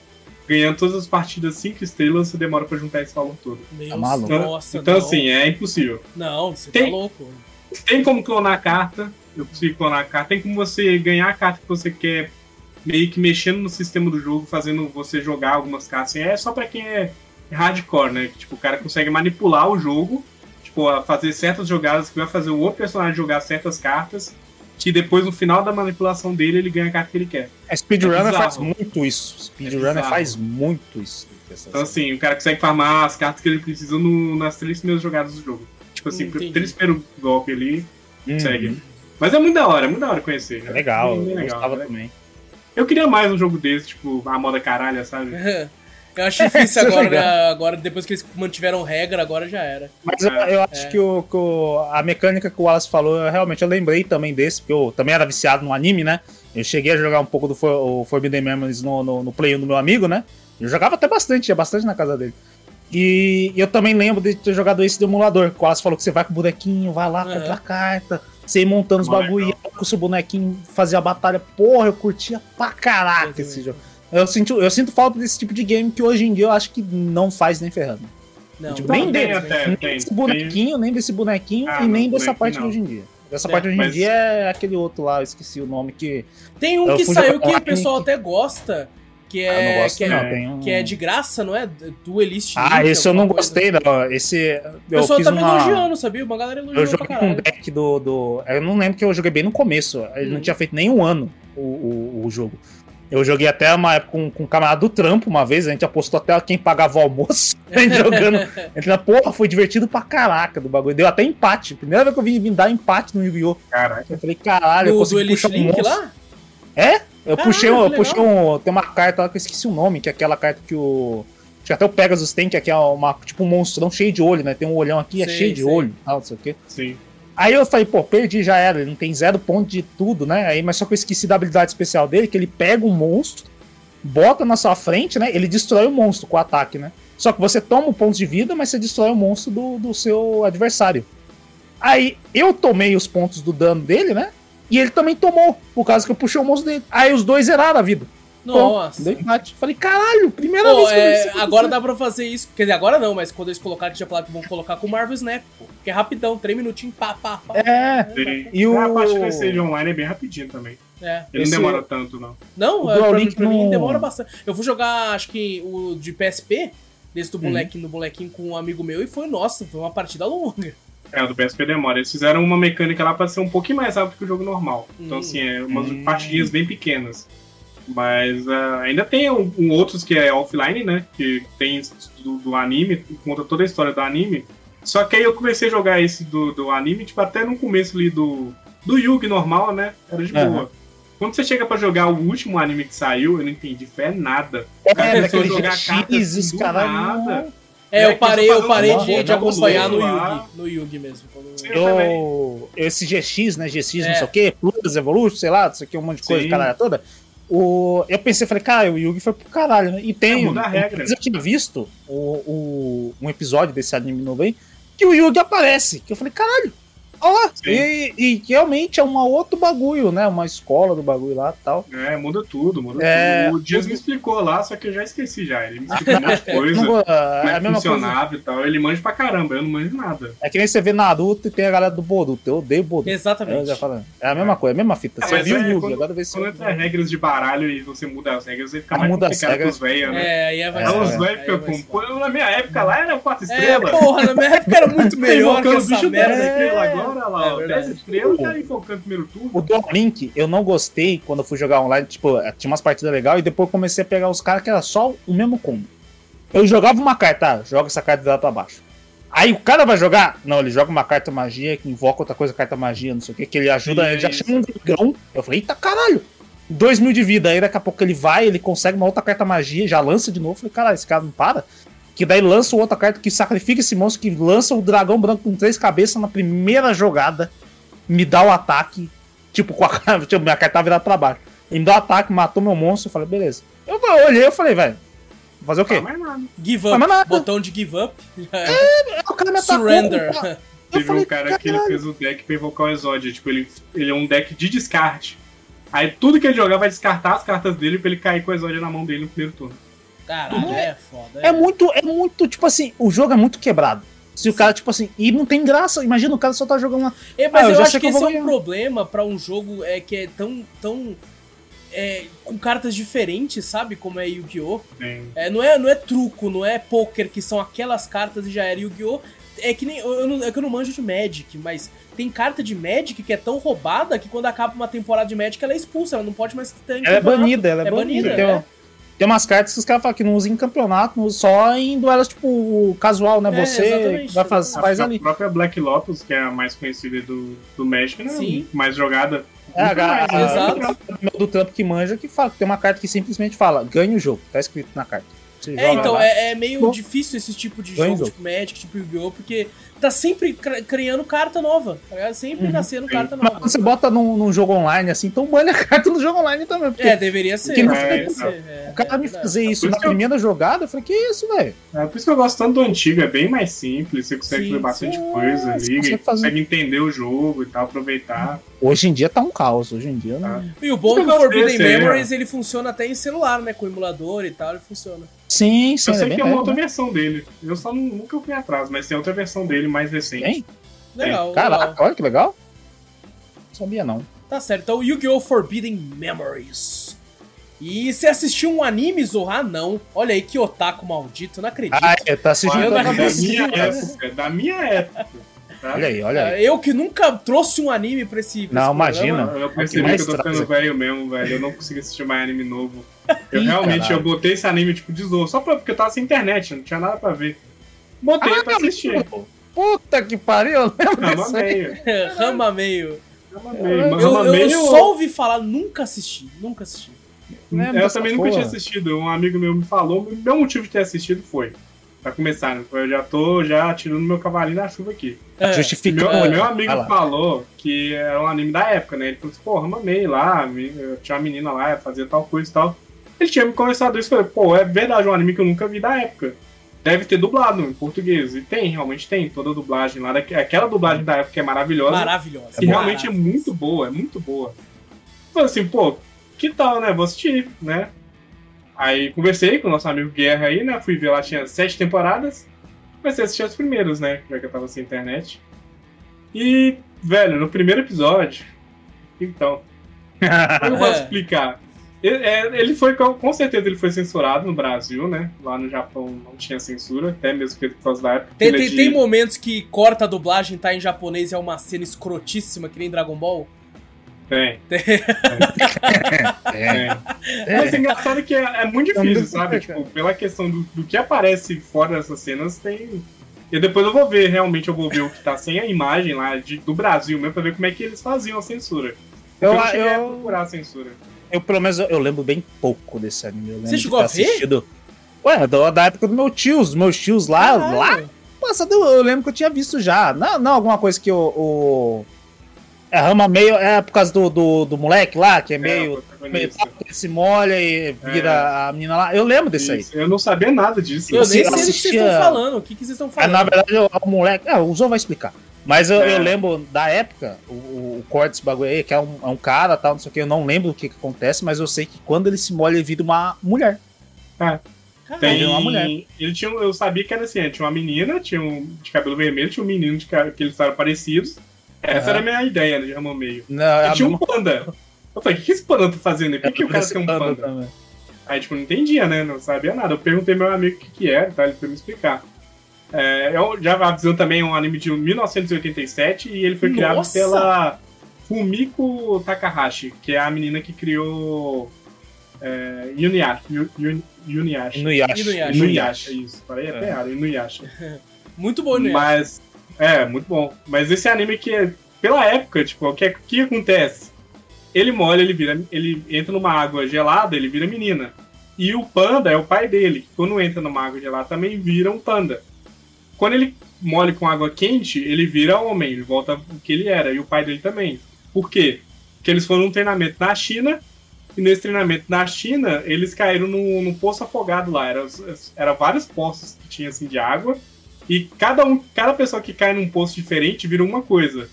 ganhando todas as partidas 5 estrelas, você demora pra juntar esse valor todo. Meu Tá maluco? nossa, então, não. assim, é impossível. Não, você tá Tem- louco. Tem como clonar a carta, eu consigo clonar a carta, tem como você ganhar a carta que você quer, meio que mexendo no sistema do jogo, fazendo você jogar algumas cartas. Assim, é só pra quem é hardcore, né? Que, tipo, o cara consegue manipular o jogo, tipo, a fazer certas jogadas que vai fazer o outro personagem jogar certas cartas, que depois, no final da manipulação dele, ele ganha a carta que ele quer. A Speedrunner É faz muito isso. Speedrunner bizarro. faz muito isso. Então, assim, o cara consegue farmar as cartas que ele precisa no- nas três primeiras jogadas do jogo. Tipo assim, Entendi. três primeiros golpes ali, Hum, segue. Mas é muito da hora, é muito da hora conhecer. É legal, Bem eu legal, gostava né? também. Eu queria mais um jogo desse, tipo, a moda caralha, sabe? Eu acho difícil *laughs* agora, né? agora, depois que eles mantiveram regra, agora já era. Mas eu, eu acho é. que, o, que o, a mecânica que o Wallace falou, eu, realmente eu lembrei também desse, porque eu também era viciado no anime, né? Eu cheguei a jogar um pouco do For, o Forbidden Memories no, no, no Play 1 do meu amigo, né? Eu jogava até bastante, ia bastante na casa dele. E eu também lembro de ter jogado esse do emulador. O Wallace falou que você vai com o bonequinho, vai lá, uhum. compra a carta, você ir montando os bagulho com o seu bonequinho, fazer a batalha. Porra, eu curtia pra caraca esse jogo. Eu sinto, eu sinto falta desse tipo de game que hoje em dia eu acho que não faz nem ferrando. Não, tipo, nem, dele, até, nem tem, desse bonequinho, tem... nem desse bonequinho ah, e nem dessa parte não. de hoje em dia. Essa é, parte hoje em mas... dia é aquele outro lá, eu esqueci o nome que. Tem um que saiu que o pessoal até gosta. Que ah, é, gosto, que, é, um... que é de graça, não é? Duelist. Ah, esse eu não gostei, não. Esse. O pessoal tá me uma... elogiando, sabia? Uma galera elogiou. Eu joguei com um deck do, do. Eu não lembro que eu joguei bem no começo. Ele hum. não tinha feito nem um ano o, o, o jogo. Eu joguei até uma época com, com um camarada do trampo uma vez, a gente apostou até quem pagava o almoço. *laughs* A gente jogando. A gente, porra, foi divertido pra caraca do bagulho. Deu até empate. Primeira vez que eu vim, vim dar empate no Yu-Gi-Oh! Caraca. Eu falei, caralho, no, eu consegui puxar um monstro. lá? É? Eu puxei, eu puxei um. Tem uma carta lá que eu esqueci o nome, que é aquela carta que o. Acho que até o Pegasus tem, que aqui é uma, tipo um monstrão cheio de olho, né? Tem um olhão aqui, é cheio de olho, tal, não sei o quê. Sim. Aí eu falei, pô, perdi, já era. Ele não tem zero ponto de tudo, né? Aí, mas só que eu esqueci da habilidade especial dele, que ele pega um monstro bota na sua frente, né? Ele destrói o monstro com o ataque, né? Só que você toma pontos de vida, mas você destrói o monstro do, do seu adversário. Aí eu tomei os pontos do dano dele, né? E ele também tomou, por causa que eu puxei o monstro dele. Aí os dois zeraram a vida. Nossa. Deu empate. Falei, caralho, primeira pô, vez que é, eu Agora dá pra fazer isso. Quer dizer, agora não, mas quando eles colocaram, tinha falado que vão colocar com o Marvel Snap, pô. Que é rapidão, três minutinhos, pá, pá, pá. É. E o... A parte que vai ser de online é bem rapidinho também. É. Ele Esse... não demora tanto, não. Não, o é, pra, mim, pra mim demora bastante. Eu fui jogar, acho que o de PSP, desse do bonequinho, do bonequinho com um amigo meu, e foi, nossa, foi uma partida longa. É, o do PSP demora. Eles fizeram uma mecânica lá pra ser um pouquinho mais rápido que o jogo normal. Então, hum. assim, é umas hum. partidinhas bem pequenas. Mas uh, ainda tem um, um, outros que é offline, né? Que tem do, do, anime, conta toda a história do anime. Só que aí eu comecei a jogar esse do, do anime, tipo, até no começo ali do, do Yugi normal, né? Era de boa. Uhum. Quando você chega pra jogar o último anime que saiu, eu não entendi fé nada. É, começou a jogar cartas assim, nada. É, eu parei, eu parei de, de acompanhar no Yugi, no Yugi mesmo. Eu, esse GX, né? GX, é. não sei o quê, Plus, Evolution, sei lá, isso aqui, um monte de coisa, caralho toda. O, eu pensei, falei, cara, o Yugi foi pro caralho, né? E tem. É, regra. Eu tinha visto o, o, um episódio desse anime novo aí, que o Yugi aparece. Que eu falei, caralho, Ó, e, e, realmente é um outro bagulho, né? Uma escola do bagulho lá e tal. É, muda tudo, muda é, tudo. O Dias me explicou lá, só que eu já esqueci já. Ele me explicou um monte de *laughs* coisa, não, é, como é que funcionava coisa. e tal. Ele manja pra caramba, eu não manjo nada. É que nem você vê Naruto e tem a galera do Boruto. Eu odeio Boruto. Exatamente. É a mesma coisa, é a mesma fita. É, você viu é, o Yugi, agora vê se... Quando entra regras de baralho e você muda as regras, aí fica mais muda complicado regras. pros velhos, né? É, aí é, vai Aí os velhos ficam com... Na minha época lá era quatro estrelas. É, porra, na minha época era muito *laughs* melhor que essa merda. agora, lá, estrelas o, enfocando primeiro turno. O Don Link, eu não gostei quando eu fui jogar online. Tipo, tinha umas partidas legais e depois comecei a pegar os caras que era só o mesmo combo. Eu jogava uma carta, ah, joga essa carta lá pra baixo. Aí o cara vai jogar. Não, ele joga uma carta magia que invoca outra coisa, carta magia, não sei o que, que ele ajuda, Sim, ele já chama um dragão. Eu falei, eita caralho! 2 mil de vida, aí daqui a pouco ele vai, ele consegue uma outra carta magia, já lança de novo. Eu falei, caralho, esse cara não para. Que daí lança outra carta que sacrifica esse monstro, que lança o dragão branco com três cabeças na primeira jogada me dá o ataque, tipo, com a *laughs* tipo, minha carta tá virada pra baixo. Ele me dá o ataque, matou meu monstro, eu falei, beleza. Eu, eu olhei e falei, velho, fazer o quê? Give up, botão de give up. É, o cara me atacou. Surrender. *laughs* Teve falei, um cara caralho. que ele fez o deck pra invocar o Exódio. Tipo, ele, ele é um deck de descarte. Aí tudo que ele jogar vai descartar as cartas dele pra ele cair com o Exódio na mão dele no primeiro turno. Caralho, é foda. É. é muito, é muito, tipo assim, o jogo é muito quebrado. Se o cara, tipo assim, e não tem graça, imagina o cara só tá jogando lá. É, mas ah, eu, eu acho que, que esse é um problema para um jogo é, que é tão. tão é, com cartas diferentes, sabe? Como é Yu-Gi-Oh! É, não, é, não é truco, não é poker, que são aquelas cartas e já era Yu-Gi-Oh! É que nem. Eu não, é que eu não manjo de Magic, mas tem carta de Magic que é tão roubada que quando acaba uma temporada de Magic ela é expulsa, ela não pode mais ter. Ela é banida, ela é, é banida. banida é. Tem umas cartas que os caras falam que não usam em campeonato, só em duelos, tipo, casual, né? É, Você vai faz, faz a ali. A própria Black Lotus, que é a mais conhecida do, do México, né? Sim. Mais jogada. É, a, mais, a, exato. do Trump que manja que fala tem uma carta que simplesmente fala, ganha o jogo, tá escrito na carta. Você É, joga então, lá. é, é meio Bom. difícil esse tipo de jogo, então. tipo Magic, tipo Yu-Gi-Oh! Porque tá sempre criando carta nova, tá ligado? Sempre Uhum. nascendo Sim. carta Mas nova. quando você bota num, num jogo online assim, então banha a *laughs* carta no jogo online também. Porque É, deveria ser. foi- ser, é, o cara é me fazer isso na que eu- primeira jogada, eu falei, que isso, velho? É por isso que eu gosto tanto do antigo, é bem mais simples, você consegue Sim, fazer bastante sim. coisa Você ali, consegue fazer. consegue entender o jogo e tal, aproveitar. Hoje em dia tá um caos, hoje em dia não. Ah. E o bom é que o Forbidden aí, Memories ele funciona até em celular, né? Com emulador e tal, ele funciona. Sim, sim, Eu é sei bem que é uma outra né? versão dele. Eu só nu- nunca fui atrás, mas tem outra versão dele mais recente. Tem? Legal. Caraca, olha que legal. Não sabia não. Tá certo. Então, Yu-Gi-Oh! Forbidden Memories. E você assistiu um anime, Zorra? Não. Olha aí que otaku maldito, não acredito. Ah, é, tá assistindo. Eu da, da minha época, da minha época. tá? Olha aí, olha aí. Eu que nunca trouxe um anime pra esse. pra Não, esse programa. imagina. Eu percebi mais que eu tô traz ficando velho mesmo, velho. Eu não consigo assistir mais anime novo. Eu *laughs* Ih, realmente caralho. eu botei esse anime tipo de zoa, só pra, porque eu tava sem internet, não tinha nada pra ver. Botei Ah, pra assistir. Puta que pariu, eu lembro Rama disso meio. *laughs* Rama meio. Rama meio. Eu, Rama eu meio. só ouvi falar, nunca assisti. Nunca assisti. Lembro Eu também nunca porra. tinha assistido. Um amigo meu me falou. O meu motivo de ter assistido foi. Pra começar, né? Eu já tô já tirando meu cavalinho da chuva aqui. É. Justifica. Meu, É. meu amigo falou que era um anime da época, né? Ele falou assim, pô, mamei lá, eu tinha uma menina lá, fazia tal coisa e tal. Ele tinha me conversado isso e falei, pô, é verdade, é um anime que eu nunca vi da época. Deve ter dublado em português. E tem, realmente tem, toda a dublagem lá. Aquela dublagem da época é maravilhosa. Maravilhosa. E realmente é muito boa, é muito boa. Falei assim, pô, que tal, né? Vou assistir, né? Aí conversei com o nosso amigo Guerra aí, né? Fui ver lá, tinha sete temporadas. Comecei a assistir as primeiras, né? Já que eu tava sem internet. E, velho, no primeiro episódio. Então, como eu *laughs* posso É. explicar? Ele, é, ele foi, com certeza, ele foi censurado no Brasil, né? Lá no Japão não tinha censura, até mesmo que por causa da época. Tem, Ele é tem, de- tem momentos que corta a dublagem, tá em japonês e é uma cena escrotíssima, que nem Dragon Ball. Tem. É. É. Mas o engraçado é que é, é muito É difícil, sabe? Tipo, pela questão do, do que aparece fora dessas cenas, tem. E depois eu vou ver, realmente eu vou ver o que tá sem a imagem lá de- do Brasil mesmo, pra ver como é que eles faziam a censura. Eu, eu, eu, procurar a censura. Eu, pelo menos, eu, lembro bem pouco desse anime. Você chegou a ver? assistido. Ué, da, da época do meu tio, os meus tios lá, Caralho. lá passado eu lembro que eu tinha visto já. Não, não alguma coisa que o. o... É rama meio. É por causa do, do, do moleque lá, que é É, o meio. meio se molha e vira a menina lá. Eu lembro desse aí. Isso, Eu não sabia nada disso. Eu nem sei do que vocês estão falando. O que, que vocês estão É, falando? na verdade, o, o moleque. É, o Zô vai explicar. Mas eu, É. eu lembro da época, o, o, o corte desse bagulho aí, que é um, é um cara tal, não sei o que, eu não lembro o que, que acontece, mas eu sei que quando ele se molha, ele vira uma mulher. Caralho. Tem Ele é uma mulher. Ele tinha, eu sabia que era assim, tinha uma menina, tinha um de cabelo vermelho, tinha um menino de ca- que eles eram parecidos. Essa era a minha ideia né, de Ramon Meio. Não, é E a tinha um panda. Eu falei, o que que esse panda tá fazendo? Por que, que o cara tem um panda. Aí, tipo, não entendia, né? Não sabia nada. Eu perguntei meu amigo o que, que era, tá? Ele foi me explicar. É, eu já avisando também é um anime de 1987 e ele foi criado Nossa! pela Fumiko Takahashi, que é a menina que criou é, Inuyasha. Inuyasha. Inuyasha. Inuyasha. Inuyasha, isso. Falei É. até errado, Inuyasha. *laughs* Muito bom, né? Mas, é, muito bom. Mas esse anime que, pela época, tipo, o que, o que acontece? Ele molha, ele vira, ele entra numa água gelada, ele vira menina. E o panda é o pai dele, que quando entra numa água gelada também vira um panda. Quando ele molha com água quente, ele vira homem, ele volta o que ele era, e o pai dele também. Por quê? Porque eles foram num treinamento na China, e nesse treinamento na China, eles caíram num, num poço afogado lá. Era, era vários poços que tinha assim de água, e cada, um, cada pessoa que cai num poço diferente vira uma coisa.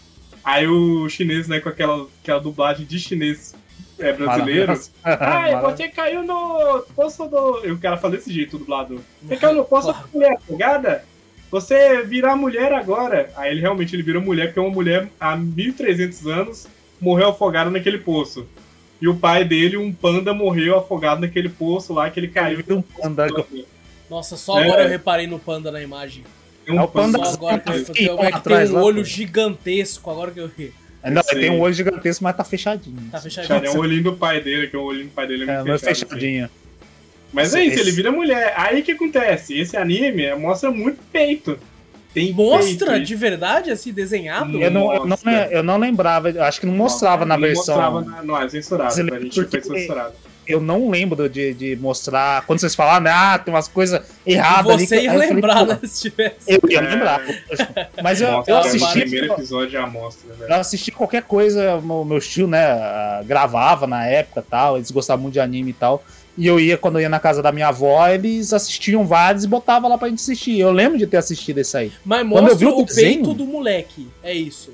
Aí o chinês, né, com aquela, aquela dublagem de chinês é, brasileiro. Ai, *laughs* você caiu no poço do. E o cara fala desse jeito, o dublador. Você caiu no poço da mulher afogada? Você virá mulher agora. Aí ele realmente ele vira mulher, porque uma mulher há 1300 anos morreu afogada naquele poço. E o pai dele, um panda, morreu afogado naquele poço lá que ele caiu. Vira um panda agora. Nossa, só É. agora eu reparei no panda na imagem. É um É o panda Só agora que eu, Sim, tem, é que atrás tem um lá, olho pô. gigantesco, agora que eu vi. Não, Sim. ele tem um olho gigantesco, mas tá fechadinho. Tá fechadinho. Cara, é o olhinho do pai dele, que o olhinho do pai dele é É, muito não é fechado, assim. Mas é isso, Esse- ele vira mulher. Aí o que acontece? Esse anime mostra muito peito. Tem Mostra peito. de verdade, assim, desenhado? Eu não, eu, não, eu não lembrava, eu acho que não mostrava na Não versão. mostrava na, não, é censurado. Você Pra gente foi porque- censurado. eu não lembro de, de mostrar. Quando vocês falaram, né, ah, tem umas coisas erradas ali. Você ia lembrar, falei, né? Se tivesse. Eu ia lembrar. Mas eu, Mostra, eu assisti. assisti. primeiro episódio já mostra, né? Eu assisti qualquer coisa, meu, meu tio, né, gravava na época tal, eles gostavam muito de anime e tal. E eu ia, quando eu ia na casa da minha avó, eles assistiam vários e botavam lá pra gente assistir. Eu lembro de ter assistido esse aí. Mas mostra eu vi o, o desenho, peito do moleque, é isso.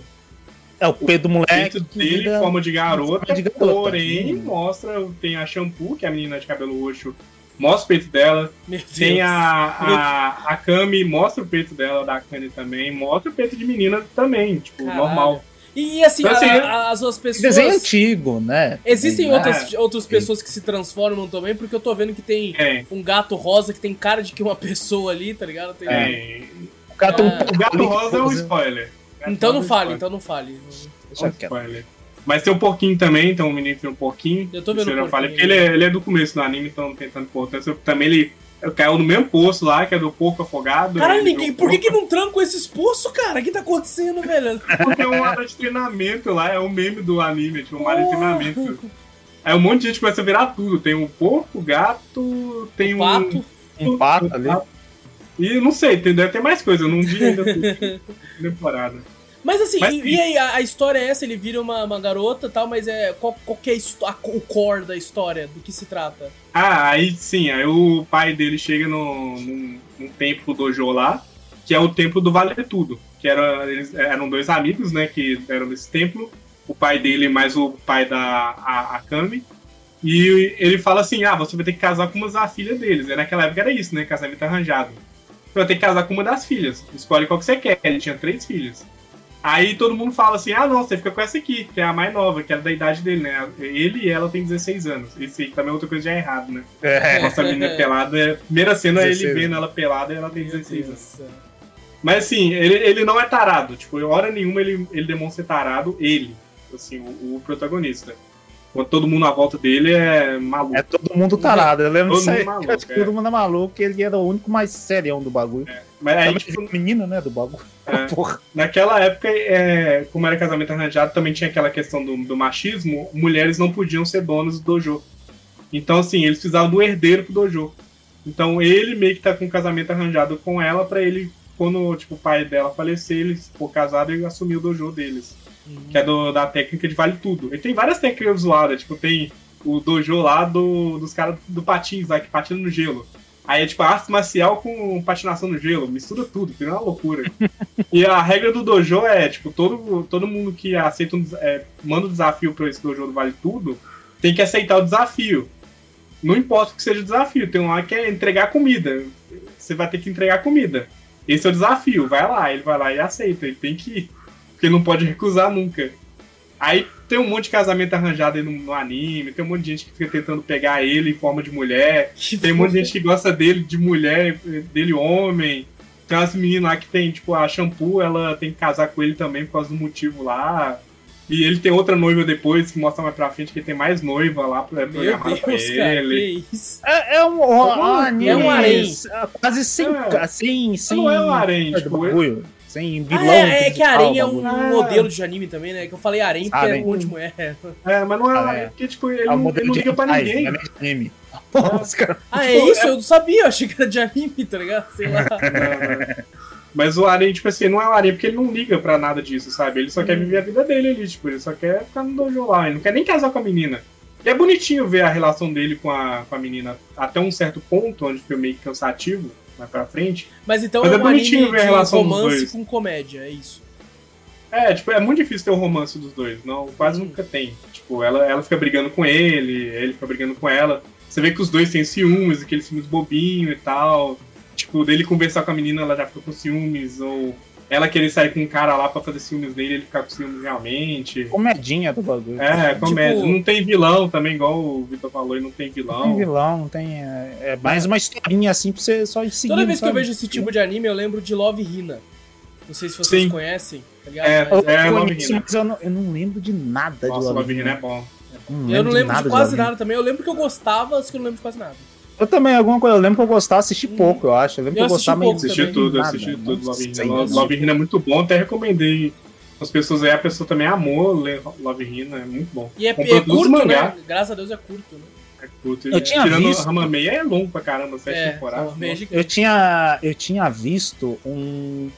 É o peito do moleque. O peito dele em forma de garota, de garota, porém hum. mostra, tem a Shampoo, que é a menina de cabelo roxo, mostra o peito dela. Tem a, a, a Kami, mostra o peito dela, da Kami também, mostra o peito de menina também, tipo, Caralho. normal. E assim, então, assim a, as outras pessoas. Desenho antigo, né? Existem é. outras, outras pessoas que se transformam também, porque eu tô vendo que tem é. um gato rosa que tem cara de que uma pessoa ali, tá ligado? Tem... É. O gato, é. o gato rosa é um spoiler. Então não fale, então não fale. Deixa spoiler. Mas tem um pouquinho também, tem um menino que um pouquinho. Eu tô vendo um fale, porque ele é, ele é do começo do anime, então não tem tanta importância. Também ele caiu no mesmo poço lá, que é do porco afogado. Caralho, ninguém, por que, que não trancam esses poços, cara? O que tá acontecendo, velho? *laughs* Porque é uma área de treinamento lá, é o um meme do anime, tipo, uma área de treinamento. Aí um monte de gente começa a virar tudo. Tem um porco, gato, tem um. Pato. Um pato ali. E não sei, tem, deve ter mais coisa, eu não vi ainda *laughs* temporada. Mas assim, mas, e, e, aí, a, a, história é essa, ele vira uma, uma garota e tal, mas é qual, qual que é a, o core da história, do que se trata? Ah, aí sim, aí o pai dele chega no, num, num templo dojo lá, que é o templo do Vale Tudo, que era, eles eram dois amigos, né, que eram desse templo, o pai dele mais o pai da a, a Kami, e ele fala assim, ah, você vai ter que casar com uma da filha deles, e naquela época era isso, né, casamento arranjado. Você vai ter que casar com uma das filhas, escolhe qual que você quer, ele tinha três filhas. Aí todo mundo fala assim: ah, não, você fica com essa aqui, que é a mais nova, que é da idade dele, né? Ele e ela tem 16 anos. Isso aí também é outra coisa já é errado, né? É. Nossa menina *laughs* pelada, primeira cena é ele vendo ela pelada e ela tem 16 anos. Mas assim, ele, ele não é tarado. Tipo, hora nenhuma ele, ele demonstra ser tarado, ele, assim, o, o protagonista. Quando todo mundo à volta dele é maluco. É todo mundo tarado. Eu lembro disso aí. Maluco, é. todo mundo é maluco, ele era o único mais serião do bagulho. É. Mas aí, tipo, menino, né, do bagulho. *laughs* É. Naquela época, é, como era casamento arranjado, também tinha aquela questão do, do, machismo. Mulheres não podiam ser donas do dojo. Então, assim, eles precisavam do herdeiro pro dojo. Então, ele meio que tá com um casamento arranjado com ela para ele, quando tipo, o pai dela falecer, ele for casado e assumir o dojo deles. Uhum. Que é do, da técnica de vale tudo. Ele tem várias técnicas zoadas, tipo, tem o dojo lá do, dos caras do patins, lá, que patina no gelo. Aí é tipo arte marcial com patinação no gelo, mistura tudo, fica uma loucura. e a regra do dojo é, tipo, todo, todo mundo que aceita um, é, manda um desafio para esse dojo do Vale Tudo, tem que aceitar o desafio. Não importa o que seja o desafio, tem um lá que é entregar comida. Você vai ter que entregar comida. Esse é o desafio, vai lá, ele vai lá e aceita, ele tem que ir. Porque não pode recusar nunca. Aí tem um monte de casamento arranjado aí no, no, anime, tem um monte de gente que fica tentando pegar ele em forma de mulher, tem um monte de gente que gosta dele de mulher, dele homem. Tem umas meninas lá que tem, tipo, a shampoo, ela tem que casar com ele também por causa do motivo lá. E ele tem outra noiva depois, que mostra mais pra frente que tem mais noiva lá pra programar pra ele. É, é, um, um, é um harém. Quase sem, é. assim, sem. Não é um harém, tipo, sem vilão. Ah, é, é que Arém é um modelo de anime também, né? Que eu falei Arém porque é o último, é. É, mas não é, *laughs* ah, é. porque, tipo, ele, é um não, ele não liga pra ninguém. É de anime. ah, é isso? Eu não sabia, eu achei que era de anime, tá ligado? Sei lá. *laughs* Mas o Arém, tipo assim, não é o Arém porque ele não liga pra nada disso, sabe? Ele só hum. quer viver a vida dele ali, tipo, ele só quer ficar no dojo lá, ele não quer nem casar com a menina. E é bonitinho ver a relação dele com a, com a menina até um certo ponto, onde foi meio cansativo mais pra frente. Mas então Mas é, é um bonitinho ver a relação romance com comédia, é isso. É, tipo, é muito difícil ter o um romance dos dois. Não, quase hum. nunca tem. Tipo, ela, ela fica brigando com ele, ele fica brigando com ela. Você vê que os dois têm ciúmes, aqueles ciúmes bobinho e tal. Tipo, dele conversar com a menina, ela já fica com ciúmes, ou ela querer sair com um cara lá pra fazer ciúmes dele, ele ficar com ciúmes realmente. Comedinha do bagulho. É, comédia. Tipo... Não tem vilão também, igual o Vitor falou, e não tem vilão. Não tem vilão, não tem. É, é mais uma historinha assim pra você só seguir. Toda vez que eu vejo esse tipo de anime, eu lembro de Love Hina. Não sei se vocês Sim. conhecem. Tá é, mas, é, é Love Hina. Mas eu não, eu não lembro de nada Nossa, de Love Hina. é bom. Não eu não lembro de, nada de quase de nada também. Eu lembro que eu gostava, mas que eu não lembro de quase nada. Eu também, alguma coisa. Eu lembro que eu gostava, assisti hum. pouco, eu acho. Eu lembro eu que eu gostava meio. Assisti tudo, nada, assisti tudo. Love Hina. Love Hina é muito bom, até recomendei as pessoas aí, a pessoa também amou ler Love Hina, é muito bom. E é, é curto, né? Graças a Deus é curto, né? É curto. Eu tinha Tirando visto- Ramamei é longo pra caramba, sete É, temporadas. É. Eu tinha, eu tinha visto um.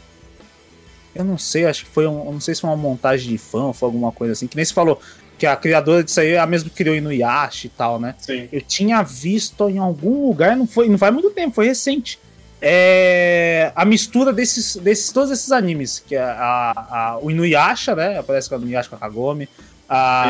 Eu não sei, acho que foi um. Não sei se foi uma montagem de fã ou foi alguma coisa assim. Que nem se falou que a criadora disso aí é a mesma que criou Inuyasha e tal, né? Sim. Eu tinha visto em algum lugar, não foi, não faz muito tempo, foi recente. É, a mistura desses, desses todos esses animes, que é a, a- o Inuyasha, né? Aparece com o Inuyasha com a Kagome. A,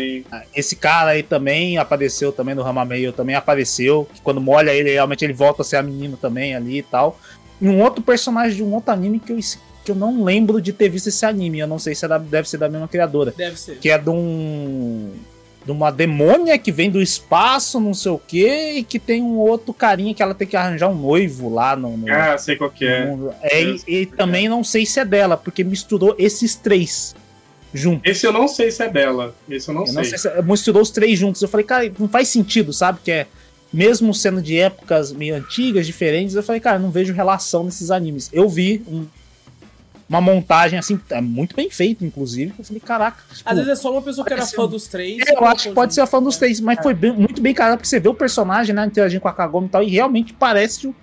esse cara aí também apareceu também no Ramameio, também apareceu. Que quando molha ele, realmente ele volta a ser a menina também ali e tal. E um outro personagem de um outro anime que eu, que eu não lembro de ter visto esse anime. Eu não sei se é da- deve ser da mesma criadora. Deve ser. Que é de um. De uma demônia que vem do espaço, não sei o quê, e que tem um outro carinha que ela tem que arranjar um noivo lá no. no- Ah, sei qual que no é. mundo. É, e, e também não sei se é dela, porque misturou esses três juntos. Esse eu não sei se é dela. Esse eu não Eu sei. não sei se misturou os três juntos. Eu falei, cara, não faz sentido, sabe? Que é. Mesmo sendo de épocas meio antigas, diferentes, eu falei, cara, não vejo relação nesses animes. Eu vi um- uma montagem assim, é muito bem feita, inclusive. Eu falei, caraca. tipo, Às vezes é só uma pessoa que era fã um- dos três. eu acho que pode ser a fã dos É. três, mas foi bem- muito bem cara, porque você vê o personagem, né, interagindo com a Kagome e tal, e realmente parece o,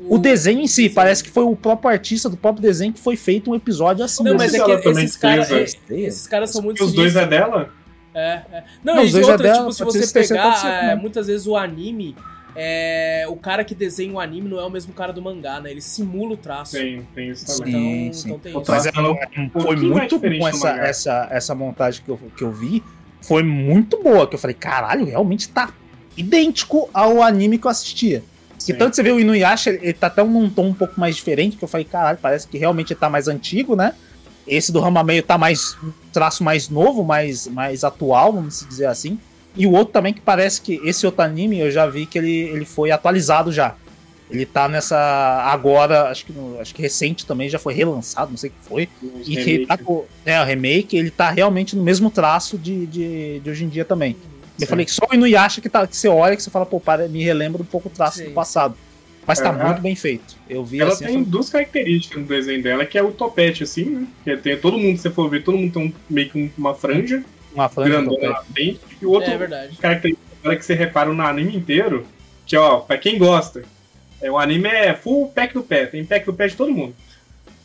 o desenho em si. desenho. Parece que foi o próprio artista do próprio desenho que foi feito um episódio assim. Não, Não mas é que esses caras. fez, é- Esses caras são muito os dois é dela? É, é. Não, Não, e dois é outra, dela, tipo, se você pegar, é, muitas vezes o anime, é, o cara que desenha o anime não é o mesmo cara do mangá, né? Ele simula o traço. Tem, tem isso também. Então, Sim, sim. então tem O isso. Mas traço é- é- foi mais muito diferente bom essa, essa, essa montagem que eu, que eu vi. Foi muito boa. Que eu falei, caralho, realmente tá idêntico ao anime que eu assistia. Sim. E tanto você vê o Inuyasha, ele tá até num tom um pouco mais diferente, que eu falei, caralho, parece que realmente ele tá mais antigo, né? Esse do Ramameio tá mais um traço mais novo, mais, mais atual, vamos dizer assim. E o outro também que parece que esse outro anime eu já vi que ele, ele foi atualizado já. Ele tá nessa agora, acho que acho que recente também já foi relançado, não sei o que foi. Os E que ele tá é, o remake, ele tá realmente no mesmo traço de, de, de hoje em dia também. Eu Sim. falei que só o Inuyasha que, tá, que você olha que você fala, pô, para, me relembra um pouco o traço Sim. do passado. Mas tá muito bem feito. Eu vi Ela assim, eu tem falei, duas características no desenho dela, que é o topete, assim, né? Que tem todo mundo, se você for ver, todo mundo tem um- meio que um- uma franja uma grandona na frente. E o outro É verdade. característica que você repara no anime inteiro, que ó, pra quem gosta, é, o anime é full pack do pé, tem pack do pé de todo mundo.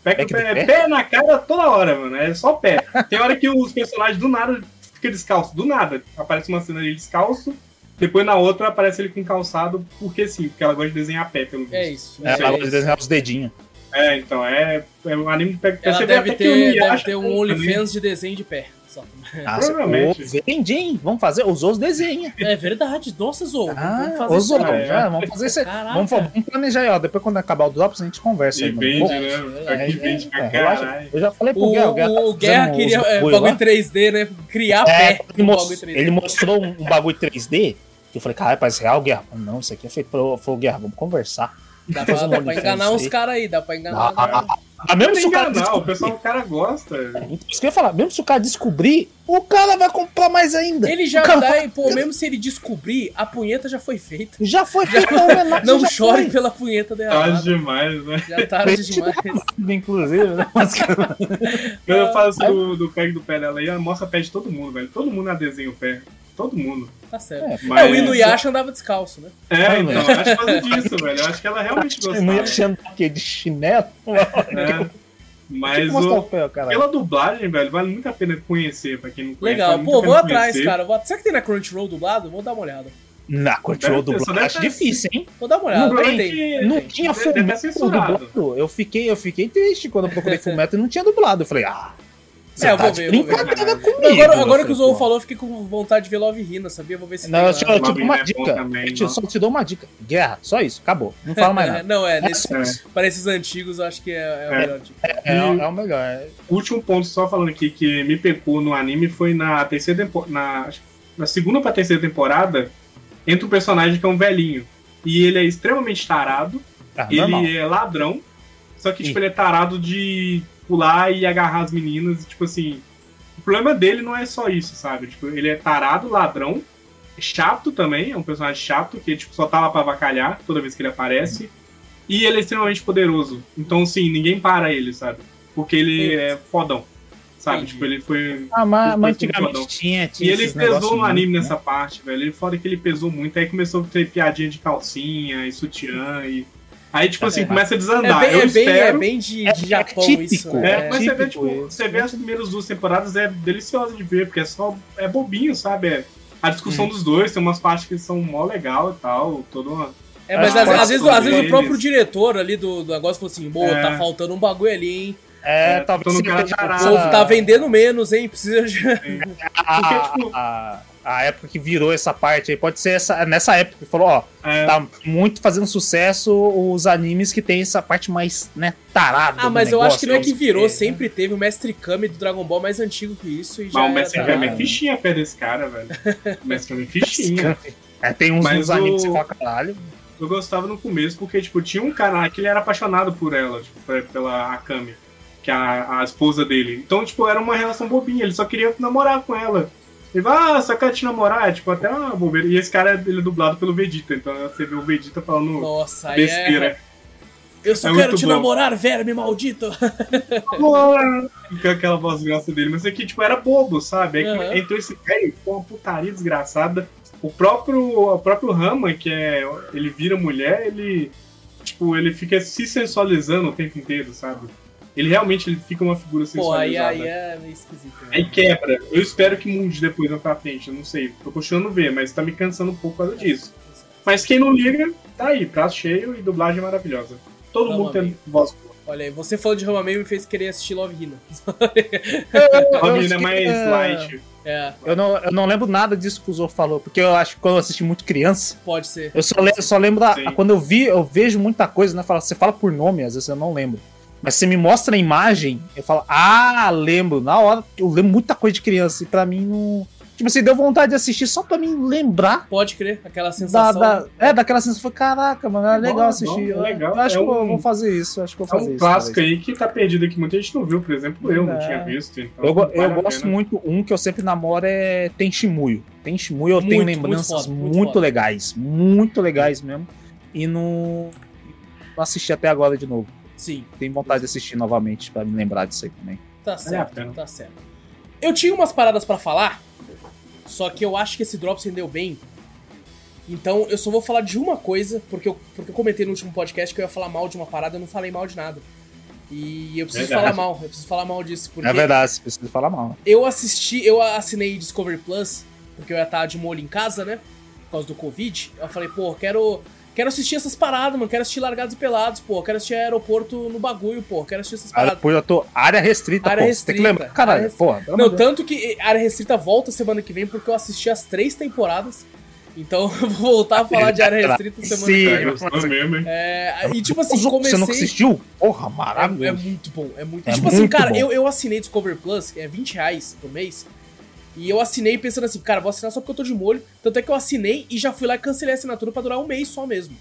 Pack, Pack do do pé, pé? pé na cara toda hora, mano. É só pé. Tem hora que os personagens do nada ficam descalços. Do nada. Aparece uma cena dele descalço. Depois na outra aparece ele com calçado, porque sim, porque ela gosta de desenhar pé, pelo visto. É isso. É, ela gosta de desenhar os dedinhos. É, então, é, é um anime de pé. Ela deve ter, deve ter um também. OnlyFans de desenho de pé. Só. Ah, *laughs* Provavelmente. hein? Vamos fazer, os outros desenha. É verdade. Nossa, Zou. vamos Ah, fazer os isso. outros, aí. já, vamos fazer isso. Vamos, vamos planejar aí, ó. Depois quando acabar o Drops, a gente conversa E aí, vende, né? Aqui vende pra é, caralho. Eu já falei pro O, Guerra, o Guerra, tá o Guerra fazendo queria é, bagulho lá. 3D, né? Criar É, pé ele, no mos- bagulho 3D. ele mostrou um, um bagulho 3D que eu falei, caralho, parece real, Guerra. Não, isso aqui é feito. Falou, falou Guerra, vamos conversar. Dá pra, fazer dá pra enganar uns caras aí, dá pra enganar. Ah, ah, mesmo se o cara enganar, o pessoal, o cara gosta. isso que eu ia falar, mesmo se o cara descobrir, o cara vai comprar mais ainda. Ele já dá, pô, mesmo se ele descobrir, a punheta já foi feita. Já foi *laughs* feito a homenagem. Não já chore foi. pela punheta Tarde derramada. demais, né? Já tarde Frente demais. Inclusive, né? *laughs* Quando eu faço do, do pé do pé dela aí, ela mostra o pé de todo mundo, velho. Todo mundo a desenha o pé. Todo mundo. Tá certo. É, É, Mas- o Inuyasha andava descalço, né? É, então, velho. acho que disso, velho. Eu acho que ela realmente não ia gostava. achando que de chinelo. É. Mas o o, pé, pela dublagem, velho, vale muito a pena conhecer, pra quem não conhece. Legal. vale Pô, vou atrás, conhecer. cara. Vou... Será que tem na Crunchyroll dublado? Vou dar uma olhada. Na Crunchyroll dublado, acho difícil, hein? Vou dar uma olhada. Não Não tem. tem. Não tinha censurado. dublado. Eu fiquei, eu fiquei triste quando eu procurei *laughs* Fullmetal e não tinha dublado. Eu falei, ah, você É, eu tá vou ver, vou ver. comigo. Agora, agora que o Zou falou, eu fiquei com vontade de ver Love Hina, sabia? Vou ver se Não, tem eu te, eu te Love dou uma é bom dica. também, eu te, não. só te dou uma dica. Guerra, só isso, acabou. Não fala mais *laughs* É, nada. Não, é, É nesse, para esses antigos, eu acho que é, é a É. melhor dica. É, é, o melhor. é- último ponto, só falando aqui, que me pegou no anime foi na terceira temporada. Na, na segunda pra terceira temporada, entra um personagem que é um velhinho. E ele é extremamente tarado. Ah, ele normal. é ladrão. Só que, tipo, Ih. ele é tarado de pular e agarrar as meninas. E, tipo assim. O problema dele não é só isso, sabe? Tipo, ele é tarado, ladrão, chato também, é um personagem chato, que tipo, só tá lá pra avacalhar toda vez que ele aparece. E ele é extremamente poderoso. Então, assim, ninguém para ele, sabe? Porque ele é fodão. Sabe? Entendi. Tipo, ele foi. Ah, mas, mas antigamente fodão. tinha, tinha E ele pesou no anime muito, nessa parte, velho. Ele foda que ele pesou muito, aí começou a ter piadinha de calcinha e sutiã e. Aí, tipo assim, É. começa a É desandar. bem, eu é bem, é espero. bem de, É- de é Japão típico, isso. É, né? mas você vê, típico tipo, isso. você vê as primeiras duas temporadas, é delicioso de ver, porque é só. É bobinho, sabe? É a discussão dos dois, tem umas partes que são mó legal e tal, toda uma. É, mas Ah, às, às vezes, às vezes o próprio diretor ali do, do negócio falou assim: Pô, É. tá faltando um bagulho ali, hein? É, É, de Pô, Ah. tá vendendo menos, hein? Precisa de. Porque, tipo- *laughs* a, época que virou essa parte aí, pode ser essa, nessa época que falou, ó, É, tá muito fazendo sucesso os animes que tem essa parte mais, né, tarada. Ah, do mas eu acho que não é que virou, É. sempre teve o Mestre Kami do Dragon Ball mais antigo que isso e já. mas o era Mestre da- Kami é fichinha perto desse cara, velho. O Mestre Kami é *laughs* fichinha. É, tem uns, uns animes que o- você fala, caralho. Eu gostava no começo porque, tipo, tinha um cara que ele era apaixonado por ela, tipo, pe- pela Akami, que é a, a esposa dele. Então, tipo, era uma relação bobinha, ele só queria namorar com ela. Ele vai, ah, só quer te namorar, é tipo, até uma bobeira. E esse cara, ele é dublado pelo Vegeta, então você vê o Vegeta falando Nossa, é. besteira. Eu só É quero te bom. namorar, verme maldito. Com aquela voz grossa dele. Mas aqui, tipo, era bobo, sabe? Aham. entrou esse velho, ficou uma putaria desgraçada. O próprio, o próprio Rama, que é. Ele vira mulher, ele. Tipo, ele fica se sensualizando o tempo inteiro, sabe? Ele realmente ele fica uma figura Pô, aí, sensualizada. aí é meio esquisito. né? Aí quebra. Eu espero que mude depois lá pra frente, eu não sei. Tô continuando a ver, mas tá me cansando um pouco por causa disso. Mas quem não liga, tá aí, prato cheio e dublagem maravilhosa. Todo mundo tem voz boa. Olha aí, você falando de Rama me fez querer assistir Love Hina. A Eu menina acho é mais é, light. É, Eu não, eu não lembro nada disso que o Zorro falou, porque eu acho que quando eu assisti muito criança, pode ser. eu só, le- eu só lembro da, quando eu vi, eu vejo muita coisa, né? Fala, você fala por nome, às vezes eu não lembro. Mas você me mostra a imagem, eu falo, ah, lembro. Na hora, eu lembro muita coisa de criança, e pra mim não. Tipo assim, deu vontade de assistir só pra mim lembrar Pode crer, aquela da, sensação. da- é, daquela sensação. Caraca, mano, é Bom, legal bom, assistir. Eu- legal. Eu acho É que eu um- vou fazer isso. Acho que eu É vou fazer um isso. clássico talvez. aí que tá perdido aqui, muita gente não viu, por exemplo, eu não É. tinha visto. Então Eu, eu gosto muito, um que eu sempre namoro é Tenshimuyo. Tenshimuyo eu tenho Muito, lembranças muito muito, foda, muito foda. legais, muito legais mesmo. E não, não assisti até agora de novo. Sim, Tenho vontade de assistir novamente pra me lembrar disso aí também. tá certo, pena. tá certo. Eu tinha umas paradas pra falar, só que eu acho que esse Drops rendeu bem. Então eu só vou falar de uma coisa, porque eu, porque eu comentei no último podcast que eu ia falar mal de uma parada, eu não falei mal de nada. E eu preciso Verdade. falar mal, eu preciso falar mal disso, porque É verdade, você precisa falar mal. eu assisti, eu assinei Discovery Plus, porque eu ia estar de molho em casa, né? Por causa do Covid. Eu falei, pô, quero. Quero assistir essas paradas, mano. Quero assistir Largados e Pelados, pô. Quero assistir aeroporto no bagulho, pô. Quero assistir essas paradas. pô, eu tô área restrita, Área pô. Você tem restrita, que lembrar. Caralho, área porra. Não, Deus. tanto que área restrita volta semana que vem, porque eu assisti as três temporadas. Então *laughs* eu vou voltar a falar de área restrita semana Sim. que É, vem. gostou mesmo, hein? É, e tipo assim, Você comecei. não assistiu? Porra, É, é maravilhoso. muito bom, é muito. É tipo assim, muito cara, bom. eu, eu assinei Discovery Plus, é 20 reais por mês. E eu assinei pensando assim, cara, vou assinar só porque eu tô de molho. Tanto é que eu assinei e já fui lá e cancelei a assinatura pra durar um mês só mesmo.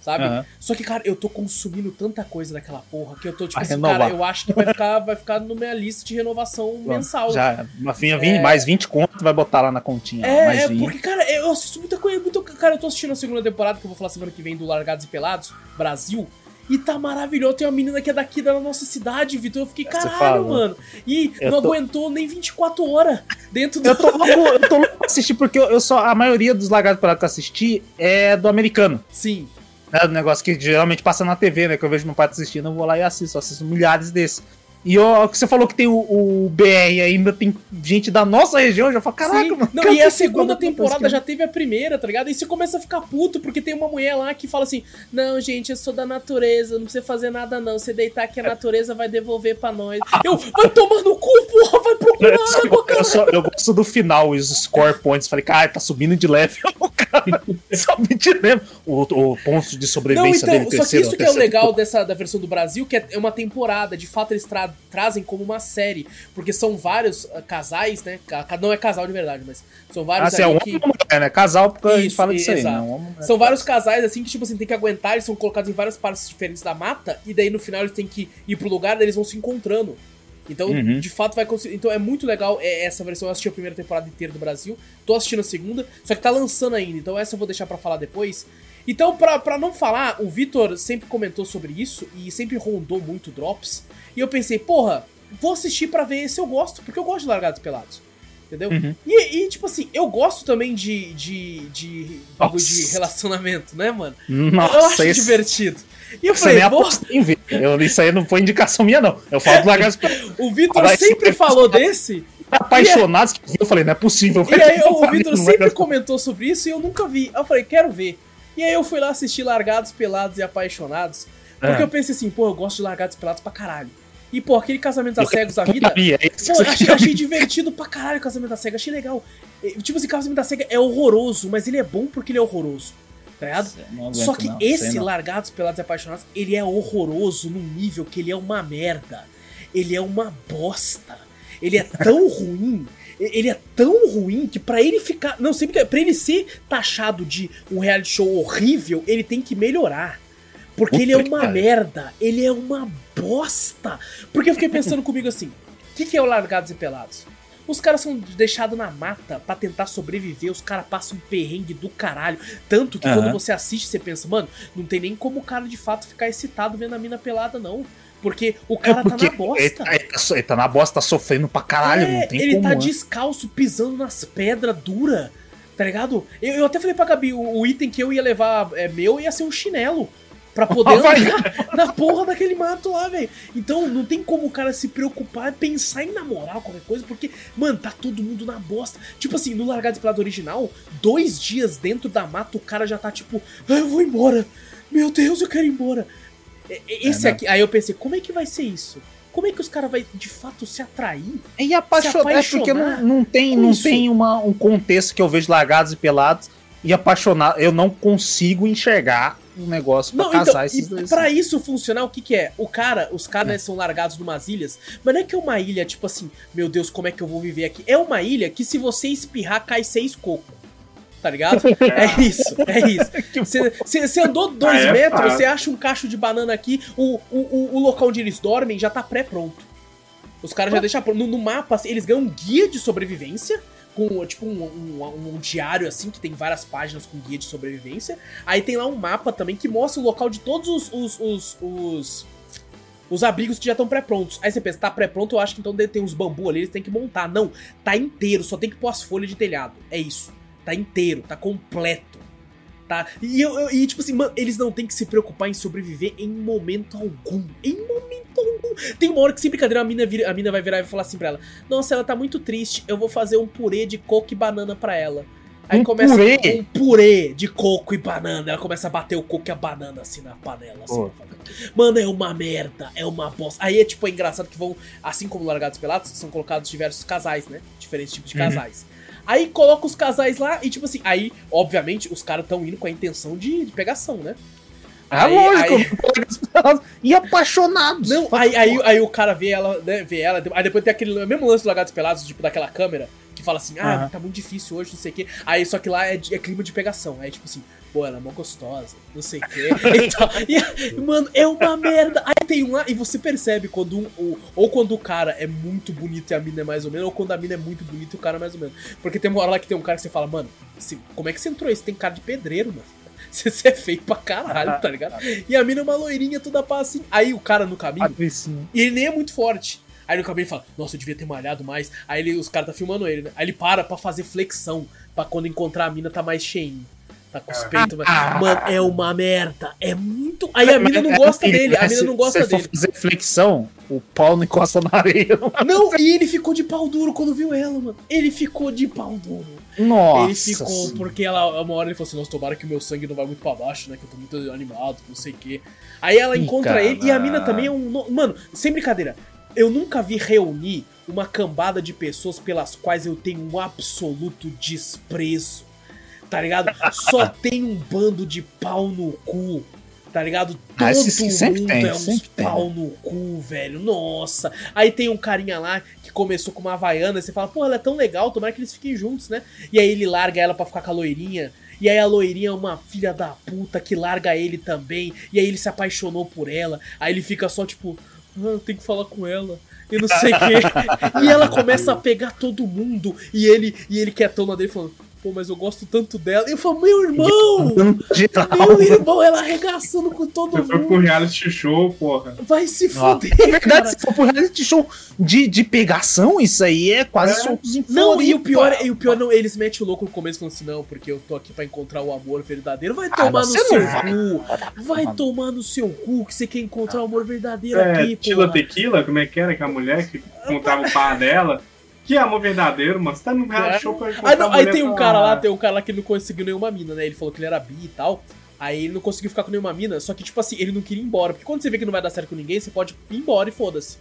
Sabe? Aham. Só que, cara, eu tô consumindo tanta coisa daquela porra que eu tô tipo assim, cara, eu acho que vai ficar, vai ficar na minha lista de renovação mensal. Já, Rafinha, vinte- mais 20 conto vai botar lá na continha. É, é, 20. porque, cara, eu assisto muita coisa, muito. Cara, eu tô assistindo a segunda temporada, que eu vou falar semana que vem do Largados e Pelados, Brasil. E tá maravilhoso. Tem uma menina que é daqui da nossa cidade, Vitor. Eu fiquei, Você caralho, fala. mano. E não tô- aguentou nem 24 horas dentro do. Eu tô louco, eu tô louco pra assistir, porque eu, eu só. A maioria dos lagartos pelados que eu assisti é do americano. Sim. Né, do negócio que geralmente passa na TV, né? Que eu vejo meu pai assistindo, eu vou lá e assisto. Eu assisto milhares desses. E ó, você falou que tem o, o BR ainda, tem gente da nossa região, eu já falo, caraca, Sim. mano. Não, e a segunda temporada já teve a primeira, tá ligado? E você começa a ficar puto, porque tem uma mulher lá que fala assim: Não, gente, eu sou da natureza, não precisa fazer nada, não. Você deitar que a natureza vai devolver pra nós. Eu, vai tomar no cu, porra, vai procurar água, Eu, cara. só- eu gosto do final, os score points. Falei, cara, tá subindo de level, *laughs* o cara *laughs* sobe de level. O, o ponto de Não, sobrevivência então, dele, só que terceiro, isso que é o legal dessa da versão do Brasil, que é uma temporada, de fato eles trazem como uma série, porque são vários ah, casais, né? Não é casal de verdade, mas são vários Ah, é homem que ou mulher, né? Casal, porque a gente Isso, fala disso aí, né? Homem, mulher. são vários casais assim que tipo assim tem que aguentar, eles são colocados em várias partes diferentes da mata e daí no final eles têm que ir pro lugar, daí eles vão se encontrando. Então, Uhum. de fato, vai conseguir. Então é muito legal é, essa versão. Eu assisti a primeira temporada inteira do Brasil. Tô assistindo a segunda, só que tá lançando ainda. Então essa eu vou deixar pra falar depois. Então, pra, pra não falar, o Vitor sempre comentou sobre isso e sempre rondou muito drops. E eu pensei, porra, vou assistir para ver se eu gosto, porque eu gosto de Largados Pelados. Entendeu? Uhum. E, e, tipo assim, eu gosto também de, de, de bagulho de relacionamento, né, mano? Nossa, eu acho esse... divertido. E eu falei, pô... em ver. Eu, isso aí não foi indicação minha, não. Eu falo do Largados Pelados. *laughs* o Vitor sempre falou desse. Apaixonados que eu falei, não é possível. E aí o Vitor sempre comentou sobre isso e eu nunca vi. Eu falei, quero ver. E aí eu fui lá assistir Largados, Pelados e Apaixonados. Porque é. eu pensei assim, pô, eu gosto de Largados Pelados pra caralho. E, pô, aquele casamento das cegas da vida. É pô, achei, achei divertido pra caralho o casamento da cega, achei legal. Tipo, esse casamento da cega é horroroso, mas ele é bom porque ele é horroroso. Tá ligado? Só que não, esse Largados, Pelados e Apaixonados, ele é horroroso num nível que ele é uma merda. Ele é uma bosta. Ele é tão *laughs* ruim ele é tão ruim que para ele ficar. Não, sempre para ele ser taxado de um reality show horrível, ele tem que melhorar. Porque Puta ele é uma cara. merda, ele é uma bosta. Porque eu fiquei pensando comigo assim: o que, que é o Largados e Pelados? Os caras são deixados na mata para tentar sobreviver, os caras passam um perrengue do caralho. Tanto que uhum. quando você assiste, você pensa, mano, não tem nem como o cara de fato ficar excitado vendo a mina pelada, não. Porque o cara é tá na bosta. Ele tá, ele, tá, ele tá, na bosta, tá sofrendo pra caralho, é, não tem ele como. Ele tá né? descalço, pisando nas pedras duras, tá ligado? Eu, eu, até falei pra Gabi, o, o, item que eu ia levar é meu ia ser um chinelo. Pra *laughs* poder andar na porra daquele mato lá, velho. Então não tem como o cara se preocupar, pensar em namorar qualquer coisa, porque, mano, tá todo mundo na bosta. Tipo assim, no Largado Pelado original, dois dias dentro da mata, o cara já tá tipo, ah, eu vou embora. Meu Deus, eu quero ir embora. Esse é, né? aqui, aí eu pensei, como é que vai ser isso? Como é que os caras vão de fato se atrair? E apaixonar, é porque não, não tem, não tem uma, um contexto que eu vejo largados e pelados e apaixonar. Eu não consigo enxergar um negócio pra não, casar então, esses dois. Pra isso funcionar, o que que é? O cara, os caras é. são largados numas ilhas, mas não é que é uma ilha, tipo assim, meu Deus, como é que eu vou viver aqui? É uma ilha que se você espirrar, cai seis cocos tá ligado? É isso, é isso. *laughs* Você andou dois ah, é metros, você acha um cacho de banana aqui, o, o, o local onde eles dormem já tá pré-pronto. Os caras já deixam no, no mapa, eles ganham um guia de sobrevivência, com tipo um, um, um, diário assim, que tem várias páginas com guia de sobrevivência. Aí tem lá um mapa também que mostra o local de todos os, os, os, os, os abrigos que já estão pré-prontos. Aí você pensa, tá pré-pronto, eu acho que então tem uns bambu ali, eles têm que montar. Não, tá inteiro, só tem que pôr as folhas de telhado. É isso. Tá inteiro, tá completo. Tá? E, eu, eu, e tipo assim, mano, eles não tem que se preocupar em sobreviver em momento algum. Em momento algum. Tem uma hora que sem brincadeira a mina, vira, a mina vai virar e vai falar assim pra ela: Nossa, ela tá muito triste, eu vou fazer um purê de coco e banana pra ela. Aí um começa purê? um purê de coco e banana. Ela começa a bater o coco e a banana assim na panela. Assim, Mano, é uma merda, é uma bosta. Aí é tipo é engraçado que vão, assim como Largados Pelados, são colocados diversos casais, né? Diferentes tipos de uhum. Aí coloca os casais lá e, tipo assim, aí, obviamente, os caras estão indo com a intenção de, de pegação, né? Ah, aí, lógico, aí... *laughs* e apaixonados. Não, aí, aí, aí, o cara vê ela, né, vê ela, aí depois tem aquele mesmo lance do Lagados Pelados, tipo, daquela câmera, que fala assim, ah, uhum. tá muito difícil hoje, não sei o quê. Aí só que lá é, é clima de pegação. Aí, tipo assim, pô, ela é mó gostosa, não sei o quê. e, e, mano, é uma merda. Aí tem um lá, e você percebe quando um, ou, ou quando o cara é muito bonito e a mina é mais ou menos, ou quando a mina é muito bonita e o cara é mais ou menos. Porque tem uma hora lá que tem um cara que você fala, mano, assim, como é que você entrou aí? Você tem cara de pedreiro, mano. *laughs* Você é feio pra caralho, tá ligado? E a mina é uma loirinha toda pá assim. Aí o cara no caminho. E ele nem é muito forte. Aí no caminho ele fala, nossa, eu devia ter malhado mais. Aí ele, os caras tá filmando ele, né? Aí ele para pra fazer flexão. Pra quando encontrar a mina tá mais cheinho. Tá com os ah. peitos. Ah, Mano, é uma merda. É muito. Aí a mina não gosta dele. A mina não gosta se dele. Se for fazer flexão, o pau não encosta na areia. Não, e ele ficou de pau duro quando viu ela, mano. Ele ficou de pau duro. Nossa. Ele ficou, porque ela, uma hora ele falou assim: Nossa, tomara que o meu sangue não vai muito pra baixo, né? Que eu tô muito animado, não sei o quê. Aí ela encontra ele e a mina também é um. Mano, sem brincadeira. Eu nunca vi reunir uma cambada de pessoas pelas quais eu tenho um absoluto desprezo tá ligado? Só *laughs* tem um bando de pau no cu, tá ligado? Ah, Todo ah, mundo tem, é uns pau no cu, velho. Nossa. Aí tem um carinha lá que começou com uma havaiana, e você fala, pô, ela é tão legal, tomara que eles fiquem juntos, né? E aí ele larga ela pra ficar com a loirinha. E aí a loirinha é uma filha da puta que larga ele também. E aí ele se apaixonou por ela. Aí ele fica só tipo, ah, eu tenho que falar com ela e não sei o quê. *laughs* e ela começa a pegar todo mundo. E ele, e ele quietão na dele falando: pô, mas eu gosto tanto dela. E eu falo, meu irmão! *laughs* meu irmão, ela arregaçando com todo Você mundo. foi pro reality show, porra. Vai se fuder, é verdade, cara. se for pro reality show de, de pegação, isso aí é quase É. soltos em Não, e o pior, é- e o pior não, eles metem o louco no começo falando assim, não, porque eu tô aqui pra encontrar o amor verdadeiro. Vai Ah, tomar no você seu não vai. cu. Vai tomar no seu cu que você quer encontrar o amor verdadeiro É, aqui, Tila porra. Tequila, como é que era? Que a mulher que contava o par dela. Que amor verdadeiro, mano. Você tá num reality É. show pra Ah, não, aí tem um pra- cara lá, tem um cara lá que não conseguiu nenhuma mina, né? Ele falou que ele era bi e tal. Aí ele não conseguiu ficar com nenhuma mina, só que, tipo assim, ele não queria ir embora. Porque quando você vê que não vai dar certo com ninguém, você pode ir embora e foda-se.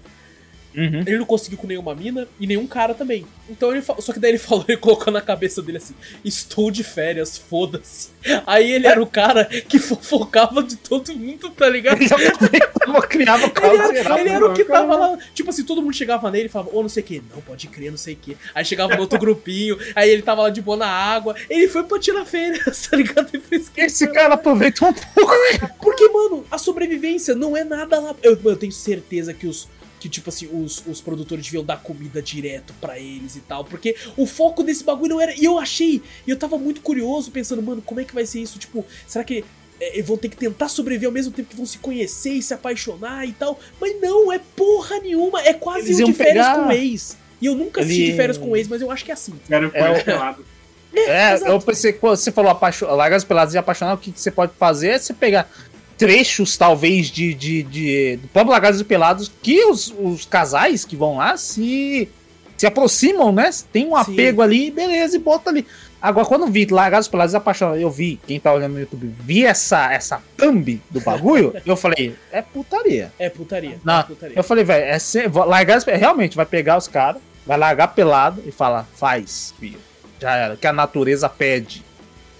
Uhum. Ele não conseguiu com nenhuma mina e nenhum cara também. Então ele Só que daí ele *laughs* falou, ele colocou na cabeça dele assim: Estou de férias, foda-se. Aí ele era o cara que *laughs* fofocava de todo mundo, tá ligado? Ele já *laughs* criava Ele era, ele era o que tava lá. Tipo assim, todo mundo chegava nele e falava, ô, não sei o que. Não, pode crer, não sei o que. Aí chegava no outro grupinho, aí ele tava lá de boa na água. Ele foi pra tirar férias, tá ligado? Esse cara aproveitou um pouco. Porque, mano, a sobrevivência não é nada lá. Eu, eu tenho certeza que os. Que, tipo assim, os, os produtores deviam dar comida direto pra eles e tal. Porque o foco desse bagulho não era. E eu achei. E eu tava muito curioso, pensando, mano, como é que vai ser isso? Tipo, será que. é, vão ter que tentar sobreviver ao mesmo tempo que vão se conhecer e se apaixonar e tal. Mas não, é porra nenhuma. É quase Eles um de iam férias pegar- com ex. E eu nunca assisti Ele- de férias com ex, mas eu acho que é assim. Era o É o- pelado. É, exato. eu pensei que quando você falou apaixon... largas peladas e apaixonar, o que, que você pode fazer é você pegar trechos, talvez, de, de, de do próprio Largados e Pelados, que os, os casais que vão lá se, se aproximam, né? Tem um Sim. apego ali, beleza, e bota ali. Agora, quando vi Pelados e Apaixonados, eu vi, quem tá olhando no YouTube, vi essa, essa thumb do bagulho, *laughs* eu falei, é putaria. É putaria. Não, é putaria. Eu falei, velho, é as- realmente vai pegar os caras, vai largar pelado e falar, faz, filho. Já era, que a natureza pede.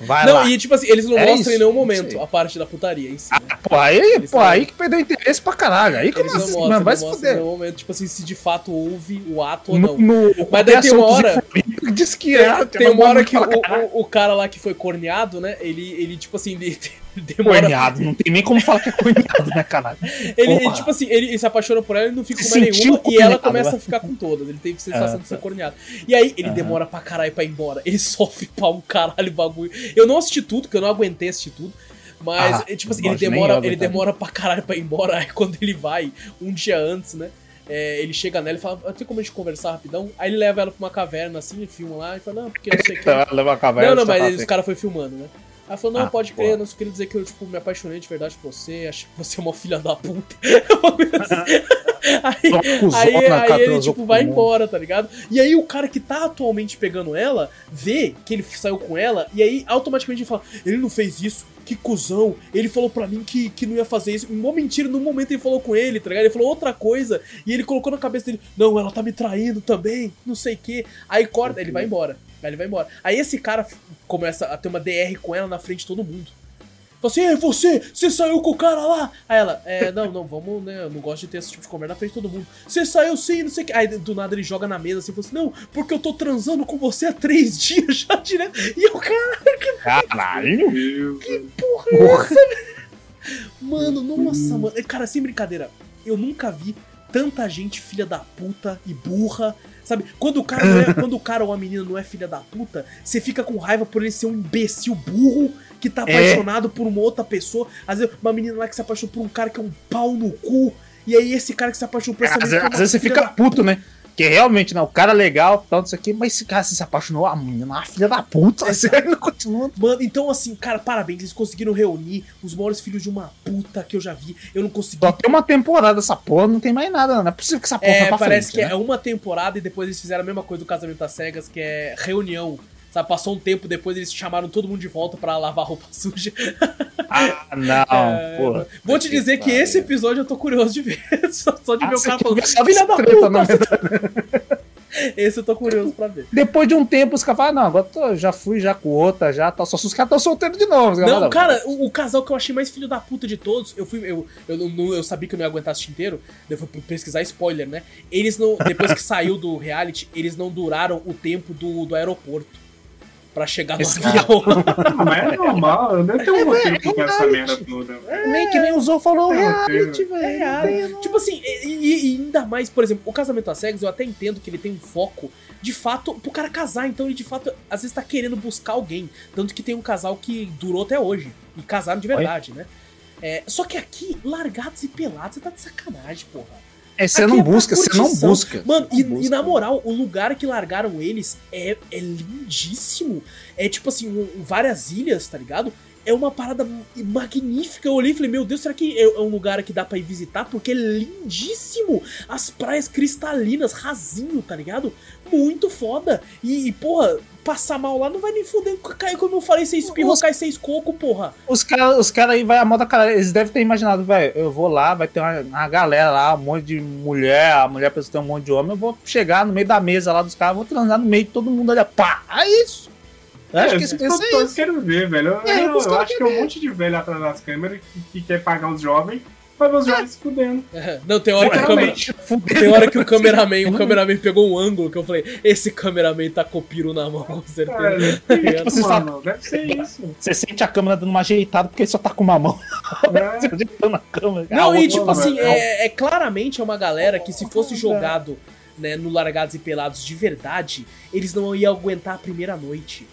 Vai Não, lá. e tipo assim, eles não É mostram isso, em nenhum momento a parte da putaria em si. né? Pô, aí, Eles pô, não- aí que perdeu interesse pra caralho. Aí que Eles não mostram, vai não se mostram em nenhum momento, tipo assim, se de fato houve o ato ou não. no, Mas daí tem uma hora- Diz que é. Tem uma hora que o, o, o cara lá que foi corneado, né? Ele, ele tipo assim, ele *laughs* demora. Corneado, não tem nem como falar que é corneado, né, caralho? Ele, *laughs* ele, Porra. tipo assim, ele, ele se apaixona por ela e não fica com mais nenhuma. E ela começa né? a ficar com todas. Ele teve sensação Ah, de ser corneado. E aí ele demora pra caralho pra ir embora. Ele *laughs* sofre pra um caralho bagulho. Eu não assisti tudo, porque eu não aguentei assistir tudo. Mas, Ah, tipo assim, ele demora, ele demora pra caralho pra ir embora. Aí quando ele vai, um dia antes, né? é, ele chega nela e fala, "Ah, tem como a gente conversar rapidão? Aí ele leva ela pra uma caverna assim, filma lá, e fala, não, porque não sei o que. Leva a caverna. Não, não, só mas ver. os caras foi filmando, né? Aí falou, não, Ah, pode crer, não queria dizer que eu, tipo, me apaixonei de verdade por você, acho que você é uma filha da puta. *laughs* *laughs* aí, cuzona, aí, aí cara, ele, tipo, vai embora, tá ligado? E aí o cara que tá atualmente pegando ela, vê que ele saiu com ela, e aí automaticamente ele fala, ele não fez isso, que cuzão, ele falou pra mim que, que não ia fazer isso. Uma mentira, no momento ele falou com ele, tá ligado? Ele falou outra coisa, e ele colocou na cabeça dele, não, ela tá me traindo também, não sei o quê. Aí corta, ele vai embora. Aí ele vai embora. Aí esse cara começa a ter uma DR com ela na frente de todo mundo. Fala assim, ei, você, você saiu com o cara lá? Aí ela, é, *laughs* não, não, vamos, né, eu não gosto de ter esse tipo de conversa na frente de todo mundo. Você saiu sim, não sei o que. Aí do nada ele joga na mesa assim, fala assim, não, porque eu tô transando com você há três *laughs* dias já direto. E o cara, Caralho. *laughs* Meu porra, é Porra. Mano, nossa, mano. Cara, sem brincadeira, eu nunca vi tanta gente filha da puta e burra. Sabe? Quando o cara não é, *laughs* quando o cara ou a menina não é filha da puta, você fica com raiva por ele ser um imbecil burro que tá É. apaixonado por uma outra pessoa. Às vezes, uma menina lá que se apaixonou por um cara que é um pau no cu. E aí esse cara que se apaixonou por essa Às, menina. que é às vezes você fica puto, né? Que realmente, não, o cara é legal, tanto isso aqui, mas esse cara se apaixonou, a menina, uma filha da puta, você *laughs* ainda continua. Mano, então assim, cara, parabéns, eles conseguiram reunir os maiores filhos de uma puta que eu já vi. Eu não consegui. Só tem uma temporada essa porra, não tem mais nada, não é possível que essa porra É, vá pra parece frente, que né? é uma temporada e depois eles fizeram a mesma coisa do Casamento às Cegas, que é reunião. Sabe, passou um tempo depois eles chamaram todo mundo de volta pra lavar roupa *laughs* suja. Ah, não, É, porra. Vou te dizer que esse episódio eu tô curioso de ver. *laughs* Só, só de Ah, ver o cara falando, filha da puta! na você- *laughs* Esse eu tô curioso pra ver. Depois de um tempo, os caras falam, "Ah, não, agora tô- já fui já com outra, já tá. Só se os caras estão solteiros de novo. Não, falam, cara, o, o casal que eu achei mais filho da puta de todos, eu fui. Eu, eu, não- eu sabia que eu não ia aguentar assistir inteiro, eu fui pesquisar spoiler, né? Eles não. Depois que saiu do reality, eles não duraram o tempo do, do aeroporto. Pra chegar no avião. Mas é normal, não tem um roteiro com essa merda toda. velho. Nem que nem o Zou falou, É, reality, tem- velho. É, Tipo assim, e, e- ainda mais, por exemplo, o casamento às cegas, eu até entendo que ele tem um foco, de fato, pro cara casar. Então ele, de fato, às vezes tá querendo buscar alguém. Tanto que tem um casal que durou até hoje. E casaram de verdade, né? É, só que aqui, largados e pelados, você tá de sacanagem, porra. É, você não é busca, você não busca. Mano, e, Não busca. e na moral, o lugar que largaram eles é, é lindíssimo. É tipo assim, um- várias ilhas, tá ligado? É uma parada magnífica. Eu olhei e falei, meu Deus, será que é é um lugar que dá pra ir visitar? Porque é lindíssimo. As praias cristalinas, rasinho, tá ligado? Muito foda. E, e, porra, passar mal lá não vai nem fuder. Cai, como eu falei, seis espirra, Os- cai seis coco, porra. Os caras os cara aí vai a moda, cara, eles devem ter imaginado, velho, eu vou lá, vai ter uma, uma galera lá, um monte de mulher, a mulher pensa que tem um monte de homem, eu vou chegar no meio da mesa lá dos caras, vou transar no meio de todo mundo ali, pá, é isso. Eu acho É, que que eu isso. quero ver, velho. Eu, É, eu- eu acho que é um monte de velho atrás das câmeras que, que quer pagar os jovens pra ver os jovens se fudendo. *laughs* Não, tem hora que o câmera. Tem hora que o *laughs* cameraman, o cameraman pegou um ângulo que eu falei, esse cameraman tá com o na mão, com certeza. *laughs* Cara? Você mano, deve ser isso. Você sente a câmera dando uma ajeitada porque ele só tá com uma mão É. Você ajeitando a câmera. Não, Ah, e tipo mano, assim, velho. é, é claramente é uma galera que se fosse jogado né, no Largados e Pelados de verdade, eles não iam aguentar a primeira noite.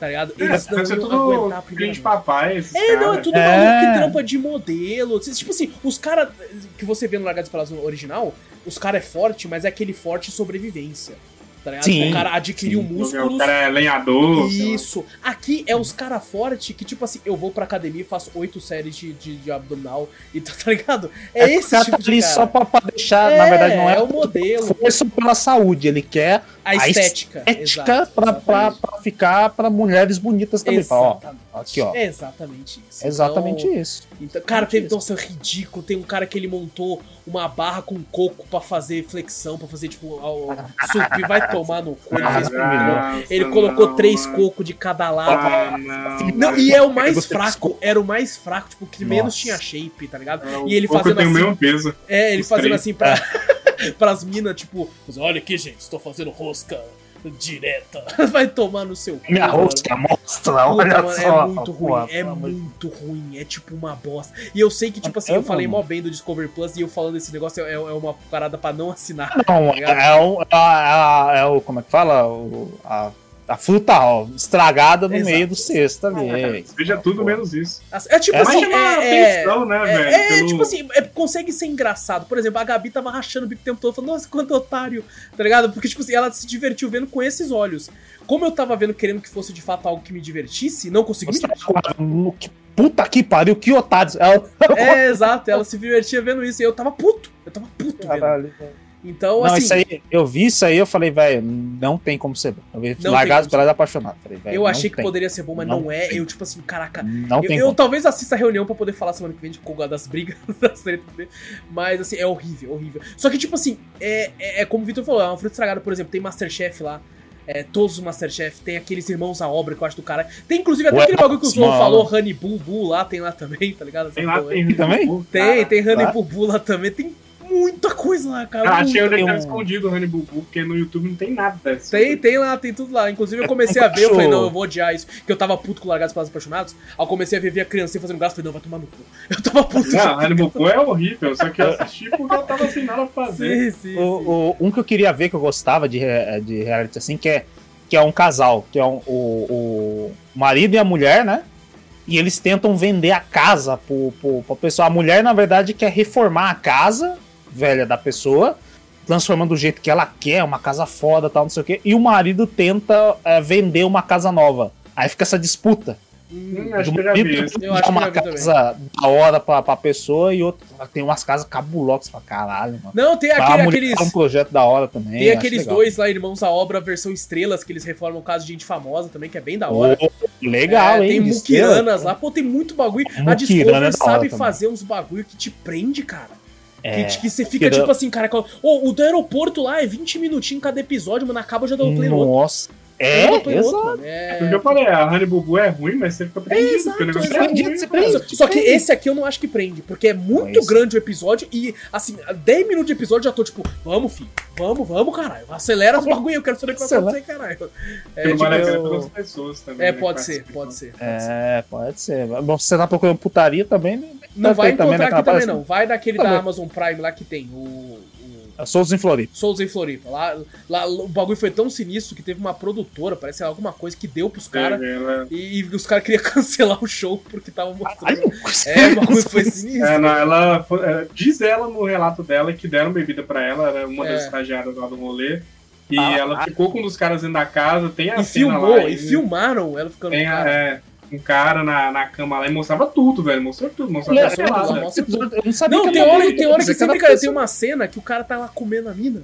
Tá ligado? Eles não Deve ser iam tudo aguentar a primeira papai, esses É, não, é tudo É. maluco que trampa de modelo. Tipo assim, os caras que você vê no Largados Pelados original, os caras é forte, mas é aquele forte sobrevivência. Tá ligado? Sim, o cara adquiriu sim. O músculos. cara é lenhador. Isso. Aqui é os cara forte que, tipo assim, eu vou pra academia e faço oito séries de, de, de abdominal. E tá, tá ligado? É, É o esse cara tipo tá de ali cara. só pra, pra deixar, É, na verdade não é, é o modelo. força pela saúde, ele quer A estética. ética exato, pra, pra, exatamente. pra ficar pra mulheres bonitas também. Fala, ó, Exatamente. aqui, ó. É exatamente isso. É exatamente Então, isso. então, cara, teve isso. nossa, ridículo. Tem um cara que ele montou uma barra com coco pra fazer flexão, pra fazer, tipo, ao, vai tomar no cu. Ele, fez primeiro. ele colocou não, três cocos de cada lado. Ah, não. Não, e é o mais fraco, era o mais fraco, tipo, que menos Nossa. tinha shape, tá ligado? É, E ele fazendo tem o assim, mesmo peso. É, ele Os fazendo três. assim pra, *laughs* *laughs* pras minas, tipo, olha aqui, gente, estou fazendo rosca direta. *laughs* Vai tomar no seu cu. Minha rosca mostra, Puta, olha mano, só. é muito ruim, é muito ruim, é tipo uma bosta. E eu sei que, tipo assim, É, eu falei mó bem do Discovery Plus e eu falando esse negócio é, é uma parada pra não assinar. Não, *laughs* tá é, o, é, é o. Como é que fala? O, a, a fruta ó, estragada no Exato. meio do cesto ali. É, Veja tudo menos isso. É tipo É, assim, é, é, atenção, né, É, velho? é, pelo- tipo assim, é, consegue ser engraçado. Por exemplo, a Gabi tava rachando o bico o tempo todo, falando, nossa, quanto otário, tá ligado? Porque, tipo assim, ela se divertiu vendo com esses olhos. Como eu tava vendo querendo que fosse de fato algo que me divertisse, não consegui me Você divertir. fala, "No que Puta que pariu, que otário. Ela- É, exato, ela se divertia vendo isso. E eu tava puto, eu tava puto vendo. Caralho. Então, Não, assim, isso aí, eu vi isso aí, eu falei, velho, não tem como ser bom. Eu vi largados pelados apaixonados. Falei, eu achei que tem. poderia ser bom, mas não, Não é. tem. Eu, tipo assim, caraca. Não Eu, tem eu como. talvez assista a reunião pra poder falar semana que vem de Koga das brigas, *laughs* das tretas dele. Mas, assim, é horrível, horrível. Só que, tipo assim, é, é, é como o Vitor falou, é uma fruta estragada, por exemplo, tem Masterchef lá. É, todos os Masterchef, tem aqueles irmãos à obra que eu acho do cara. Tem inclusive até Ué, aquele bagulho que o Slow mano. falou, Honey Boo Boo lá, tem lá também, *laughs* tá ligado? Tem lá, tem. também? Tem, tem Honey. Boo Boo lá também, tem muita coisa lá, cara. Ah, achei onde ele tava escondido o Honey Boo Boo, porque no YouTube não tem nada desse. Tem, tem lá, tem tudo lá. Inclusive eu comecei a ver, eu falei, não, eu vou odiar isso. Que eu tava puto com Largados Pelas Apaixonados. Aí eu comecei a ver, ver a criancinha fazendo graça, falei, não, vai tomar no cu. *laughs* Eu tava puto. Não, Honey Boo Boo é horrível, só que eu assisti porque eu tava sem nada a fazer. Sim, sim, sim. O, o- um que eu queria ver, que eu gostava de, de reality assim, que é, que é um casal, que é um- o, o marido e a mulher, né? E eles tentam vender a casa pro, pro, pro pessoal. A mulher, na verdade, quer reformar a casa velha da pessoa, transformando do jeito que ela quer, uma casa foda tal, não sei o quê. E o marido tenta é, vender uma casa nova. Aí fica essa disputa. Hum, De acho que eu já vi. Eu acho que uma eu já vi também. casa da hora pra, pra pessoa e outro tem umas casas cabulosas. Fala, caralho, mano. Não, tem Pra aquele, aqueles. um projeto da hora também. Tem aqueles dois lá, irmãos à obra, versão estrelas, que eles reformam o caso de gente famosa também, que é bem da hora. Ô, legal, É, hein? tem muquiranas lá, pô, tem muito bagulho. a Discovery é hora sabe fazer uns bagulho que te prende, cara. É, que, que você fica tipo assim, cara, ô, o do aeroporto lá é 20 minutinhos cada episódio, mano, acaba já dando play no outro. Nossa. É, botou em outro, exato. mano. É... Porque eu falei, a Honey Bubu é ruim, mas você fica prendido, Exato, porque o negócio exato. é ruim. Você prende. Só que prende. esse aqui eu não acho que prende, porque é muito Mas- grande o episódio e, assim, 10 minutos de episódio eu já tô tipo, vamos, filho, vamos, vamos, caralho. Acelera os bagulho, eu quero saber o que vai acontecer, caralho. É, não vale a tipo, pena pelas pessoas também. é, né, pode ser, pode ser. pode ser. É, pode ser. Bom, se você tá procurando putaria também. né? Não vai encontrar aqui também, não. Vai daquele Também. da Amazon Prime lá que tem, o. o Souls em Floripa. Souls em Floripa. Lá, lá o bagulho foi tão sinistro que teve uma produtora, parece lá, alguma coisa que deu pros caras. É, ela- E, e os caras queriam *laughs* cancelar o show porque tava mostrando. Caralho, É, o bagulho foi sinistro. É, não, ela foi- é, diz ela no relato dela que deram bebida pra ela, era uma É. das estagiárias lá do rolê. E Ah, ela ah. ficou com um dos caras dentro da casa, tem a E cena filmou, lá. e filmaram ela ficando Tem com o a- cara. é, um cara na, na cama lá e mostrava tudo, velho. Mostrou tudo, mostrava é, tudo. Eu não sabia Não, que tem hora, tem hora que sempre, cara, tem uma cena que o cara tá lá comendo a mina.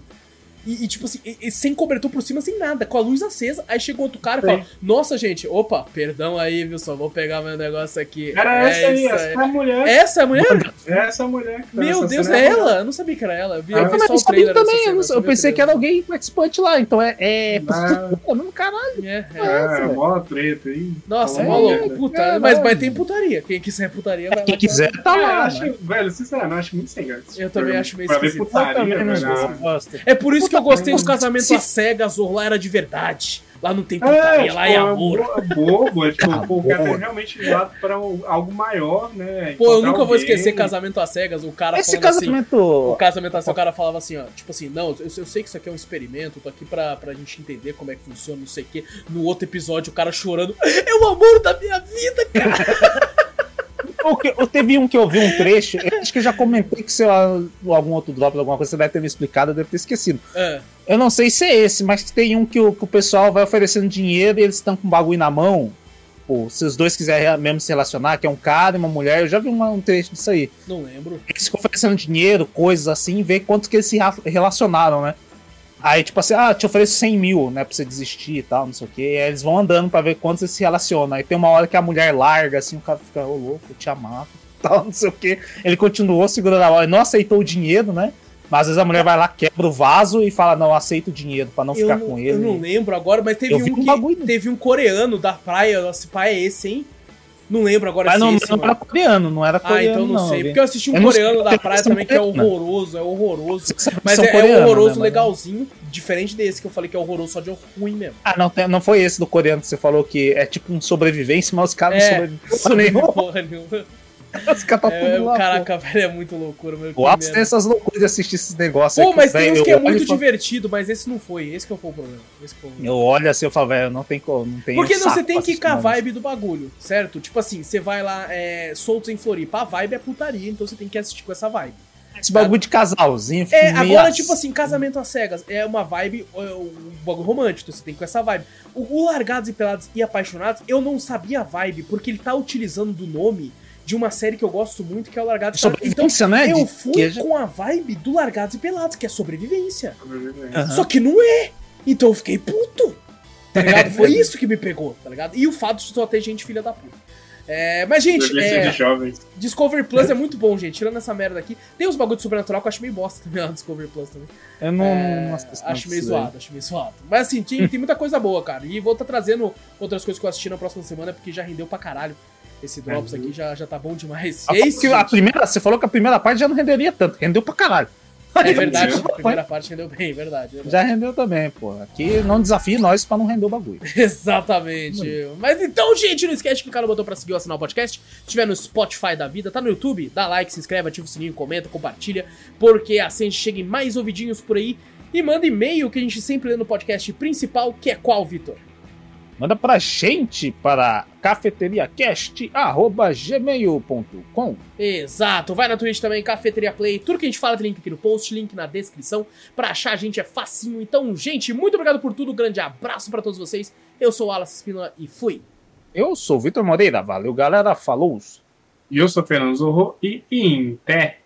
E, e, tipo assim, e- e sem cobertor por cima, sem nada, com a luz acesa. Aí chega outro cara e fala: Nossa, gente, opa, perdão aí, viu? Só vou pegar meu negócio aqui. Era É essa aí, essa é a mulher. Essa é a mulher? É essa mulher. que tá Meu Deus, é a ela? Eu não sabia que era ela. Eu vi, Ah, eu vi só o trailer também, cena, eu, eu pensei que era alguém participante lá, então é. é... Ah. Pô, não, caralho. É, é. É, velho. bola treta aí. Nossa, Falou mó louco, puta. É, mas, mas tem putaria. Quem quiser putaria vai lá. Quem quiser, tá eu lá. acho, né? velho, sinceramente, eu acho muito sem graça. Eu também acho meio Pra ver esquisito. putaria, ah. gosto. É por isso que eu gostei dos Puta, casamentos se- às cegas, ou lá era de verdade. Lá não tem putaria, lá é tipo, amor. bo- bobo, é, tipo, pô, o cara Amor. é realmente lado pra algo maior, né? Pô, eu nunca vou alguém. esquecer casamento às cegas, o cara Esse assim. casamento. O casamento assim, o cara falava assim, ó, tipo assim, não, eu, eu sei que isso aqui é um experimento, tô aqui pra, pra gente entender como é que funciona, não sei o quê. No outro episódio, o cara chorando, é o amor da minha vida, cara. *laughs* O que- eu teve um que eu vi um trecho, acho que eu já comentei que se eu, algum outro drop, alguma coisa, você deve ter me explicado, eu devo ter esquecido. É, Eu não sei se é esse, mas tem um que o, que o pessoal vai oferecendo dinheiro e eles estão com um bagulho na mão. Pô, se os dois quiserem mesmo se relacionar, que é um cara e uma mulher, eu já vi uma- um trecho disso aí. não lembro. Eles ficam oferecendo dinheiro, coisas assim, e ver quanto que eles se ra- relacionaram, né? Aí, tipo assim, ah, te ofereço 100 mil, né, pra você desistir e tal, não sei o quê. E aí eles vão andando pra ver quantos eles se relacionam. Aí tem uma hora que a mulher larga, assim, o cara fica, ô louco, eu te amava, *laughs* tal, não sei o quê. Ele continuou segurando a bola, ele não aceitou o dinheiro, né? Mas às vezes a mulher vai lá, quebra o vaso e fala, não, aceito o dinheiro pra não Eu ficar não, com eu ele. não lembro agora, mas teve Eu um que. Teve um coreano da praia, nossa, pai é esse, hein? Não lembro agora Mas se não, esse, não era coreano, não era Ah, coreano. então não, sei. viu? Porque eu assisti um Eu não sei coreano da praia também que é coreanos. horroroso, é horroroso. Mas é, é coreanos, horroroso, né, legalzinho, diferente desse que eu falei que é horroroso só de ruim mesmo. Ah, não, não foi esse do coreano que você falou que é tipo um sobrevivência, mas os caras É, não sobrevivem. Porra nenhuma. *laughs* Os caras tá É, lá. caraca, velho, é muito loucura, meu. pô. O Atos tem essas loucuras de assistir esses negócios Pô, aí. mas tem uns eu que é muito falo- divertido, mas esse não foi. Esse que foi o problema. Esse que foi o problema. Eu olho assim e falo, velho, não tem como. Não tem Porque saco você tem que ir com a não. vibe do bagulho, certo? Tipo assim, você vai lá, é, soltos em Floripa, a vibe é putaria, então você tem que assistir com essa vibe. Esse bagulho de casalzinho. É, agora, assim. tipo assim, casamento às cegas é uma vibe, é, um bagulho romântico, então você tem com essa vibe. O, o Largados e Pelados e Apaixonados, eu não sabia a vibe, porque ele tá utilizando do nome de uma série que eu gosto muito, que é o Largados e Pelados. Então, Sobrevivência, né? eu de- fui já- com a vibe do Largados e Pelados, que é sobrevivência. Aham. Só que não é. Então eu fiquei puto. Tá ligado? *laughs* Foi isso que me pegou, tá ligado? E o fato de só ter gente filha da puta. É, mas, gente, Sobrevivência é, de jovens. Discovery Plus é muito bom, gente. Tirando essa merda aqui. Tem uns bagulho de sobrenatural que eu acho meio bosta também *laughs* lá no Discovery Plus também. Eu não, É, não assisto acho meio zoado, acho meio zoado. Mas assim, tem, tem muita coisa boa, cara. E vou estar trazendo outras coisas que eu assisti na próxima semana, porque já rendeu pra caralho. Esse Drops aqui já, já tá bom demais. Ah, E é isso, porque a *laughs* primeira, você falou que a primeira parte já não renderia tanto, rendeu pra caralho. É verdade, a primeira parte rendeu bem, verdade. verdade. Já rendeu também, pô. Aqui não desafie nós pra não render o bagulho. *laughs* Exatamente. Mas então, gente, não esquece de clicar no botão pra seguir ou assinar o podcast. Se estiver no Spotify da vida, tá no YouTube, dá like, se inscreve, ativa o sininho, comenta, compartilha, porque assim a gente chega em mais ouvidinhos por aí. E manda e-mail que a gente sempre lê no podcast principal, que é qual, Vitor? Manda pra gente para cafeteriacast.gmail.com Exato, vai na Twitch também, Cafeteria Play, tudo que a gente fala tem link aqui no post, link na descrição. Pra achar a gente é facinho. Então, gente, muito obrigado por tudo, grande abraço pra todos vocês. Eu sou o Alas Espínola e fui. Eu sou o Vitor Moreira, valeu galera, falou! E eu sou Fernando Zorro e Inter.